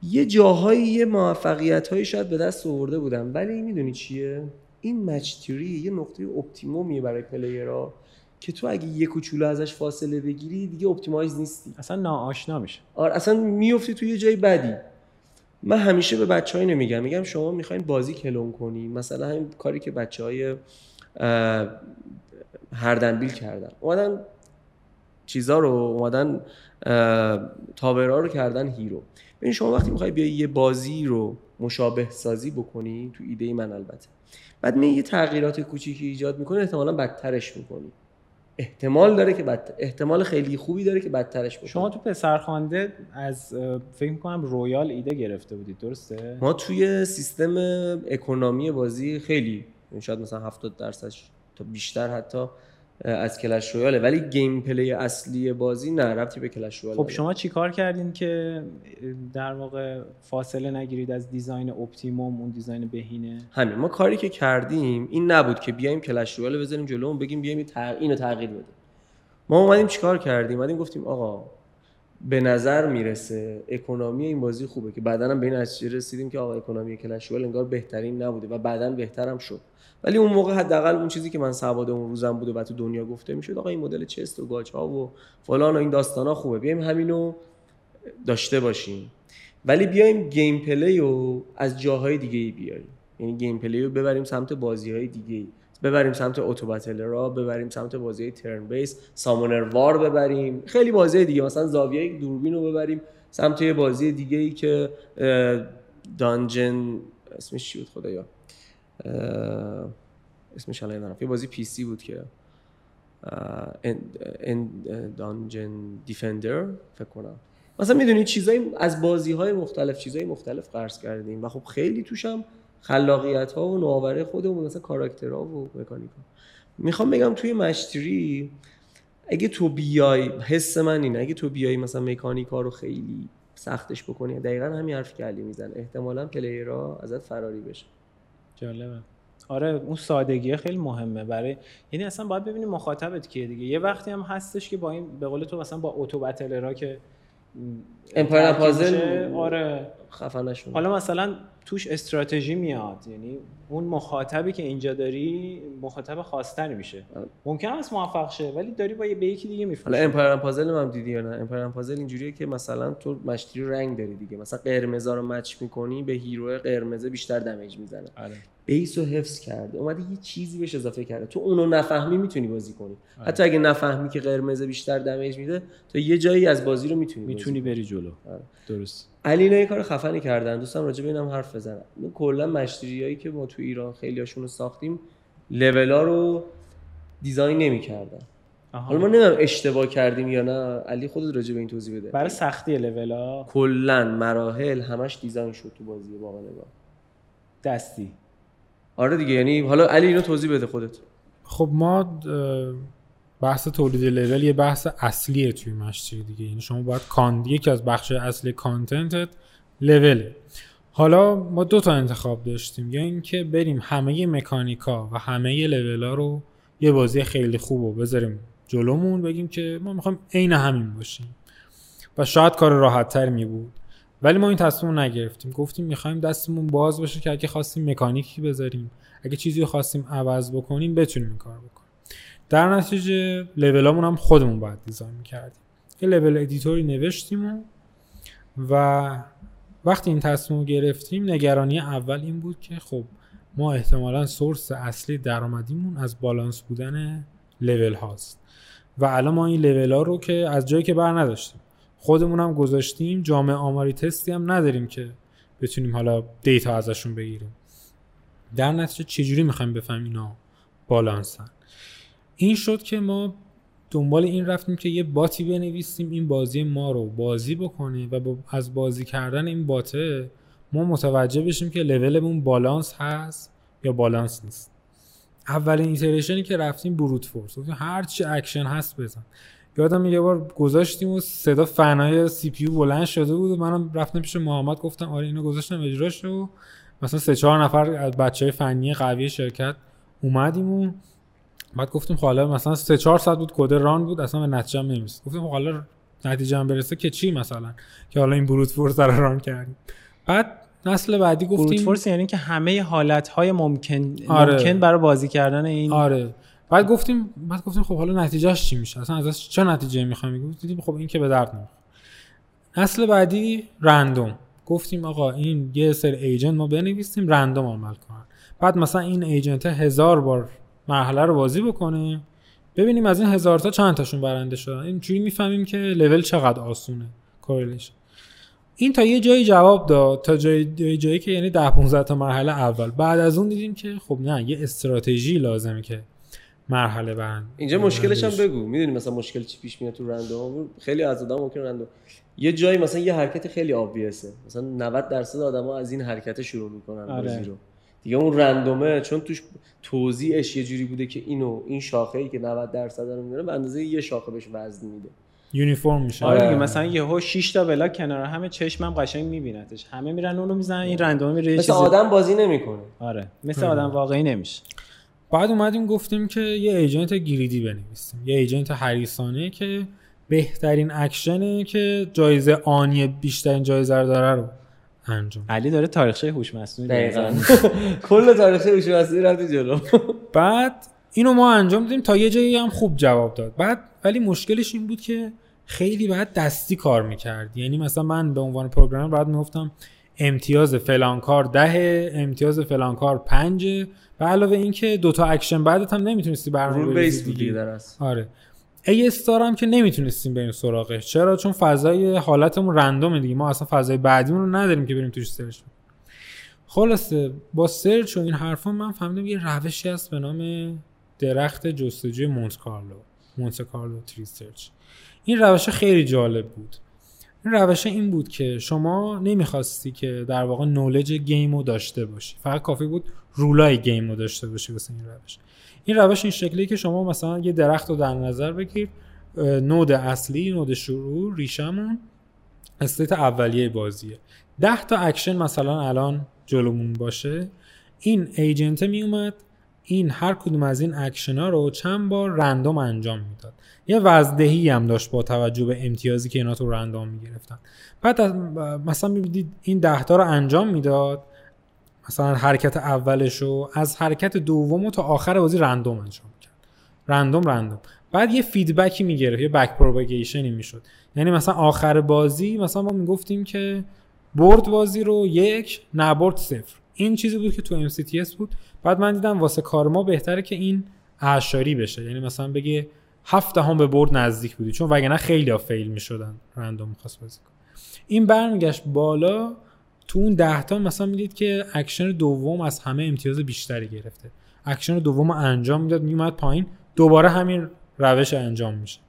یه جاهایی یه موفقیت هایی شاید به دست آورده بودن. ولی می‌دونی چیه؟ این match three یه نقطه optimum یه برای player ها که تو اگه یه کوچولو ازش فاصله بگیری دیگه optimize نیستی. اصلا ناآشنا میشه. آره اصلا میفتی توی یه جای بدی. من همیشه به بچه های نمیگم. میگم شما می‌خواین بازی کلون کنی. مثلا همین کاری که بچه های هردنبیل کردن. اومدن چیزا رو اومدن تابرا رو کردن هیرو. ببین شما وقتی می‌خوای بیای یه بازی رو مشابه سازی بکنی تو ایده من البته. بعد می یه تغییرات کوچیکی ایجاد می‌کنی احتمالا بدترش می‌کنی. احتمال داره که بد... احتمال خیلی خوبی داره که بدترش بکنی. شما تو پسرخوانده از فکر می‌کنم Royale ایده گرفته بودید درسته؟ ما توی سیستم economy بازی خیلی شاید مثلا 70 درصد تا بیشتر حتی از Clash Royale ه. ولی gameplay اصلی بازی نه ربطی به Clash Royale خب شما چیکار کردین که در واقع فاصله نگیرید از design optimum اون design بهینه؟ همین. ما کاری که کردیم این نبود که بیایم Clash Royale بزنیم جلو بگیم بیایم اینو تغییر بدیم. ما اومدیم چیکار کردیم؟ اومدیم گفتیم آقا به نظر می‌رسه economy این بازی خوبه که بعدا هم به این نتیجه رسیدیم که آقا economy Clash انگار بهترین نبوده و بعدا بهترم شد. ولی اون موقع حداقل اون چیزی که من سواد اون روزم بوده و تو دنیا گفته می‌شد آقا این مدل chest و gacha ها و فلان و این داستان ها خوبه. بیایم همینو داشته باشیم. ولی بیایم gameplay رو از جاهای دیگه ای بیاریم. یعنی gameplay رو ببریم سمت بازی های دیگه ای ببریم سمت اتو را ببریم سمت بازی ترن بیس سامونر وار ببریم. خیلی بازی دیگه مثلا زاویه دوربین رو ببریم سمت یه بازی دیگه ای که دانجن اسمش چی بود خدایا؟ اسمش الان یه بازی پی سی بود که ان دانجن دیفندر فکر کنم. مثلا می‌دونید چیزایی از بازی های مختلف چیزهای مختلف قرض کردیم و خب خیلی توش هم خلاقیت ها و نوآوری خودمون مثلا کاراکترها و مکانیکا. می‌خوام بگم توی مشتری اگه تو بیای حس من اینه اگه تو بیای مثلا مکانیکا رو خیلی سختش بکنی دقیقا همین حرفی که علی می‌زنه. احتمالا پلیرها ازت فراری بشه. جالبه. آره اون سادگیه خیلی مهمه. برای یعنی اصلا باید ببینیم مخاطبت کیه دیگه. یه وقتی هم هستش که با این به قول تو مثلا با اتو بتلرا که امپایر پازل آره. خفنشون. حالا مثلا توش استراتژی میاد. یعنی اون مخاطبی که اینجا داری مخاطب خاصتری میشه. ممکن است موفق شه ولی داری با به یکی دیگه میفروشی. حالا Empire Puzzle هم دیدی یا نه؟ Empire Puzzle اینجوریه که مثلا تو match three رنگ داری دیگه. مثلا قرمزا رو match می‌کنی به hero قرمز بیشتر damage می‌زنه. آره. base رو حفظ کرده اومده یه چیزی بهش اضافه کرده. تو اونو نفهمی می‌تونی بازی کنی. آره. حتی اگه نفهمی که قرمز بیشتر damage میده تو یه جایی از بازی رو می‌تونی می‌تونی بری جلو. آره. درست. علی اینا یه کار خفنی کردن. دوستم راجع به اینم حرف بزنم. کلا مشتریایی که ما تو ایران خیلی هاشون رو ساختیم لولا رو دیزاین نمی‌کردن. حالا ما نمی‌دونم اشتباه کردیم یا نه. علی خودت راجع به این توضیح بده. برای سختی لولا کلا مراحل همش دیزاین شد تو بازی واقعا نگاه دستی. آره دیگه یعنی حالا علی اینو توضیح بده خودت. خب ما بحث تولید لول یه بحث اصلیه توی مشتی دیگه. یعنی شما باید کان یکی از بخش اصلی کانتنتت لوله. حالا ما دو تا انتخاب داشتیم. یا اینکه بریم همه مکانیکا و همه لولا رو یه بازی خیلی خوب رو بذاریم جلومون بگیم که ما می‌خوایم عین همین باشیم. و شاید کار راحت تر می بود. ولی ما این تصمیم نگرفتیم. گفتیم می‌خوایم دستمون باز باشه که اگه خواستیم مکانیکی بذاریم اگه چیزی خواستیم عوض بکنیم بتونیم این کار بکنیم. در نتیجه لولامون هم خودمون باید design می‌کردیم. یه level editor ی نوشتیم و وقتی این تصمیم رو گرفتیم نگرانی اول این بود که خب ما احتمالا source اصلی درآمدیمون از بالانس بودن لول هاست. و الان ما این لول ها رو که از جایی که بر نداشتیم. خودمون هم گذاشتیم جامعه آماری تستی هم نداریم که بتونیم حالا data ازشون بگیریم. در نتیجه چجوری می‌خوایم بفهمیم اینا بالانسن؟ این شد که ما دنبال این رفتیم که یه bot ی بنویسیم این بازی ما رو بازی بکنه و با از بازی کردن این bot ه ما متوجه بشیم که لولمون بالانس هست یا بالانس نیست. اولین iteration ی که رفتیم brute force. هر چی اکشن هست بزن. یادم یه بار گذاشتیم و صدا fan ای CPU بلند شده بود و منم رفتم پیش محمد گفتم آره اینو گذاشتم اجراش رو. مثلا سه چهار نفر از بچه های فنی قوی شرکت اومدیم و بعد گفتیم خب حالا مثلا سه چهار ساعت بود کد ران بود اصلا به نتیجه هم نمی‌رسید. گفتیم خب حالا نتیجه هم برسه که چی مثلا؟ که حالا این بروت فورس رو ران کردیم. بعد نسل بعدی گفتیم بروت فورس یعنی که همه حالت های ممکن آره. ممکن برای بازی کردن این آره. بعد گفتیم بعد گفتیم خب حالا نتیجهش چی میشه؟ اصلا ازش چه نتیجه می‌خوایم؟ دیدیم خب این که به درد نمی‌خوره. نسل بعدی random گفتیم آقا این یه سری agent ما بنویسیم random عمل کنن. بعد مثلا این agent هزار بار مرحله رو بازی بکنه ببینیم از این هزار تا چند تاشون برنده شدن. اینجوری می‌فهمیم که لول چقدر آسونه correlation این تا یه جایی جواب داد تا جایی, جایی که یعنی 10 15 تا مرحله اول. بعد از اون دیدیم که خب نه یه استراتژی لازمه که مرحله ببرند اینجا مشکلش هم بگو. می‌دونی مثلا مشکل چی پیش میاد تو رندوم؟ خیلی از آدم ممکن رندوم. یه جایی مثلا یه حرکت خیلی آبویسه مثلا 90 درصد آدما از این حرکت شروع می‌کنن آره. بازی رو دیگه اون رندومه چون توش توضیحش یه جوری بوده که اینو این شاخه ای که 90 درصد رو میاره به اندازه یه شاخه بهش وزن میده. یونیفرم میشه. آره دیگه مثلا یهو 6 تا بلاک کنار همه چشمم قشنگ میبینتش. همه میرن اونو می‌زنن این رندوم میره مثل آدم بازی نمی‌کنه. آره مثل آدم واقعی نمیشه. بعد اومدیم گفتیم که یه ایجنت گریدی بنویسیم. یه ایجنت حریصانه که بهترین اکشنه که جایزه آنی بیشترین جایزه رو داره رو. انجام. علی داره تاریخچه هوش مصنوعی دقیقاً. کل تاریخچه هوش مصنوعی رفت جلو. بعد اینو ما انجام دادیم تا یه جایی هم خوب جواب داد. بعد ولی مشکلش این بود که خیلی باید دستی کار می‌کرد. یعنی مثلا من به عنوان پروگرامر بعد می‌گفتم امتیاز فلان کار ده امتیاز فلان کار پنج به علاوه اینکه دوتا اکشن بعدت هم نمی‌تونستی برنامه بریزی دیگه. آره. A star هم که نمی‌تونستیم بریم سراغش. چرا؟ چون فضای حالتمون random ه دیگه. ما اصلا فضای بعدیمون رو نداریم که بریم توش search خلاصه با search و این حرفا من فهمیدم یه روشی هست به نام درخت جستجوی مونت کارلو Monte Carlo tree search. این روش خیلی جالب بود. این روش این بود که شما نمی‌خواستی که در واقع knowledge game رو داشته باشی. فقط کافی بود rule ای game رو داشته باشی واسه این روش. این روش این شکلی که شما مثلا یه درخت رو در نظر بگیر node اصلی node شروع ریشمون state اولیه بازیه. ده تا اکشن مثلا الان جلومون باشه. این agent می اومد این هر کدوم از این اکشن ها رو چند بار random انجام می‌داد. یه وزدهی هم داشت با توجه به امتیازی که اینا تو random می‌گرفتن. بعد مثلا می‌بینید این ده تا رو انجام می‌داد. مثلا حرکت اولش رو از حرکت دوم تا آخر بازی random انجام کرد random random. بعد یه feedback ی می‌گرفت یه back propagation ی می‌شد. یعنی مثلا آخر بازی مثلا ما می‌گفتیم که برد بازی رو یک نبرد صفر. این چیزی بود که تو MCTS بود. بعد من دیدم واسه کار ما بهتره که این اعشاری بشه. یعنی مثلا بگه هفت دهم به برد نزدیک بودی. چون وگرنه خیلی ها fail می‌شدن. random می‌خواست بازی کن این برمیگشت بالا. تو اون ده تا مثلا می‌دید که اکشن دوم از همه امتیاز بیشتری گرفته. اکشن دوم انجام می‌داد میومد پایین. دوباره همین روش انجام میشه.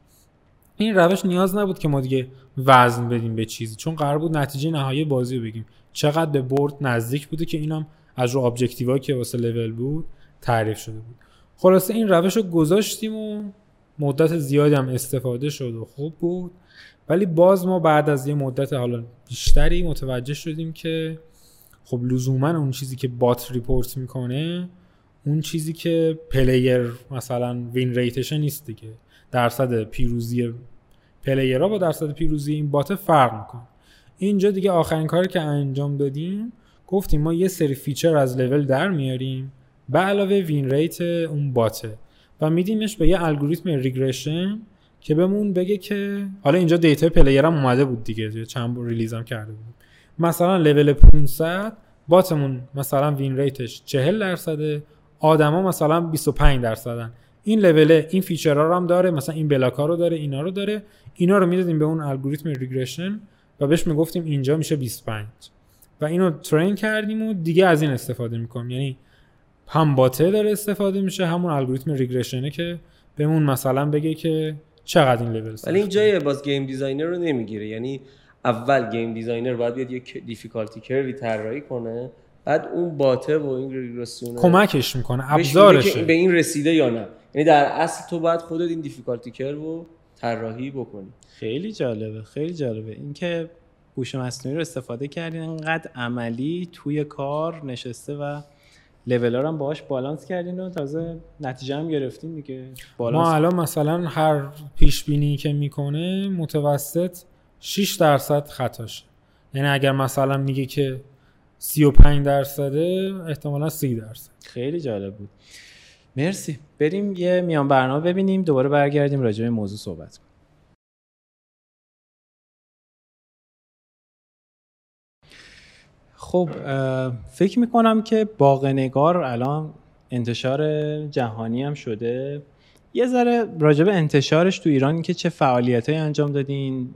این روش نیاز نبود که ما دیگه وزن بدیم به چیزی چون قرار بود نتیجه نهایی بازی رو بگیم. چقدر به برد نزدیک بوده که اینم از رو objective ها که واسه لول بود تعریف شده بود. خلاصه این روش رو گذاشتیم و مدت زیادی هم استفاده شد و خوب بود. ولی باز ما بعد از یه مدت حالا بیشتری متوجه شدیم که خب لزوما اون چیزی که bot report می‌کنه اون چیزی که player مثلا win rate ش نیست دیگه. درصد پیروزی player ها با درصد پیروزی این bot فرق می‌کنه. اینجا دیگه آخرین کاری که انجام دادیم گفتیم ما یه سری feature از لول در میاریم به علاوه win rate اون bot ـه. و میدیمش به یه الگوریتم regression که بهمون بگه که حالا اینجا دیتا player هم اومده بود دیگه چند بار release هم کرده بود. مثلا level 500 bot مون مثلا win rate ش 40 درصده آدما مثلا 25 درصدن. این level این feature ها رو هم داره مثلا این block ها رو داره اینا رو داره. اینا رو می‌دادیم به اون الگوریتم regression و بهش می‌گفتیم اینجا میشه 25 و اینو train کردیم و دیگه از این استفاده می‌کنیم. یعنی هم bot ـه داره استفاده میشه همون الگوریتم regression ـه که بهمون مثلا بگه که چقدر این لول ولی این جای باز game designer رو نمی‌گیره. یعنی اول game designer باید بیاد یک difficulty curve ی طراحی کنه بعد اون bot ـه و این ریگرسیون کمکش می‌کنه ابزارشه. به این رسیده یا نه. یعنی در اصل تو باید خودت این difficulty curve رو طراحی بکنی. خیلی جالبه خیلی جالبه. اینکه هوش مصنوعی رو استفاده کردین انقدر عملی توی کار نشسته و لول هم باهاش بالانس کردین و تازه نتیجه هم گرفتین دیگه. ما الان مثلا هر پیش بینی که می‌کنه متوسط 6 درصد خطاشه یعنی اگر مثلا میگه که 35 درصده احتمالا 30 درصد. خیلی جالب بود. مرسی. بریم یه میان برنامه ببینیم. دوباره برگردیم راجع به موضوع صحبت خب فکر می‌کنم که باغنگار الان انتشار جهانی هم شده. یه ذره راجب انتشارش تو ایران که چه فعالیتایی انجام دادین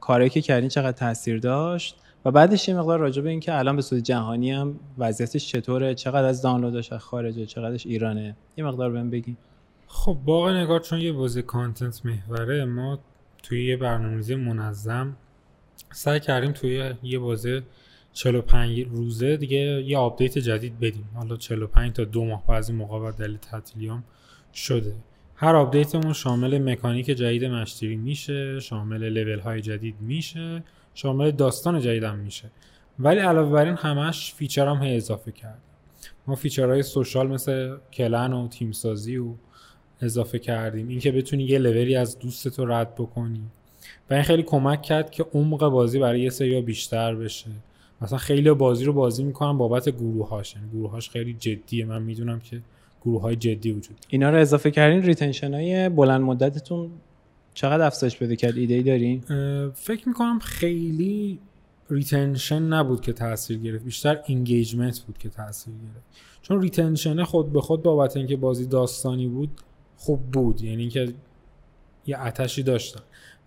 کاری که کردین چقدر تاثیر داشت و بعدش یه مقدار راجع این که الان به صورت جهانی هم وضعیتش چطوره چقدر از دانلودش از خارجه چقدرش ایرانه. یه مقدار بهم بگین. خب باغ نگار چون یه بازی کانتنت محوره ما توی یه برنامه‌ریزی منظم سعی کردیم توی یه بازه 45 روزه دیگه یه update جدید بدیم. حالا 45 تا دو ماه بعضی موقع دلیل تعطیلیا شده. هر update مون شامل مکانیک جدید match-3 میشه شامل لول های جدید میشه شامل داستان جدید هم میشه. ولی علاوه بر این همش feature هم اضافه کرد ما feature های social مثل clan و تیم سازی و اضافه کردیم. اینکه بتونی یه لولی از دوستتو رد بکنی. و این خیلی کمک کرد که عمق بازی برای یه سری بیشتر بشه. مثلا خیلی بازی رو بازی می‌کنن بابت گروهاش یعنی گروهاش خیلی جدیه. من می‌دونم که گروه های جدی وجود اینا رو اضافه کردین retention های بلند مدتتون چقدر افزایش بده کرد ایده ای دارین فکر می‌کنم خیلی retention نبود که تاثیر گرفت. بیشتر engagement بود که تاثیر گرفت. چون retention خود به خود بابت اینکه بازی داستانی بود خوب بود. یعنی اینکه یه آتشی داشتن.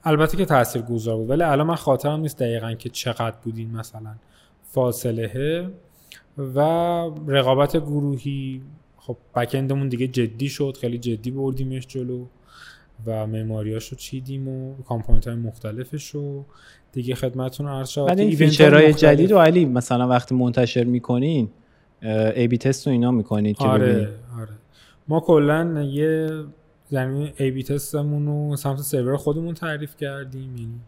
البته که تاثیر گذار بود. ولی الان من خاطرم نیست دقیقا که چقدر بودین مثلا. فاصله و رقابت گروهی خب بکندمون دیگه جدی شد خیلی جدی بردیمش جلو و معماریاشو چیدیم و کامپوننت های مختلفش رو دیگه خدمتتون عرض شد بعد این فیچرهای جدید و علی مثلا وقتی منتشر می‌کنین A/B test و اینا می‌کنید آره آره. ما کلا یه زمین A/B test مون رو سمت سرور خودمون تعریف کردیم یعنی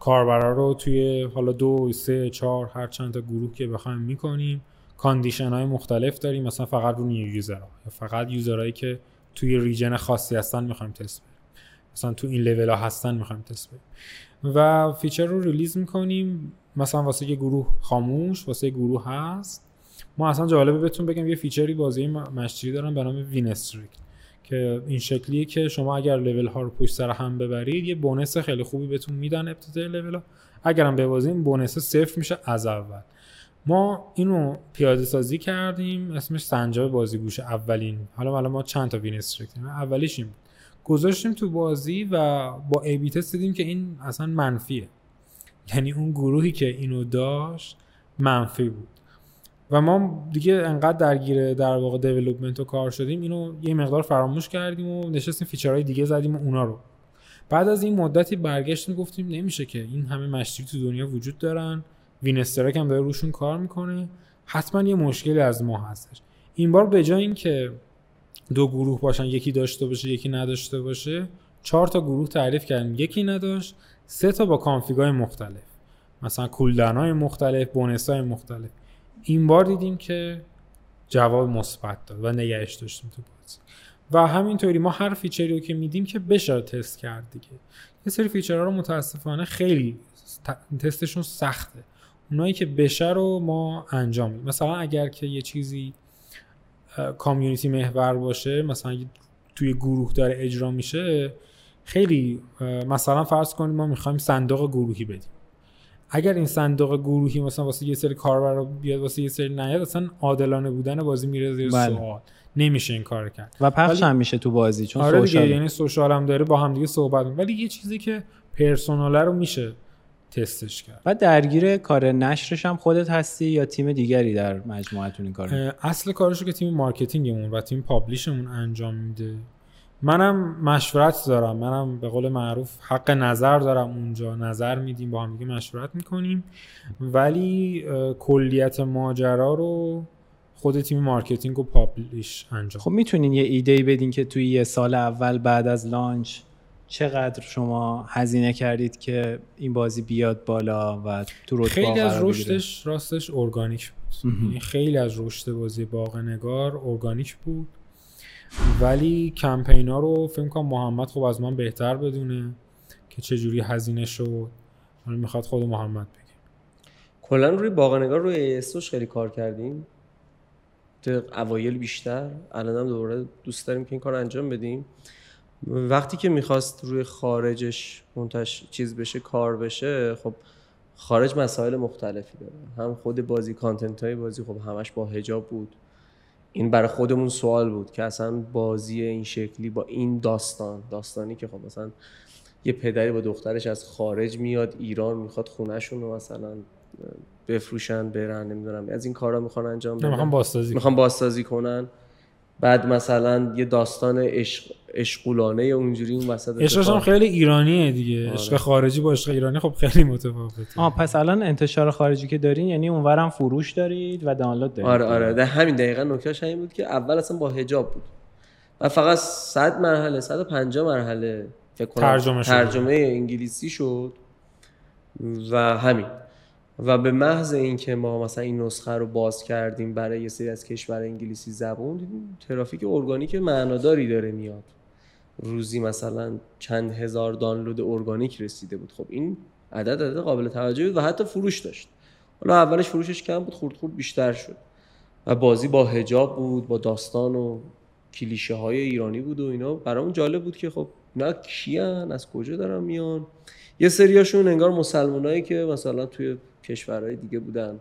کاربرا رو توی حالا دو سه چهار هر چند تا گروه که بخوایم می‌کنیم condition های مختلف داریم مثلا فقط رو new user یا فقط user هایی که توی region خاصی هستن می‌خوایم تست بریم مثلا تو این لول ها هستن می‌خوایم تست بریم و feature رو release می‌کنیم مثلا واسه یه گروه خاموش واسه یه گروه هست. ما اصلا جالبه بهتون بگم یه feature ی بازی match-3 دارن به نام win streak. که این شکلیه که شما اگر لول ها رو پشت سر هم ببرید یه bonus خیلی خوبی بهتون میدن ابتدای لول ها. اگرم ببازیم bonus صفر میشه از اول. ما اینو پیاده سازی کردیم اسمش سنجاب بازیگوش اولین. حالا حالا ما چند تا وین اولیش این گذاشتیم تو بازی و با A/B test دیدیم که این اصلا منفیه. یعنی اون گروهی که اینو داشت منفی بود. و ما دیگه انقدر درگیر در واقع development و کار شدیم اینو یه مقدار فراموش کردیم و نشستیم feature های دیگه زدیم و اونا رو. بعد از این مدتی برگشتیم گفتیم نمیشه که این همه match-3 تو دنیا وجود دارن. win streak هم داره روشون کار می‌کنه. حتما یه مشکلی از ما هستش. این بار به جای اینکه دو گروه باشن یکی داشته باشه یکی نداشته باشه چهار تا گروه تعریف کردیم. یکی نداشت سه تا با config ای مختلف. مثلا cooldown های مختلف bonus های مختلف. این بار دیدیم که جواب مثبت داد و نگهش داشتیم تو بازی. و همینطوری ما هر feature ی رو که میدیم که بشه تست کرد دیگه. یه سری feature ها رو متاسفانه خیلی تستشون سخته. اونایی که بشه رو ما انجام میدیم. مثلا اگر که یه چیزی کامیونیتی محور باشه مثلا توی گروه داره اجرا میشه خیلی مثلا فرض کنیم ما می‌خوایم صندوق گروهی بدیم. اگر این صندوق گروهی مثلا واسه یه سری کاربر بیاد واسه یه سری نیاد اصلا عادلانه بودن بازی میره زیر بله. سوال. نمیشه این کار کرد. و پخش هم میشه تو بازی چون آره دیگه یعنی سوشال هم داره با هم دیگه صحبت ولی یه چیزی که پرسوناله رو میشه تستش کرد. و درگیر کار نشرش هم خودت هستی یا تیم دیگری در مجموعتون این کار اصل کارشو که تیم marketing مون و تیم publish مون انجام میده. منم مشورت دارم. منم به قول معروف حق نظر دارم اونجا. نظر میدیم با هم دیگه مشورت می‌کنیم. ولی کلیت ماجرا رو خود تیم marketing و publish انجام خب می‌تونین یه ایده ای بدین که توی یه سال اول بعد از launch چقدر شما هزینه کردید که این بازی بیاد بالا و تو رتبه خیلی از رشدش راستش ارگانیک بود. یعنی خیلی از رشد بازی باغ نگار ارگانیک بود. ولی کمپینا رو فکر کنم محمد خب از من بهتر بدونه که چه جوری هزینه شد. حالا می‌خواد خود محمد بگه. کلا روی باغ نگار روی استوش خیلی کار کردیم. اوایل بیشتر. الان هم دوباره دوست داریم که این کار انجام بدیم. وقتی که می‌خواست روی خارجش منتش چیز بشه کار بشه خب خارج مسائل مختلفی داره. هم خود بازی کانتنت های بازی خب همش با هجاب بود. این برای خودمون سوال بود که اصلا بازی این شکلی با این داستان داستانی که خب مثلا یه پدری با دخترش از خارج میاد ایران می‌خواد خونهشون رو مثلا بفروشن برن نمی‌دونم از این کارا می‌خوان انجام بدن می‌خوان بازسازی می‌خوان بازسازی کنن. بعد مثلا یه داستان عشق اشغولانه اونجوری اون وسط عشقش هم خیلی ایرانیه دیگه. آره. عشق خارجی با عشق ایرانی خب خیلی متفاوته. آه پس الان انتشار خارجی که دارین یعنی اونورم فروش دارید و دانلود دارید. آره آره. در همین دقیقا نکتهش همین بود که اول اصلا با هجاب بود. و فقط 100 مرحله 150 مرحله فکر کنم ترجمه شد. ترجمه انگلیسی شد و همین. و به محض اینکه ما مثلا این نسخه رو باز کردیم برای یه سری از کشور انگلیسی زبون دیدیم ترافیک ارگانیک معناداری داره میاد. روزی مثلا چند هزار دانلود ارگانیک رسیده بود. خب این عدد عدد قابل توجهی بود و حتی فروش داشت. حالا اولش فروشش کم بود خورد خورد بیشتر شد. و بازی با هجاب بود با داستان و کلیشه های ایرانی بود و اینا. برامون جالب بود که خب اینا کیان از کجا دارن میان؟ یه سریاشون انگار مسلمانایی که مثلا توی کشورهای دیگه بودن.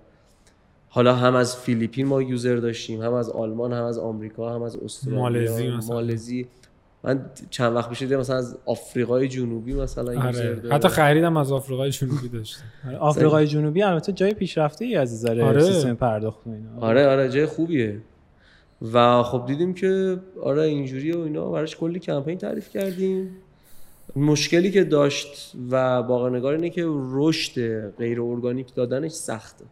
حالا هم از فیلیپین ما یوزر داشتیم هم از آلمان هم از آمریکا هم از استرالیا مالزی مثلا. مالزی. من چند وقت پیش دیدم مثلا از آفریقای جنوبی مثلا user آره. داره. حتی خریدم از آفریقای جنوبی داشتم. آفریقای جنوبی البته جای پیشرفته ای از نظر آره. سیستم پرداخت و اینا. آره آره جای خوبیه. و خب دیدیم که آره اینجوری و اینا براش کلی کمپین تعریف کردیم. مشکلی که داشت باغ نگار اینه که رشد غیر ارگانیک دادنش سخته.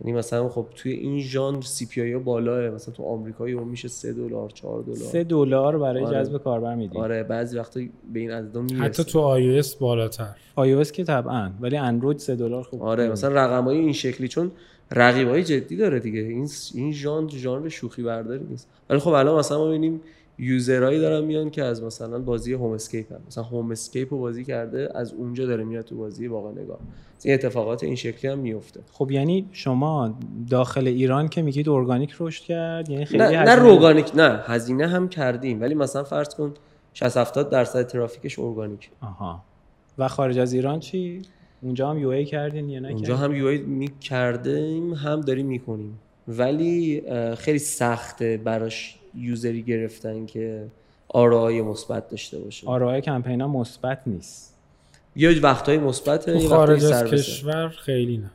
یعنی مثلا خب توی این ژانر سی پی آی بالاه مثلا تو آمریکا یهو میشه 3 دلار 4 دلار. سه دلار برای آره. جذب کاربر می‌دید آره بعضی وقتا به این عددا می‌رسه. حتی تو آی بالاتر. iOS که طبعا ولی اندروید سه دلار خوب آره مثلا رقمای این شکلی چون رقیبای جدی داره دیگه. این این ژانر ژانر شوخی برداری نیست. ولی خب الان مثلا ما ببینیم یوزرهایی دارن میان که از مثلا بازی هوم اسکیپ هم. مثلا هوم اسکیپ رو بازی کرده از اونجا داره میاد تو بازی واقع نگاه. این اتفاقات این شکلی هم میفته. خب یعنی شما داخل ایران که میگید ارگانیک رشد کرد یعنی خیلی نه نه هزینه- روگانیک نه هزینه هم کردیم. ولی مثلا فرض کن 60 70 درصد ترافیکش ارگانیک. آها. و خارج از ایران چی؟ اونجا هم یو ای کردین یا نه اونجا هم یو می کردیم هم داریم می‌کنیم ولی خیلی سخته براش یوزری گرفتن که آرای مثبت داشته باشه. آرای کمپین ها مثبت نیست. یه وقتهای مثبته تو یه خارج از. کشور خیلی نه.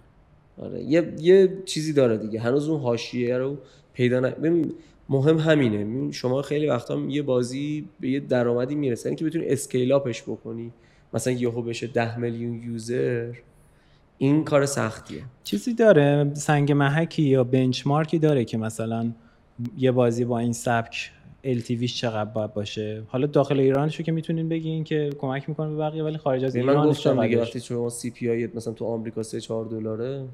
آره یه یه چیزی داره دیگه. هنوز اون حاشیه رو پیدا ن... ببین، مهم همینه. شما خیلی وقتا یه بازی به یه درآمدی می‌رسه. که بتونی scale up ش بکنی. مثلا یهو بشه 10 میلیون user. این کار سختیه. چیزی داره. سنگ محکی یا benchmark ی داره که مثلا یه بازی با این سبک LTVش چقدر باید باشه؟ حالا داخل ایرانشو که می‌تونین بگین که کمک می‌کنه به بقیه ولی خارج از من ایران گفتم دیگه وقتی شما CPI مثلا تو آمریکا 3 4 دلاره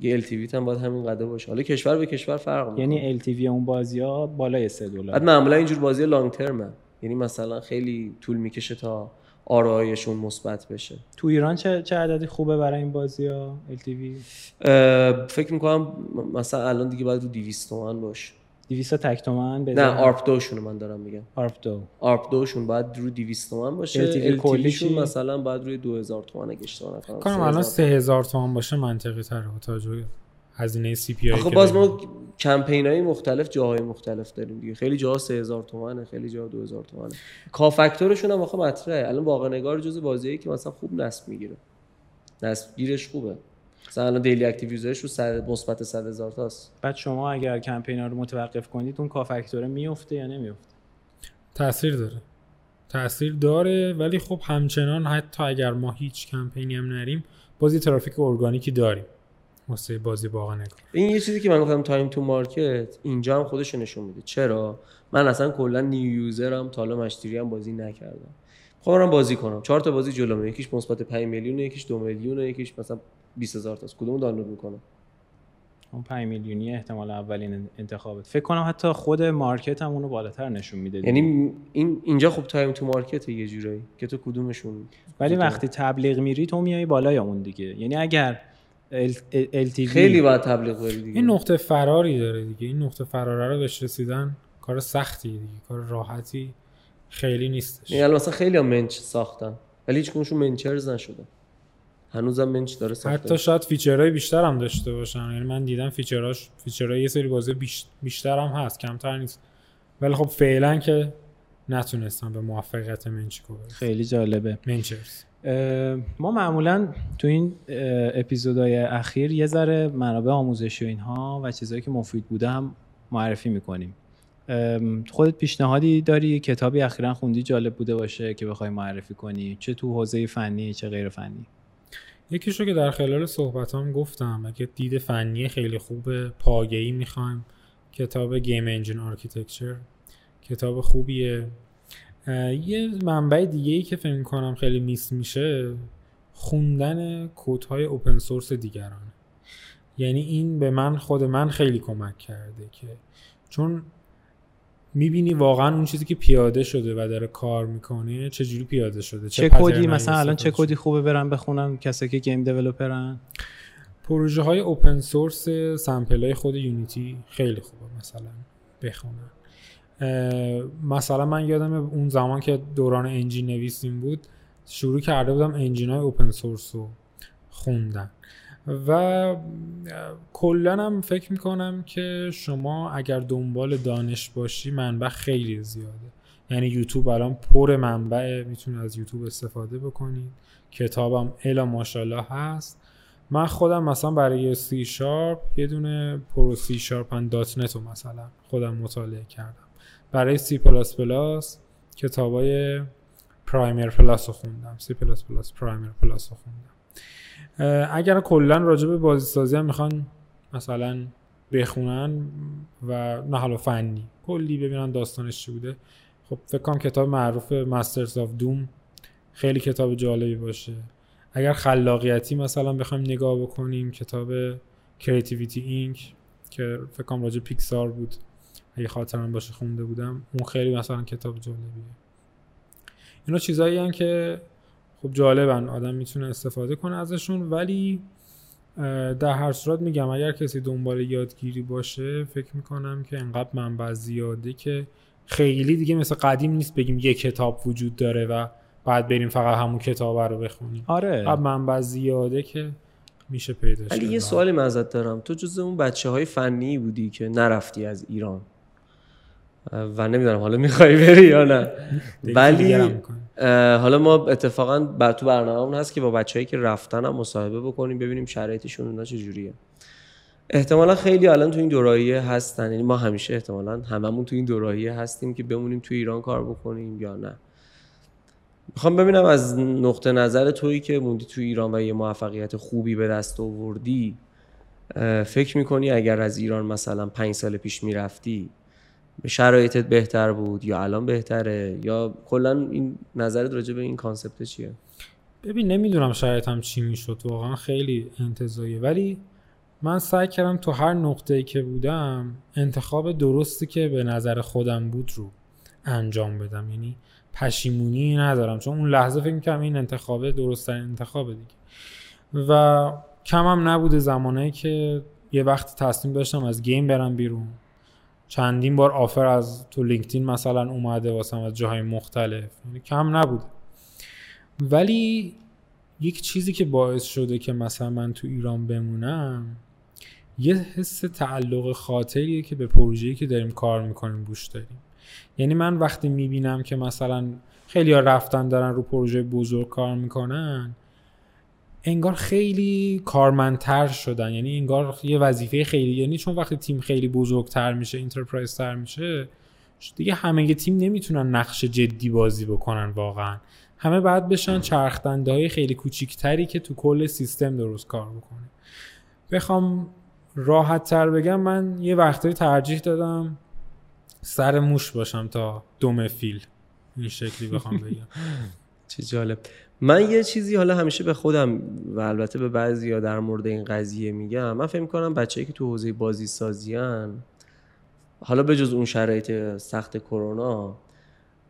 یه LTV هم باید همین قدر باشه. حالا کشور به کشور فرق می‌کنه. یعنی LTV اون بازی ها بالای 3 بعد دلار معمولا اینجور بازی long term ه یعنی مثلا خیلی طول می‌کشه تا ROI شون مثبت بشه. تو ایران چه چه عددی خوبه برای این بازی ها LTV فکر می‌کنم مثلا الان دیگه باید رو 200 تومن باشه. 200 تک تومن نه ARPDAU شون من دارم میگم. ARPDAU. ARPDAU شون باید رو 200 تومن باشه. LTV کلی شون چی؟ مثلا باید روی 2000 تومن اگه اشتباه نکنم کنم 3000 الان 3000 تومان باشه منطقی تره با توجه به هزینه CPI آخه باز ما کمپین های مختلف جاهای مختلف داریم دیگه. خیلی جاها 3000 تومنه خیلی جاها 2000 تومنه. K factor شون هم آخه مطرحه. الان باغ نگار جز بازیایی که مثلا خوب نصب می‌گیره. نصب گیرش خوبه. مثلا الان daily active user ش رو صد مثبت 100 هزار تاست. بعد شما اگر کمپین ها رو متوقف کنید اون K factor ه میفته یا نمیفته تاثیر داره. تاثیر داره ولی خب همچنان حتی اگر ما هیچ کمپینی هم نریم بازی ترافیک ارگانیکی داریم. واسه بازی واقعا این یه چیزی که من گفتم time to market اینجا هم خودش رو نشون میده. چرا؟ من اصلا کلا new user م تا حالا مشتری هم بازی نکردم. خب بازی کنم. چهار تا بازی جلومه. یکیش مثبت 5 میلیون یکیش 2 میلیون یکیش مثلا 20 هزار تاست. کدومو دانلود می‌کنم؟ اون 5 میلیونی احتمال اولین انتخابت. فکر کنم حتی خود مارکت هم اونو بالاتر نشون میده. یعنی این اینجا خب time to market یه جورایی که تو کدومشون؟ ولی؟ وقتی تبلیغ میری تو میای بالای اون دیگه. یعنی اگر LTV خیلی باید تبلیغ بری دیگه. این نقطه فراری داره دیگه. این نقطه فراره رو بهش رسیدن کار سختیه دیگه. کار راحتی خیلی نیستش. یعنی مثلا خیلی هم منچ ساختن ولی هیچ منچرز نشدن. هنوزم منچ داره ساخته حتی شاید feature های بیشتر هم داشته باشن. یعنی من دیدم feature هاش feature های یه سری بازی بیشتر هم هست کمتر نیست. ولی خب فعلا که نتونستم به موفقیت منچیکو برسن خیلی جالبه. منچرز. ما معمولا تو این اپیزودهای اخیر یه ذره منابع آموزشی و اینها و چیزهایی که مفید بوده هم معرفی می‌کنیم. خودت پیشنهادی داری؟ کتابی اخیرا خوندی؟ جالب بوده باشه که بخوای معرفی کنی. چه تو حوزه فنی چه غیر فنی؟ یکیشو که در خلال صحبتام گفتم اگه دید فنی خیلی خوب پایه‌ای می‌خوایم کتاب Game Engine Architecture کتاب خوبیه. یه منبع دیگه ای که فکر کنم خیلی miss میشه خوندن کدهای open source دیگران یعنی این به من خود من خیلی کمک کرده که چون می‌بینی واقعا اون چیزی که پیاده شده و داره کار می‌کنه چجوری پیاده شده؟ چه, چه کدی مثلا الان چه کدی خوبه برن بخونن کسی که گیم دیولپرن؟ پروژه های اوپن سورس سمپل های خود یونیتی خیلی خوبه مثلا بخونن. مثلا من یادم اون زمان که دوران انجین نویسیم بود شروع کرده بودم انجین های اوپن سورس رو خوندن. و کلا هم فکر می‌کنم که شما اگر دنبال دانش باشی منبع خیلی زیاده. یعنی یوتیوب الان پر منبع می‌تونید از یوتیوب استفاده بکنید کتابم الا ماشاءالله هست. من خودم مثلا برای سی شارپ یه دونه پرو سی شارپ دات نت رو مثلا خودم مطالعه کردم. برای سی پلاس پلاس کتابای Primer Plus رو خوندم. C++ Primer Plus رو خوندم. اگر کلا راجع به بازی سازی هم می‌خوان مثلا بخونن و نه حالا فنی کلی ببینن داستانش چی بوده. خب فکر کنم کتاب معروف Masters of Doom خیلی کتاب جالبی باشه. اگر خلاقیتی مثلا بخوایم نگاه بکنیم کتاب Creativity Inc که فکر کنم راجع پیکسار بود. اگه خاطرم باشه خونده بودم. اون خیلی مثلا کتاب جالبیه. اینا چیزایی که خب جالبن آدم می‌تونه استفاده کنه ازشون ولی در هر صورت میگم اگر کسی دنبال یادگیری باشه فکر می‌کنم که انقدر منبع زیاده که خیلی دیگه مثل قدیم نیست بگیم یه کتاب وجود داره و بعد بریم فقط همون کتاب رو بخونیم. آره. منبع زیاده که میشه پیدا ولی یه سوالی مزد دارم. تو جز اون بچه های فنی بودی که نرفتی از ایران؟ و نمی‌دونم حالا می‌خوای بری یا نه. ولی حالا ما اتفاقا تو برنامه هست که با بچههایی که رفتن هم مصاحبه بکنیم ببینیم شرایطشون اونا چجوریه. احتمالا خیلی الان تو این دوراییه هستن یعنی ما همیشه احتمالا هممون تو این دوراییه هستیم که بمونیم تو ایران کار بکنیم یا نه. می‌خوام ببینم از نقطه نظر تویی که موندی تو ایران و یه موفقیت خوبی به دست آوردی فکر می‌کنی اگر از ایران مثلا پنج سال پیش می‌رفتی شرایطت بهتر بود یا الان بهتره یا کلا این نظرت راجع به این کانسپت چیه؟ ببین نمی‌دونم شرایطم چی می‌شد. واقعا خیلی انتظاییه. ولی من سعی کردم تو هر نقطه‌ای که بودم انتخاب درستی که به نظر خودم بود رو انجام بدم. یعنی پشیمونی ندارم. چون اون لحظه فکر می‌کردم این انتخاب درست انتخاب دیگه. و کمم نبوده زمانه که یه وقت تصمیم داشتم از گیم برم بیرون. چندین بار آفر از تو لینکدین مثلا اومده واسم از جاهای مختلف. یعنی کم نبود ولی یک چیزی که باعث شده که مثلا من تو ایران بمونم یه حس تعلق خاطریه که به پروژه‌ای که داریم کار می‌کنیم بوش داریم یعنی من وقتی می‌بینم که مثلا خیلی رفتن دارن رو پروژه بزرگ کار می‌کنن انگار خیلی کارمندتر شدن. یعنی انگار یه وظیفه خیلی یعنی چون وقتی تیم خیلی بزرگتر میشه انترپرایز تر میشه دیگه همه تیم نمی‌تونن نقش جدی بازی بکنن واقعا. همه بعد بشن چرخدنده های خیلی کوچیکتری که تو کل سیستم درست کار بکنه. بخوام راحت تر بگم من یه وقتایی ترجیح دادم سر موش باشم تا دوم فیل. این شکلی بخوام بگم. چه جالب. من یه چیزی حالا همیشه به خودم و البته به بعضی ها در مورد این قضیه میگم. من فکر کنم بچه‌ای که تو حوزه بازی سازیان حالا به جز اون شرایط سخت کرونا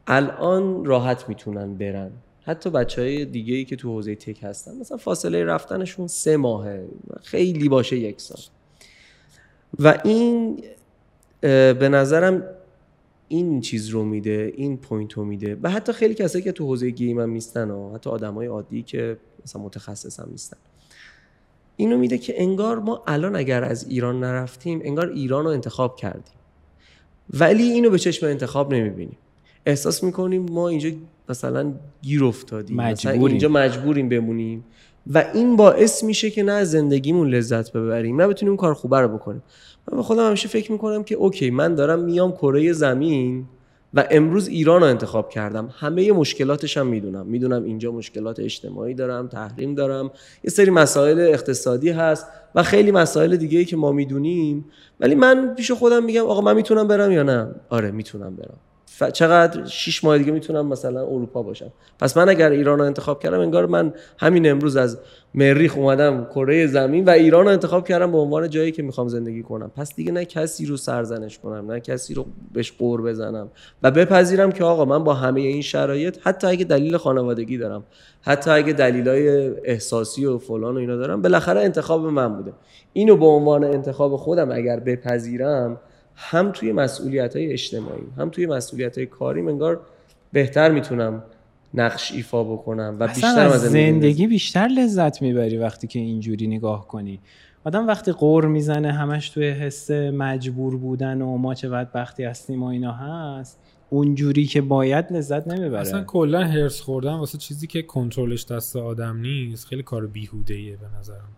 الان راحت می‌تونن برن. حتی بچه های دیگه ای که تو حوزه tech هستن مثلا فاصله رفتنشون سه ماهه. خیلی باشه یک سال. و این به نظرم این چیز رو میده این point رو میده و حتی خیلی کسایی که تو حوزه game هم نیستن و حتی آدمای عادی که مثلا متخصص هم نیستن. اینو میده که انگار ما الان اگر از ایران نرفتیم انگار ایران رو انتخاب کردیم. ولی اینو به چشم انتخاب نمی‌بینیم. احساس می‌کنیم ما اینجا مثلا گیر افتادیم مثلا مجبوریم. اینجا مجبوریم بمونیم و این باعث میشه که نه زندگیمون لذت ببریم نه بتونیم اون کار خوبه رو بکنیم. من خودم همیشه فکر می‌کنم که اوکی من دارم میام کره زمین و امروز ایران رو انتخاب کردم. همه مشکلاتش هم می‌دونم. می‌دونم اینجا مشکلات اجتماعی دارم تحریم دارم. یه سری مسائل اقتصادی هست و خیلی مسائل دیگه ای که ما می‌دونیم. ولی من پیش خودم میگم آقا من می‌تونم برم یا نه؟ آره می‌تونم برم. ف- چقدر شیش ماه دیگه می‌تونم مثلا اروپا باشم. پس من اگر ایران رو انتخاب کردم انگار من همین امروز از مریخ اومدم کره زمین و ایران رو انتخاب کردم به عنوان جایی که می‌خوام زندگی کنم. پس دیگه نه کسی رو سرزنش کنم نه کسی رو بهش قور بزنم و بپذیرم که آقا من با همه این شرایط حتی اگه دلیل خانوادگی دارم حتی اگه دلیلای احساسی و فلان و اینا دارم بالاخره انتخاب من بوده. اینو به عنوان انتخاب خودم اگر بپذیرم هم توی مسئولیت های اجتماعی هم توی مسئولیت های کاری انگار بهتر می‌تونم نقش ایفا بکنم و اصلا بیشتر از زندگی زندگی بیشتر لذت می‌بری وقتی که اینجوری نگاه کنی. آدم وقتی قور می‌زنه همش توی حس مجبور بودن و ما چه بدبختی هستیم و اینا هست اونجوری که باید لذت نمی‌بره. اصلا کلا هرس خوردن واسه چیزی که کنترلش دست آدم نیست خیلی کار بیهوده ایه به نظرم.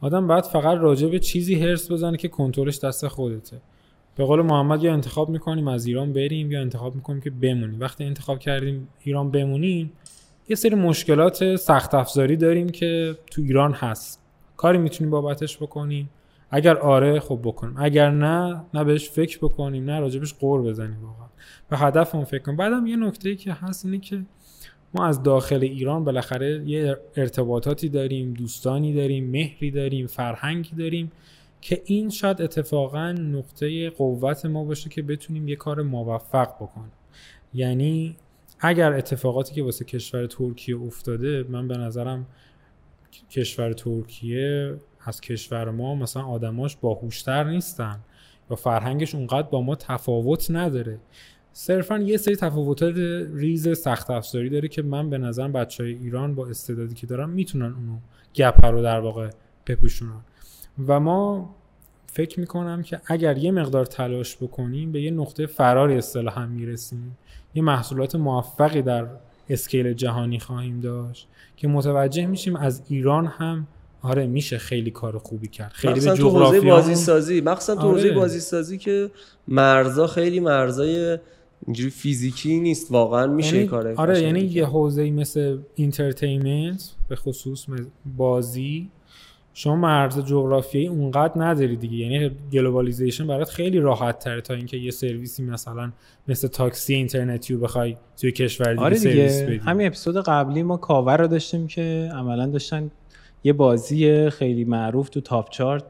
آدم باید فقط راجع به چیزی هرس بزنه که کنترلش دست خودته. به قول محمد یا انتخاب می‌کنیم از ایران بریم یا انتخاب می‌کنیم که بمونیم. وقتی انتخاب کردیم ایران بمونیم یه سری مشکلات سخت افزاری داریم که تو ایران هست. کاری می‌تونیم بابتش بکنیم. اگر آره خب بکنیم. اگر نه نه بهش فکر بکنیم نه راجبش قور بزنیم واقعا. به هدفمون فکر کنیم. بعدم یه نکته که هست اینه که ما از داخل ایران بالاخره یه ارتباطاتی داریم دوستانی داریم مهری داریم فرهنگی داریم. که این شاید اتفاقا نقطه قوت ما باشه که بتونیم یه کار موفق بکنیم. یعنی اگر اتفاقاتی که واسه کشور ترکیه افتاده من به نظرم کشور ترکیه از کشور ما مثلا آدماش باهوشتر نیستن یا فرهنگش اونقدر با ما تفاوت نداره. صرفا یه سری تفاوتات ریز سخت افزاری داره که من به نظرم بچه های ایران با استعدادی که دارن می‌تونن اونو گپ رو در واقع بپوشونن. و ما فکر می‌کنم که اگر یه مقدار تلاش بکنیم به یه نقطه فراری اصطلاحا می‌رسیم. یه محصولات موفقی در اسکیل جهانی خواهیم داشت که متوجه میشیم از ایران هم آره میشه خیلی کار خوبی کرد. خیلی به تو حوزه بازی سازی مخصوصا تو حوزه آره. بازی سازی که مرزا خیلی مرزای اینجوری فیزیکی نیست. واقعا میشه یعنی- کار آره یعنی یه حوزه مثل entertainment به خصوص بازی شما مرز جغرافیایی اونقدر نداری دیگه. یعنی globalization برات خیلی راحت تره تا اینکه یه سرویسی مثلا مثل تاکسی اینترنتی رو بخوای توی کشور دیگه آره سرویس دیگه بدی. همین اپیزود قبلی ما کاور رو داشتیم که عملا داشتن یه بازی خیلی معروف تو تاپ چارت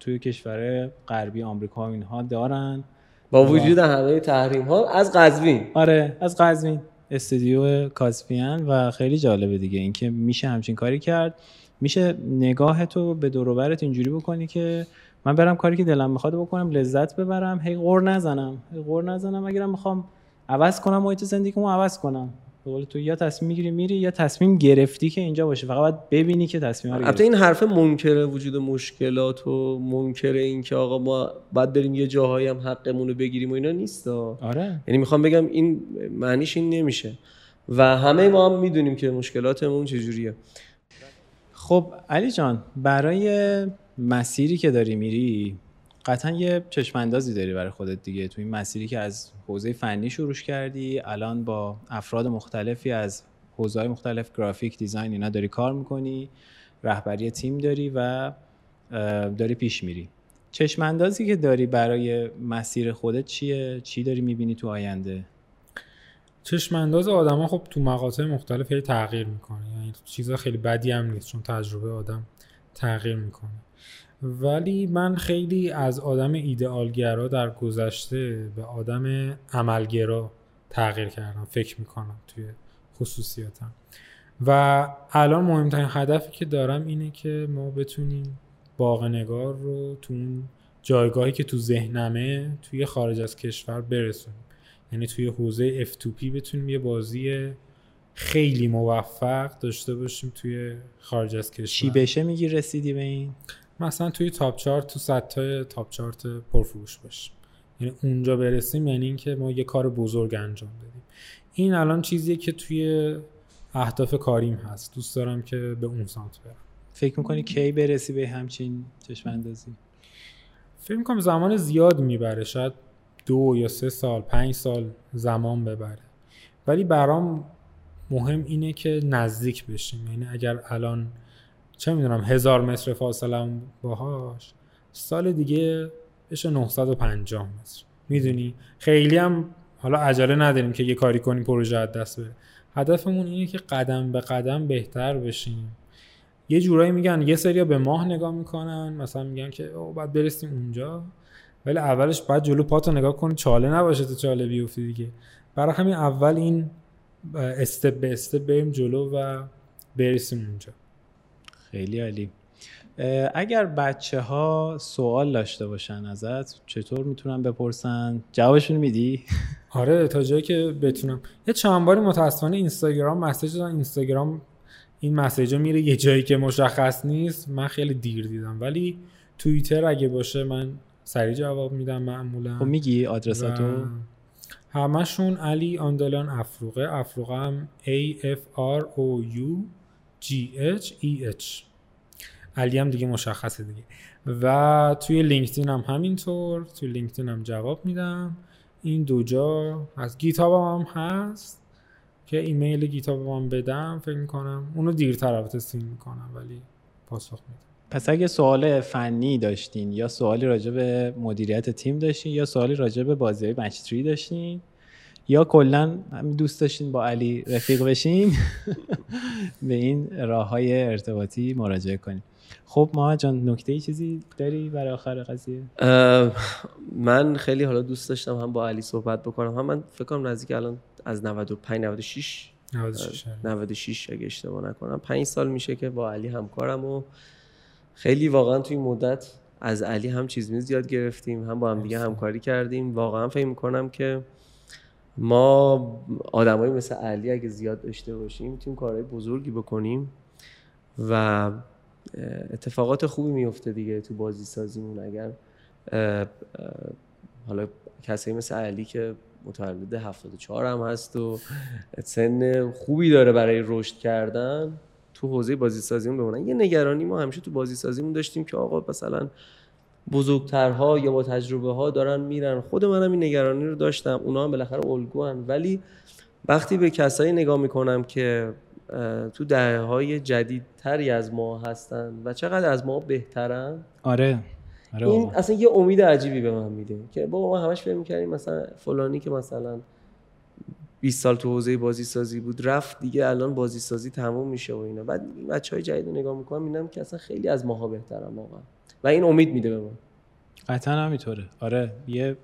توی کشور غربی آمریکا و اینها دارن. با وجود همه تحریم ها از قزوین. آره از قزوین. استودیو کاسپیان و خیلی جالبه دیگه. اینکه میشه همچین کاری کرد. میشه نگاه تو به دور و برت اینجوری بکنی که من برم کاری که دلم می‌خواد بکنم لذت ببرم هی غور نزنم. هی غور نزنم اگرم می‌خوام عوض کنم محیط زندگیمو عوض کنم. به قول تو یا تصمیم می‌گیری میری یا تصمیم گرفتی که اینجا باشه. فقط باید ببینی که تصمیم رو البته گرفتی. این حرف منکر وجود مشکلات و منکر این که آقا ما باید بریم یه جاهایی هم حقمون رو بگیریم و اینا نیست. آره. یعنی می‌خوام بگم این معنیش این نمیشه. و همه ما هم می‌دونیم که مشکلاتمون چجوریه. خب علی جان برای مسیری که داری میری قطعا یه چشم اندازی داری برای خودت دیگه. تو این مسیری که از حوزه فنی شروع کردی الان با افراد مختلفی از حوزه‌های مختلف گرافیک دیزاین اینا داری کار می‌کنی رهبری تیم داری و داری پیش میری. چشم اندازی که داری برای مسیر خودت چیه؟ چی داری می‌بینی تو آینده؟ چشم انداز آدما خب تو مقاطع مختلف هی تغییر می‌کنه. یعنی چیزا خیلی بدی هم نیست چون تجربه آدم تغییر می‌کنه. ولی من خیلی از آدم ایدئالگرا در گذشته به آدم عملگرا تغییر کردم فکر می‌کنم توی خصوصیاتم و الان مهمترین هدفی که دارم اینه که ما بتونیم باغ نگار رو تو اون جایگاهی که تو ذهنمه توی خارج از کشور برسونیم. یعنی توی حوزه F2P بتونیم یه بازی خیلی موفق داشته باشیم توی خارج از کشور. چی بشه میگی رسیدی به این؟ مثلا توی تاپ چارت تو سطح تاپ چارت پرفروش باشیم. یعنی اونجا برسیم یعنی اینکه ما یه کار بزرگ انجام دادیم این الان چیزیه که توی اهداف کاریم هست. دوست دارم که به اون سمت برم. فکر می‌کنی کی برسی به همچین چشم اندازی فکر می‌کنم زمان زیاد می‌بره. شاید دو یا سه سال پنج سال زمان ببره. ولی برام مهم اینه که نزدیک بشیم. یعنی اگر الان چه می‌دونم هزار متر فاصله باهاش سال دیگه بشه 950 متر. می‌دونی؟ خیلی هم حالا عجله نداریم که یه کاری کنیم پروژه از دست بره هدفمون اینه که قدم به قدم بهتر بشیم. یه جورایی میگن یه سریا به ماه نگاه می‌کنن مثلا میگن که او باید برسیم اونجا. ولی اولش باید جلو پاتو نگاه کنی چاله نباشه تو چاله بیفتی دیگه. برای همین اول این استپ به استپ بریم جلو و برسیم اونجا. خیلی عالی. اگر بچه ها سوال داشته باشن ازت چطور می‌تونن بپرسن؟ جوابشون میدی؟ آره تا جایی که بتونم. یه چند باری متاسفانه اینستاگرام مسیج دادن. اینستاگرام این مسیج میره یه جایی که مشخص نیست. من خیلی دیر دیدم. ولی توییتر اگه باشه من سریع جواب میدم معمولا. خب میگی آدرساتو؟ همشون علی آندالان افروقه افروقه هم A F R O U G H E H. علی هم دیگه مشخصه دیگه. و توی لینکدین هم همینطور. توی لینکدین هم جواب میدم. این دو جا از گیتاب هم هست که ایمیل گیتاب هم بدم. فکر می‌کنم اونو دیرتر البته سین می‌کنم ولی پاسخ میدم. پس اگه سوال فنی داشتین یا سوالی راجع به مدیریت تیم داشتین یا سوالی راجع به بازی های داشتین یا کلا دوست داشتین با علی رفیق بشین به این راه های ارتباطی مراجعه کنید خب ما جان نکته ای چیزی داری برای آخر قضیه؟ من خیلی حالا دوست داشتم هم با علی صحبت بکنم. هم من فکر کنم نزدیک الان از 95 96 96 96 اگه اشتباه نکنم. 5 سال میشه که با علی همکارم و خیلی واقعا توی مدت از علی هم چیز میز یاد گرفتیم هم با هم دیگه همکاری کردیم. واقعا فکر می‌کنم که ما آدمایی مثل علی اگه زیاد داشته باشیم می‌تونیم کارهای بزرگی بکنیم و اتفاقات خوبی میفته دیگه تو بازی سازیمون اگر حالا کسایی مثل علی که متولد 74 هم هست و سن خوبی داره برای رشد کردن تو حوزه بازی سازیمون بمونن. یه نگرانی ما همیشه تو بازی سازیمون داشتیم که آقا مثلا بزرگترها یا با تجربه ها دارن میرن. خود منم این نگرانی رو داشتم. اونا هم بالاخره الگوان. ولی وقتی به کسایی نگاه می‌کنم که تو دهه های جدیدتری از ما هستن و چقدر از ما بهترن آره. آره این اصلا یه امید عجیبی به من میده که با ما همش فکر می‌کردیم مثلا فلانی که مثلا 20 سال تو حوزه بازی سازی بود. رفت دیگه الان بازی سازی تموم میشه و اینا. بعد این بچهای جدید رو نگاه می‌کنم می‌بینم که اصلا خیلی از ماها بهترن واقعا. و این امید میده به من قطعا همینطوره. آره یه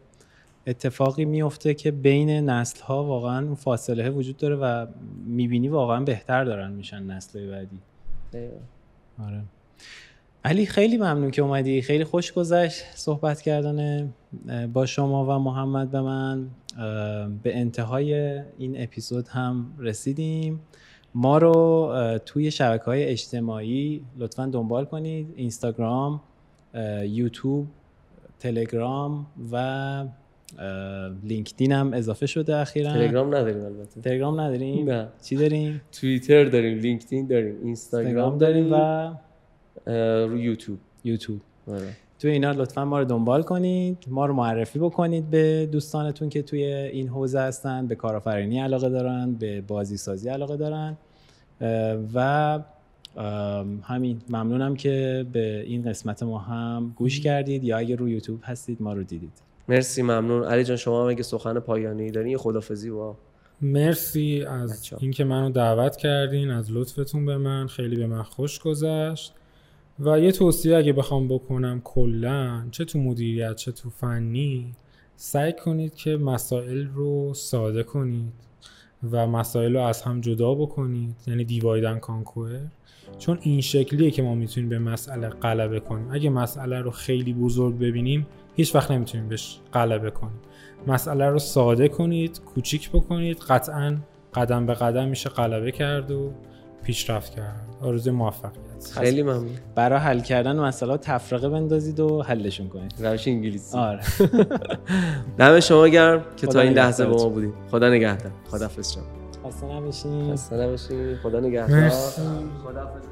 اتفاقی میفته که بین نسل ها واقعا اون فاصله وجود داره و می‌بینی واقعا بهتر دارن میشن نسل بعدی. آره. علی خیلی ممنون که اومدی. خیلی خوش گذشت صحبت کردن با شما و محمد به من. به انتهای این اپیزود هم رسیدیم. ما رو توی شبکه های اجتماعی لطفا دنبال کنید. اینستاگرام یوتیوب تلگرام و لینکدین هم اضافه شده اخیرا. تلگرام نداریم البته. تلگرام نداریم؟ نه. چی داریم؟ توییتر داریم لینکدین داریم اینستاگرام داریم. و رو یوتیوب. یوتیوب. آره. تو اینا لطفا ما رو دنبال کنید. ما رو معرفی بکنید به دوستانتون که توی این حوزه هستن به کارآفرینی علاقه دارن به بازی سازی علاقه دارن. و همین ممنونم که به این قسمت ما هم گوش کردید. یا اگه روی یوتیوب هستید ما رو دیدید. مرسی ممنون. علی جان شما هم اگه سخن پایانی دارین یه خدافزی با مرسی از اینکه منو دعوت کردین از لطفتون به من. خیلی به من خوش گذشت. و یه توصیه اگه بخوام بکنم کلا چه تو مدیریت چه تو فنی سعی کنید که مسائل رو ساده کنید و مسائل رو از هم جدا بکنید یعنی دیوایدن کانکوئر چون این شکلیه که ما می‌تونیم به مسئله غلبه کنیم. اگه مسئله رو خیلی بزرگ ببینیم هیچ وقت نمی‌تونیم بهش غلبه کنیم. مسئله رو ساده کنید کوچیک بکنید قطعا قدم به قدم میشه غلبه کرد و پیشرفت کرد آرزوی موفقیت. خیلی ممنون. برای حل کردن مسئله تفرقه بندازید و حلشون کنید. روش انگلیسی. آره. دم شما گرم که تا خدا این لحظه با. ما بودیم خدا نگهدار. خدافظ شما. خسته نباشین. خسته نباشید خدا نگهدار. خداحافظ.